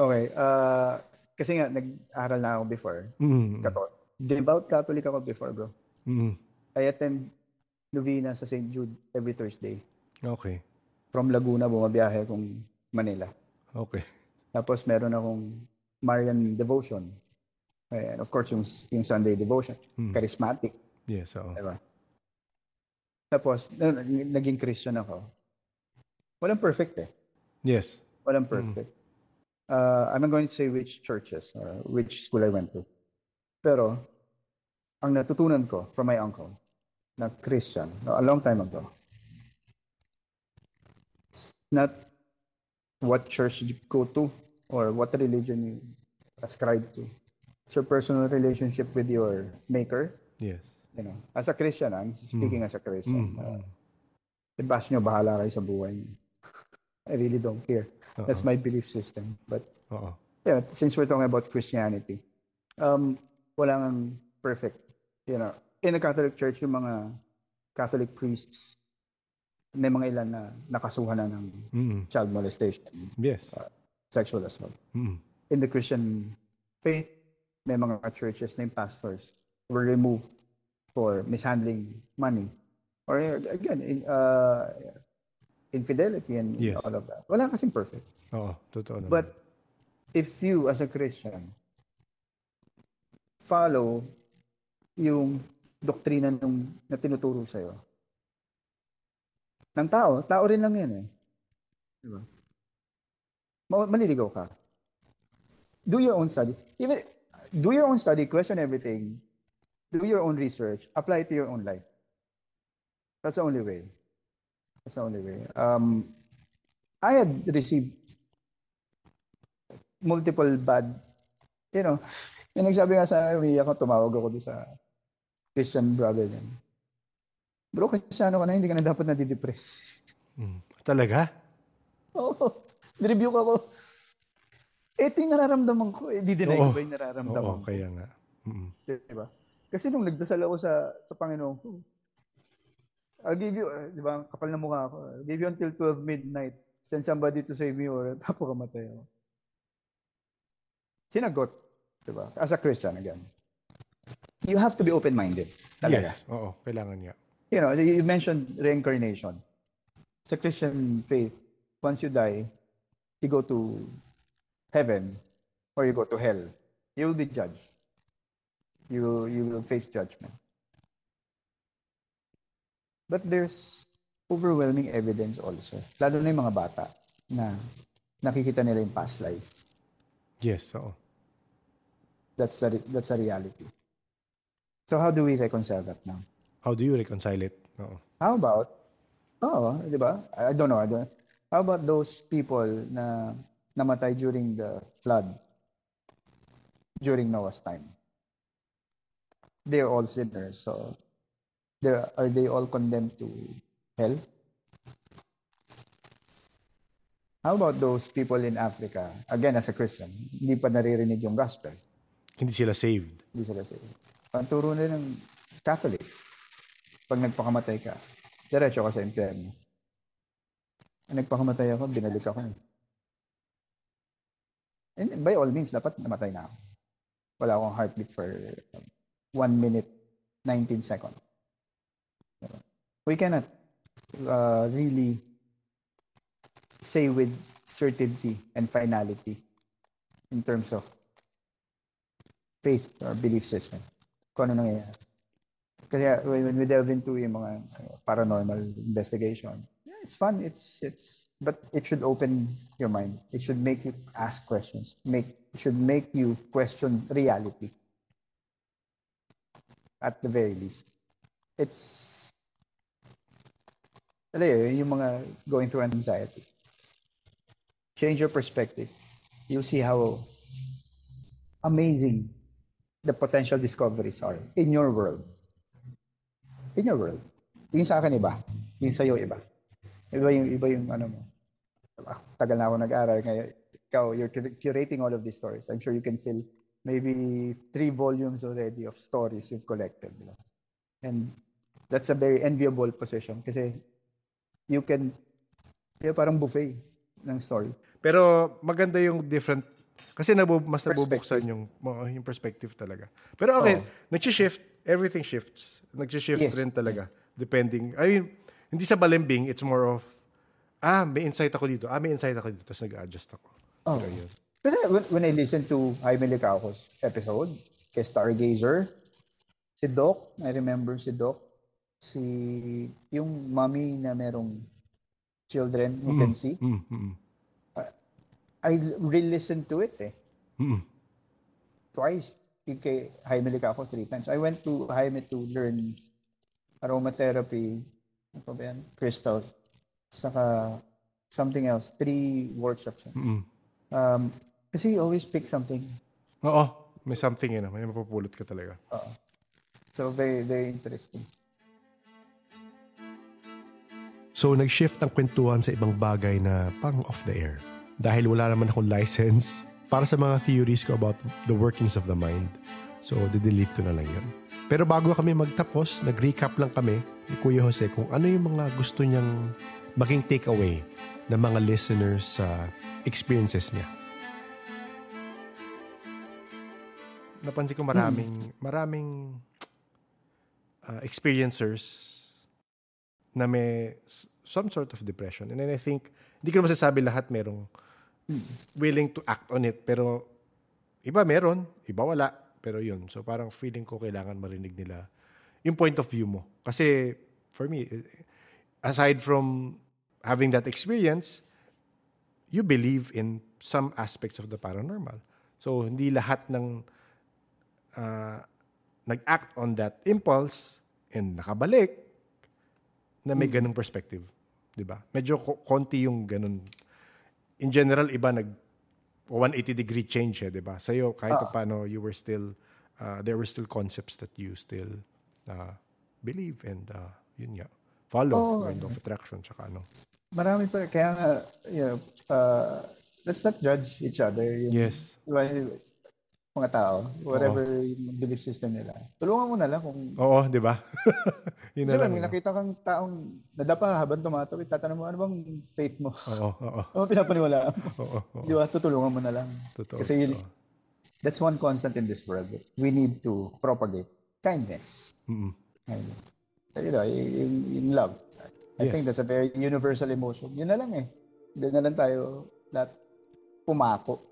Okay. Uh, kasi nga, nag-aral na ako before. Mm. Catholic. Devout Catholic ako before, bro. Mm. I attend novena sa St. Jude every Thursday. Okay. From Laguna, bumabiyahe kung Manila. Okay. Tapos meron akong Marian devotion. And of course, yung, yung Sunday devotion. Mm. Charismatic. Yes, oo. Diba? Tapos, naging Christian ako. Walang perfect eh. Yes. Walang perfect. Uh, I'm not going to say which churches or which school I went to. Pero, ang natutunan ko from my uncle, na Christian, a long time ago, it's not what church you go to or what religion you ascribe to. It's your personal relationship with your maker. Yes. You know, as a Christian, I'm speaking as a Christian. Mm, Uh, i-bash nyo, bahala kayo sa buhay niyo. I really don't care. That's my belief system. But Oo. yeah, since we're talking about Christianity, um, walang perfect. You know, in the Catholic Church, yung mga Catholic priests, may mga ilan na nakasuhan na ng Mm. child molestation, Yes. Sexual assault. Mm. In the Christian faith, may mga churches na pastors were removed for mishandling money. Or again, in, uh, infidelity and Yes. all of that. Wala kasing perfect. Oo, totoo naman. But if you as a Christian follow yung doktrina nung na tinuturo sa'yo ng tao, tao rin lang yan eh. Diba? Ma- Maliligaw ka. Do your own study. Even do your own study, question everything, do your own research, apply it to your own life. That's the only way. That's the only way. Um, I had received multiple bad, you know, yung nagsabi nga sa akin, ako, tumawag ako doon sa Christian brother niya. Bro, kristyano ka na, hindi ka na dapat nadidepress. Mm. Talaga? Oo, nirebuke ako. Ito yung nararamdaman ko. Eh, di deny ko ba yung nararamdaman Oo, ko? kaya nga. Mm. Diba? Kasi nung nagdasal ako sa sa Panginoon ko, I'll give you, uh, di ba, kapal na mukha ako. I'll give you until 12 midnight. Send somebody to save me or tapo kamatay ako. Sinagot. Di ba? As a Christian, again. You have to be open-minded. Talaga. Yes. Oo, kailangan nga. You know, you mentioned reincarnation. Sa Christian faith, once you die, you go to heaven or you go to hell. You will be judged. You, you will face judgment. But there's overwhelming evidence also. Lalo na yung mga bata na nakikita nila yung past life. Yes, oo. That's the, that's a reality. So how do we reconcile that now? How do you reconcile it? Oo. How about, oh, di ba? I I don't know. I don't, how about those people na namatay during the flood, during Noah's time? They're all sinners. So, they're, are they all condemned to hell? How about those people in Africa? Again, as a Christian, hindi pa naririnig yung gospel. Hindi sila saved. Hindi sila saved. Ang turo nila ng Catholic, pag nagpakamatay ka, diretso ka sa impyerno. Nagpakamatay ako, binalik ako. eh. And by all means, dapat namatay na ako. Wala akong heartbeat for 1 minute, 19 seconds. We cannot uh, really say with certainty and finality in terms of faith or belief system kung ano nangyayari. Kasi when, we delve into yung mga uh, paranormal investigation, it's fun. It's it's but it should open your mind. It should make you ask questions. Make it should make you question reality. At the very least, it's alam yung mga going through anxiety. Change your perspective. You'll see how amazing the potential discoveries are in your world. In your world. Yung sa akin iba. Yung sa'yo iba. Iba yung, iba yung ano mo. Tagal na ako nag-aral. Ngayon, ikaw, you're cur- curating all of these stories. I'm sure you can fill maybe three volumes already of stories you've collected. You know? And that's a very enviable position kasi you can, yung parang buffet ng story. Pero maganda yung different kasi nabu, mas nabubuksan yung yung perspective talaga. Pero okay, Oo. nag-shift, everything shifts. Nag-shift Yes. rin talaga depending. I mean, hindi sa balimbing, it's more of ah, may insight ako dito. Ah, may insight ako dito. Tapos nag-adjust ako. Oh. Pero. Kasi when, when I listen to Jaime Licauco's episode, kay Stargazer, si Doc, I remember si Doc, si yung mommy na merong children who can see, Mm, mm, I re-listened to it eh. mm, Twice. Kay Jaime Licauco three times. I went to Jaime to learn aromatherapy, ano pa ba yan? Crystals, saka something else. Three workshops. yan. Mm. Um, kasi you always pick something. Oo, may something yun. ah. May mapupulot ka talaga. Oo. So, very, very interesting. So, nag-shift ang kwentuhan sa ibang bagay na pang off the air. Dahil wala naman akong license para sa mga theories ko about the workings of the mind. So, didelete ko na lang yun. Pero bago kami magtapos, nag-recap lang kami ni Kuya Jose kung ano yung mga gusto niyang maging takeaway ng mga listeners sa experiences niya. Napansin ko maraming, maraming uh, experiencers na may some sort of depression. And then I think, hindi ko masasabi lahat merong willing to act on it. Pero iba meron, iba wala. Pero yun. So parang feeling ko kailangan marinig nila yung point of view mo. Kasi for me, eh, aside from having that experience, you believe in some aspects of the paranormal. So hindi lahat ng uh, nag-act on that impulse and nakabalik na may ganung perspective. 'Di ba? Medyo ko- konti yung ganun. In general, iba nag 180 degree change eh, 'di ba? Sa'yo, kahit pa paano, you were still, uh, there were still concepts that you still uh, believe and uh, yun nga, follow, Oo. oh, law of attraction, tsaka ano. Marami pa. Kaya nga, you know, uh, let's not judge each other. Yung, Yes. Diba, mga tao, whatever yung belief system nila. Tulungan mo na lang kung Oo, 'di ba? yun na lang. may nakita kang taong nadapa habang tumatawid, tatanong mo, ano bang faith mo? Oo, oo, Ano pinapaniwalaan mo? oo, oo. Di ba? Tutulungan mo na lang. Totoo, Kasi yun, totoo. that's one constant in this world. We need to propagate kindness. Mm-mm. kindness. You know, in, in love. I Yes. think that's a very universal emotion. Yun na lang eh. Doon na lang tayo lahat pumako.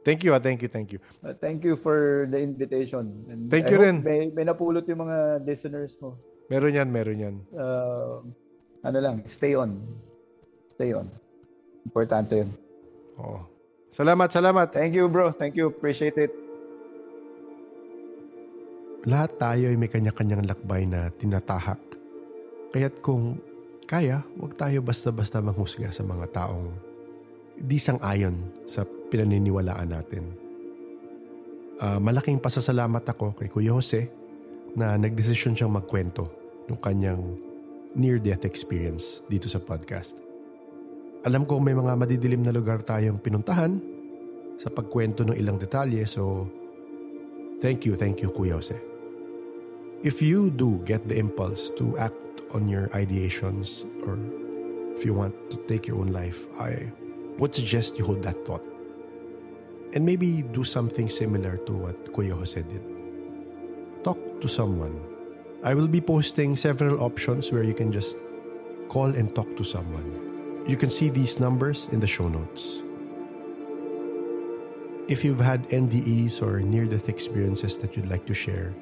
Thank you, ah, thank you, thank you. Uh, thank you for the invitation. And Thank I you rin. May, may napulot yung mga listeners mo. Meron yan, meron yan. Uh, ano lang, stay on. Stay on. Importante yun. Oo. Salamat, salamat. Thank you, bro. Thank you. Appreciate it. Lahat tayo ay may kanya-kanyang lakbay na tinatahak. Kaya't kung kaya, huwag tayo basta-basta manghusga sa mga taong di sang-ayon sa pinaniniwalaan natin. Ah, malaking pasasalamat ako kay Kuya Jose na nagdesisyon siyang magkwento ng kanyang near-death experience dito sa podcast. Alam ko may mga madidilim na lugar tayong pinuntahan sa pagkwento ng ilang detalye so thank you, thank you Kuya Jose. If you do get the impulse to act on your ideations or if you want to take your own life, I would suggest you hold that thought. And maybe do something similar to what Kuya Jose did. To someone. I will be posting several options where you can just call and talk to someone. You can see these numbers in the show notes. If you've had NDEs or near death experiences that you'd like to share,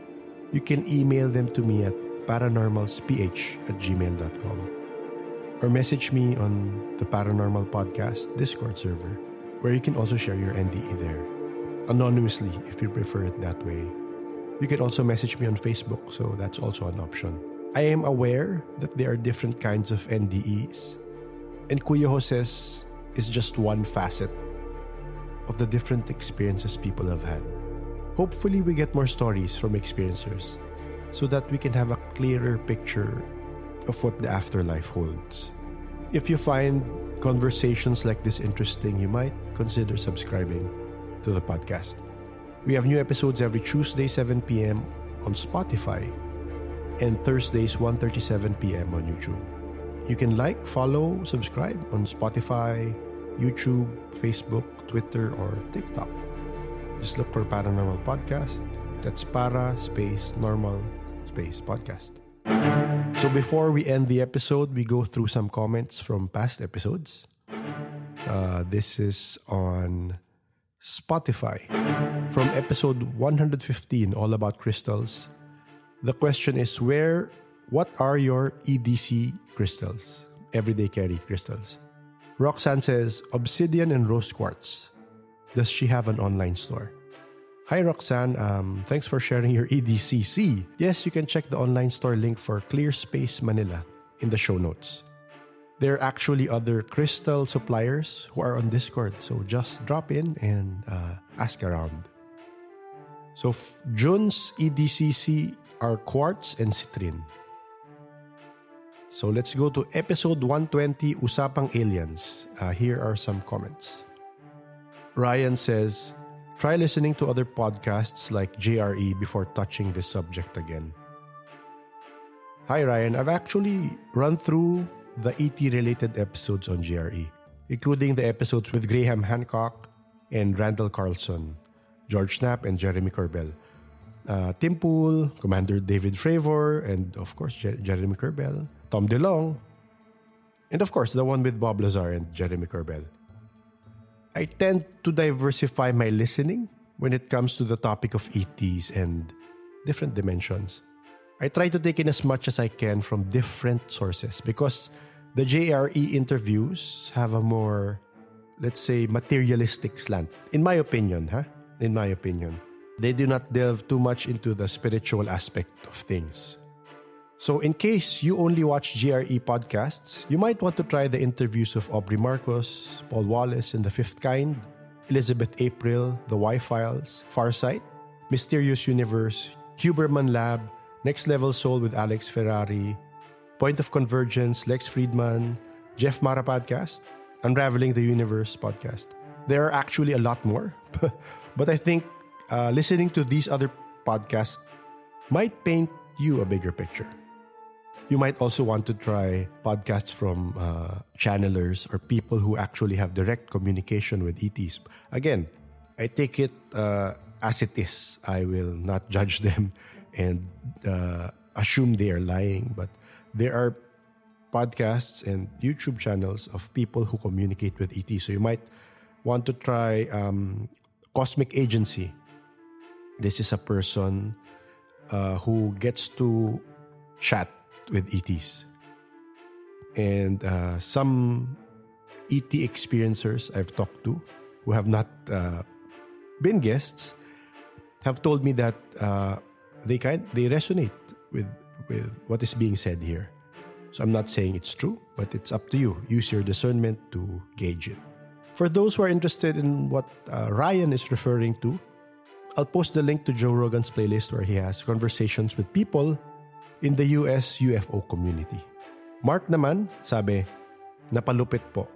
you can email them to me at paranormalsph at gmail.com or message me on the Paranormal Podcast Discord server, where you can also share your NDE there. Anonymously, if you prefer it that way. You can also message me on Facebook, so that's also an option. I am aware that there are different kinds of NDEs, and Kuya Jose's is just one facet of the different experiences people have had. Hopefully, we get more stories from experiencers so that we can have a clearer picture of what the afterlife holds. If you find conversations like this interesting, you might consider subscribing to the podcast. We have new episodes every Tuesday 7 p.m. on Spotify and Thursdays 1:37 p.m. on YouTube. You can like, follow, subscribe on Spotify, YouTube, Facebook, Twitter, or TikTok. Just look for Paranormal Podcast. That's para space normal space podcast. So before we end the episode, we go through some comments from past episodes. Uh, this is on Spotify from episode 115, all about crystals. The question is where, what are your EDC crystals? Everyday carry crystals. Roxanne says obsidian and rose quartz. Does she have an online store? Hi Roxanne, um, thanks for sharing your EDCC. Yes, you can check the online store link for Clear Space Manila in the show notes. There are actually other crystal suppliers who are on Discord, so just drop in and uh, ask around. So f- EDCC are quartz and citrine. So let's go to episode 120, Usapang Aliens. Uh, here are some comments. Ryan says, try listening to other podcasts like JRE before touching this subject again. Hi Ryan, I've actually run through the ET related episodes on JRE, including the episodes with Graham Hancock and Randall Carlson, George Knapp and Jeremy Corbell. Uh, Tim Pool, Commander David Fravor, and of course Jer- Jeremy Corbell, Tom DeLong, and of course the one with Bob Lazar and Jeremy Corbell. I tend to diversify my listening when it comes to the topic of ETs and different dimensions. I try to take in as much as I can from different sources because the JRE interviews have a more, let's say, materialistic slant. In my opinion, huh? In my opinion. They do not delve too much into the spiritual aspect of things. So, in case you only watch GRE podcasts, you might want to try the interviews of Aubrey Marcos, Paul Wallace in The Fifth Kind, Elizabeth April, The Y Files, Farsight, Mysterious Universe, Huberman Lab, Next Level Soul with Alex Ferrari, Point of Convergence, Lex Friedman, Jeff Mara podcast, Unraveling the Universe podcast. There are actually a lot more, but I think uh, listening to these other podcasts might paint you a bigger picture. You might also want to try podcasts from uh, channelers or people who actually have direct communication with ETs. Again, I take it uh, as it is. I will not judge them and uh, assume they are lying, but there are podcasts and YouTube channels of people who communicate with ETs. So you might want to try um, Cosmic Agency. This is a person uh, who gets to chat with ETs. And uh, some ET experiencers I've talked to who have not uh, been guests have told me that uh, they kind they resonate with with what is being said here. So I'm not saying it's true, but it's up to you. Use your discernment to gauge it. For those who are interested in what uh, Ryan is referring to, I'll post the link to Joe Rogan's playlist where he has conversations with people in the US UFO community. Mark naman, sabi, napalupit po.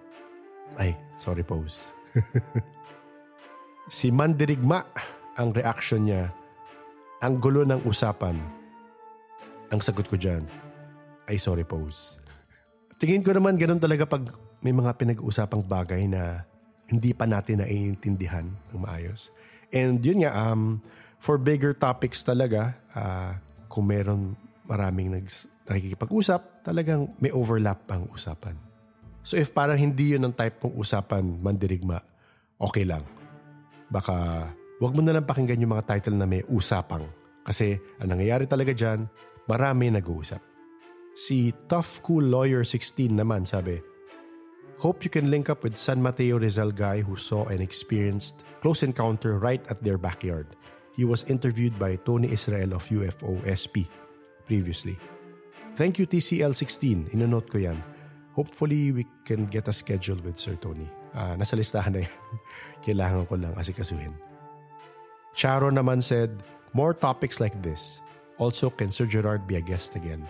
Ay, sorry pose. si Mandirigma, ang reaction niya, ang gulo ng usapan. Ang sagot ko dyan, ay sorry pose. Tingin ko naman ganun talaga pag may mga pinag-uusapang bagay na hindi pa natin naiintindihan ng maayos. And yun nga, um, for bigger topics talaga, uh, kung meron maraming nags, nakikipag-usap, talagang may overlap ang usapan. So if parang hindi yun ang type ng usapan, mandirigma, okay lang. Baka wag mo na lang pakinggan yung mga title na may usapang. Kasi ang nangyayari talaga dyan, marami nag-uusap. Si Tough Cool Lawyer 16 naman sabi, Hope you can link up with San Mateo Rizal guy who saw and experienced close encounter right at their backyard. He was interviewed by Tony Israel of UFO SP previously. Thank you TCL16, inanote ko yan. Hopefully we can get a schedule with Sir Tony. Uh, nasa listahan na yan. Kailangan ko lang asikasuhin. Charo naman said, more topics like this. Also, can Sir Gerard be a guest again?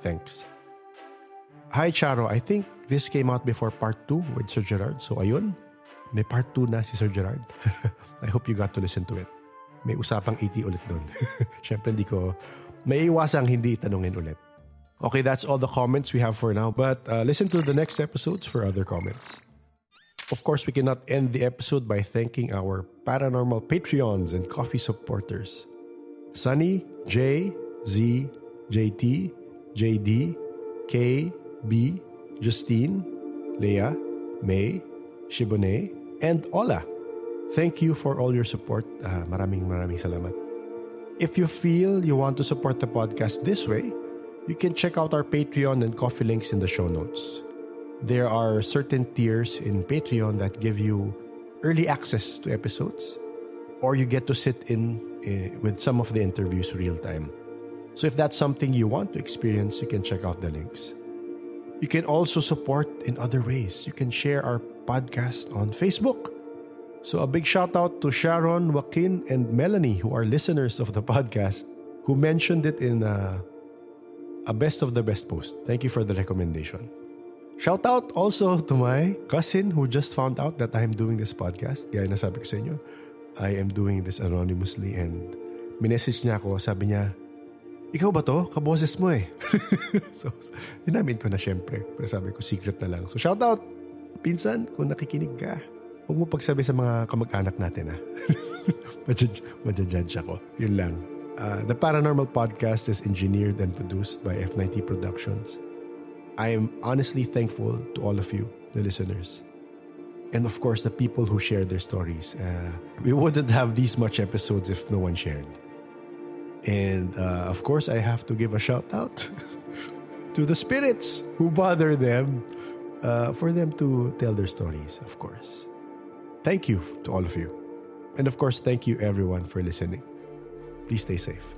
Thanks. Hi Charo, I think this came out before part 2 with Sir Gerard. So ayun, may part 2 na si Sir Gerard. I hope you got to listen to it. May usapang ET ulit doon. Siyempre hindi ko may iwasang hindi itanungin ulit. Okay, that's all the comments we have for now. But uh, listen to the next episodes for other comments. Of course, we cannot end the episode by thanking our paranormal Patreons and coffee supporters. Sunny, J, Z, JT, JD, K, B, Justine, Leah, May, Shibone, and Ola. Thank you for all your support. Uh, maraming maraming salamat. If you feel you want to support the podcast this way, you can check out our Patreon and coffee links in the show notes. There are certain tiers in Patreon that give you early access to episodes or you get to sit in with some of the interviews real time. So if that's something you want to experience, you can check out the links. You can also support in other ways. You can share our podcast on Facebook. So a big shout out to Sharon, Joaquin, and Melanie, who are listeners of the podcast, who mentioned it in uh, a best of the best post. Thank you for the recommendation. Shout out also to my cousin who just found out that I'm doing this podcast. Gaya na sabi ko sa inyo, I am doing this anonymously and minessage niya ako, sabi niya, ikaw ba to? Kaboses mo eh. so, inamin ko na syempre. Pero sabi ko, secret na lang. So, shout out! Pinsan, kung nakikinig ka, huwag mo pagsabi sa mga kamag-anak natin ha. Madjudge ako. Yun lang. Uh, the Paranormal Podcast is engineered and produced by F90 Productions. I am honestly thankful to all of you, the listeners. And of course, the people who share their stories. Uh, we wouldn't have these much episodes if no one shared. And uh, of course, I have to give a shout out to the spirits who bother them uh, for them to tell their stories, of course. Thank you to all of you. And of course, thank you everyone for listening. Please stay safe.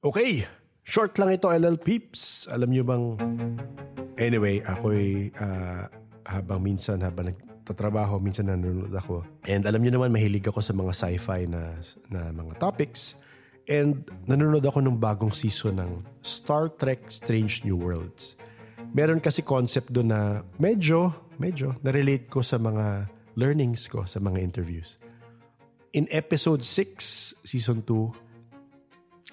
Okay, short lang ito LL Peeps. Alam niyo bang... Anyway, ako'y uh, habang minsan, habang nagtatrabaho, minsan nanonood ako. And alam niyo naman, mahilig ako sa mga sci-fi na, na mga topics. And nanonood ako ng bagong season ng Star Trek Strange New Worlds. Meron kasi concept doon na medyo, medyo, na-relate ko sa mga learnings ko sa mga interviews. In episode 6, season 2,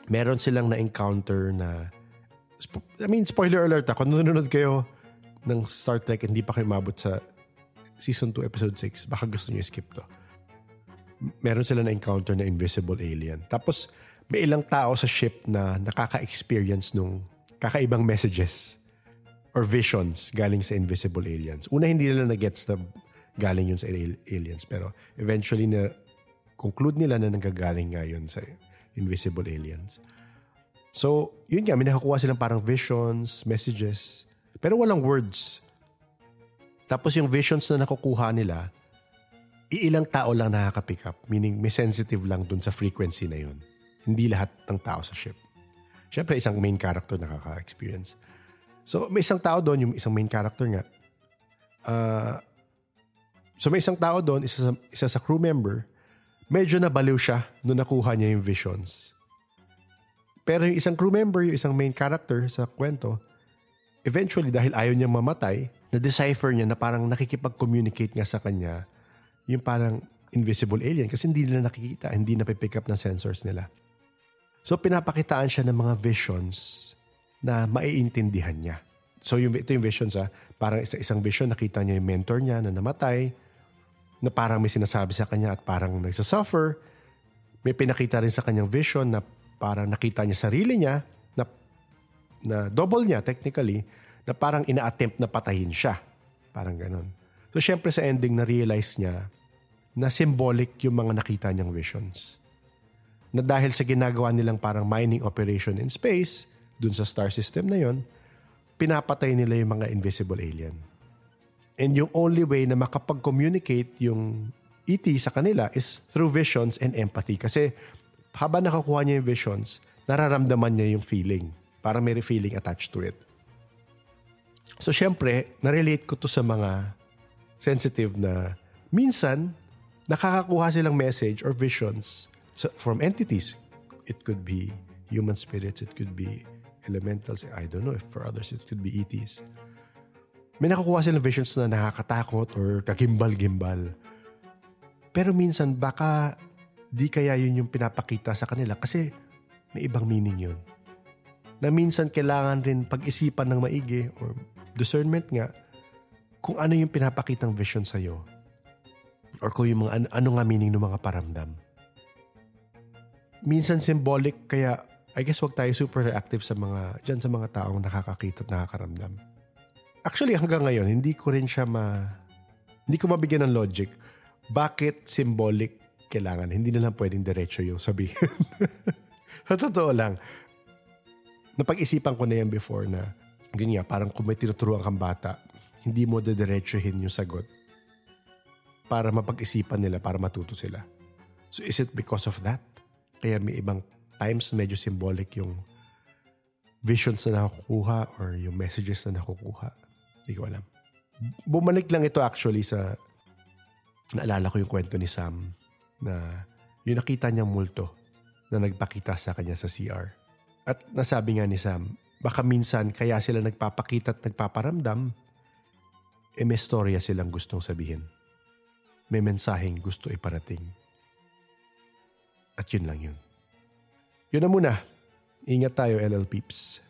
meron silang na-encounter na I mean, spoiler alert ako. Kung nanonood kayo ng Star Trek hindi pa kayo mabot sa season 2 episode 6, baka gusto niyo skip to. Meron sila na-encounter na invisible alien. Tapos, may ilang tao sa ship na nakaka-experience nung kakaibang messages or visions galing sa invisible aliens. Una, hindi nila na-gets na galing yun sa aliens. Pero eventually, na conclude nila na nanggagaling nga yun sa invisible aliens. So, yun nga, may nakakuha silang parang visions, messages, pero walang words. Tapos yung visions na nakukuha nila, iilang tao lang nakaka-pick up, meaning may sensitive lang dun sa frequency na yun. Hindi lahat ng tao sa ship. Siyempre, isang main character nakaka-experience. So, may isang tao doon, yung isang main character nga. Uh, so, may isang tao doon, isa sa, isa sa crew member, medyo nabaliw siya nung nakuha niya yung visions. Pero yung isang crew member, yung isang main character sa kwento, eventually dahil ayaw niyang mamatay, na-decipher niya na parang nakikipag-communicate nga sa kanya yung parang invisible alien kasi hindi nila nakikita, hindi na pick up ng sensors nila. So pinapakitaan siya ng mga visions na maiintindihan niya. So yung, ito yung visions ha, parang isa isang vision, nakita niya yung mentor niya na namatay, na parang may sinasabi sa kanya at parang nagsasuffer. May pinakita rin sa kanyang vision na parang nakita niya sarili niya na, na double niya technically na parang ina-attempt na patayin siya. Parang ganun. So syempre sa ending na-realize niya na symbolic yung mga nakita niyang visions. Na dahil sa ginagawa nilang parang mining operation in space, dun sa star system na yon, pinapatay nila yung mga invisible alien. And yung only way na makapag-communicate yung ET sa kanila is through visions and empathy. Kasi habang nakakuha niya yung visions, nararamdaman niya yung feeling. Parang may feeling attached to it. So syempre, narelate ko to sa mga sensitive na minsan nakakakuha silang message or visions from entities. It could be human spirits, it could be elementals, I don't know if for others it could be ETs may nakukuha silang visions na nakakatakot or kagimbal-gimbal. Pero minsan baka di kaya yun yung pinapakita sa kanila kasi may ibang meaning yun. Na minsan kailangan rin pag-isipan ng maigi or discernment nga kung ano yung pinapakitang vision sa'yo or kung yung mga ano, ano nga meaning ng mga paramdam. Minsan symbolic kaya I guess wag tayo super reactive sa mga dyan sa mga taong nakakakita at nakakaramdam. Actually hanggang ngayon hindi ko rin siya ma hindi ko mabigyan ng logic bakit symbolic kailangan. Hindi na lang pwedeng diretso yung sabihin. sa totoo lang, napag-isipan ko na yan before na ganyan, parang kung may tinuturuan kang bata, hindi mo dediretsohin yung sagot para mapag-isipan nila, para matuto sila. So is it because of that? Kaya may ibang times medyo symbolic yung visions na nakukuha or yung messages na nakukuha. Hindi ko alam. Bumalik lang ito actually sa naalala ko yung kwento ni Sam na yung nakita niyang multo na nagpakita sa kanya sa CR. At nasabi nga ni Sam, baka minsan kaya sila nagpapakita at nagpaparamdam, eh may storya silang gustong sabihin. May mensaheng gusto iparating. At yun lang yun. Yun na muna. Ingat tayo, LL Peeps.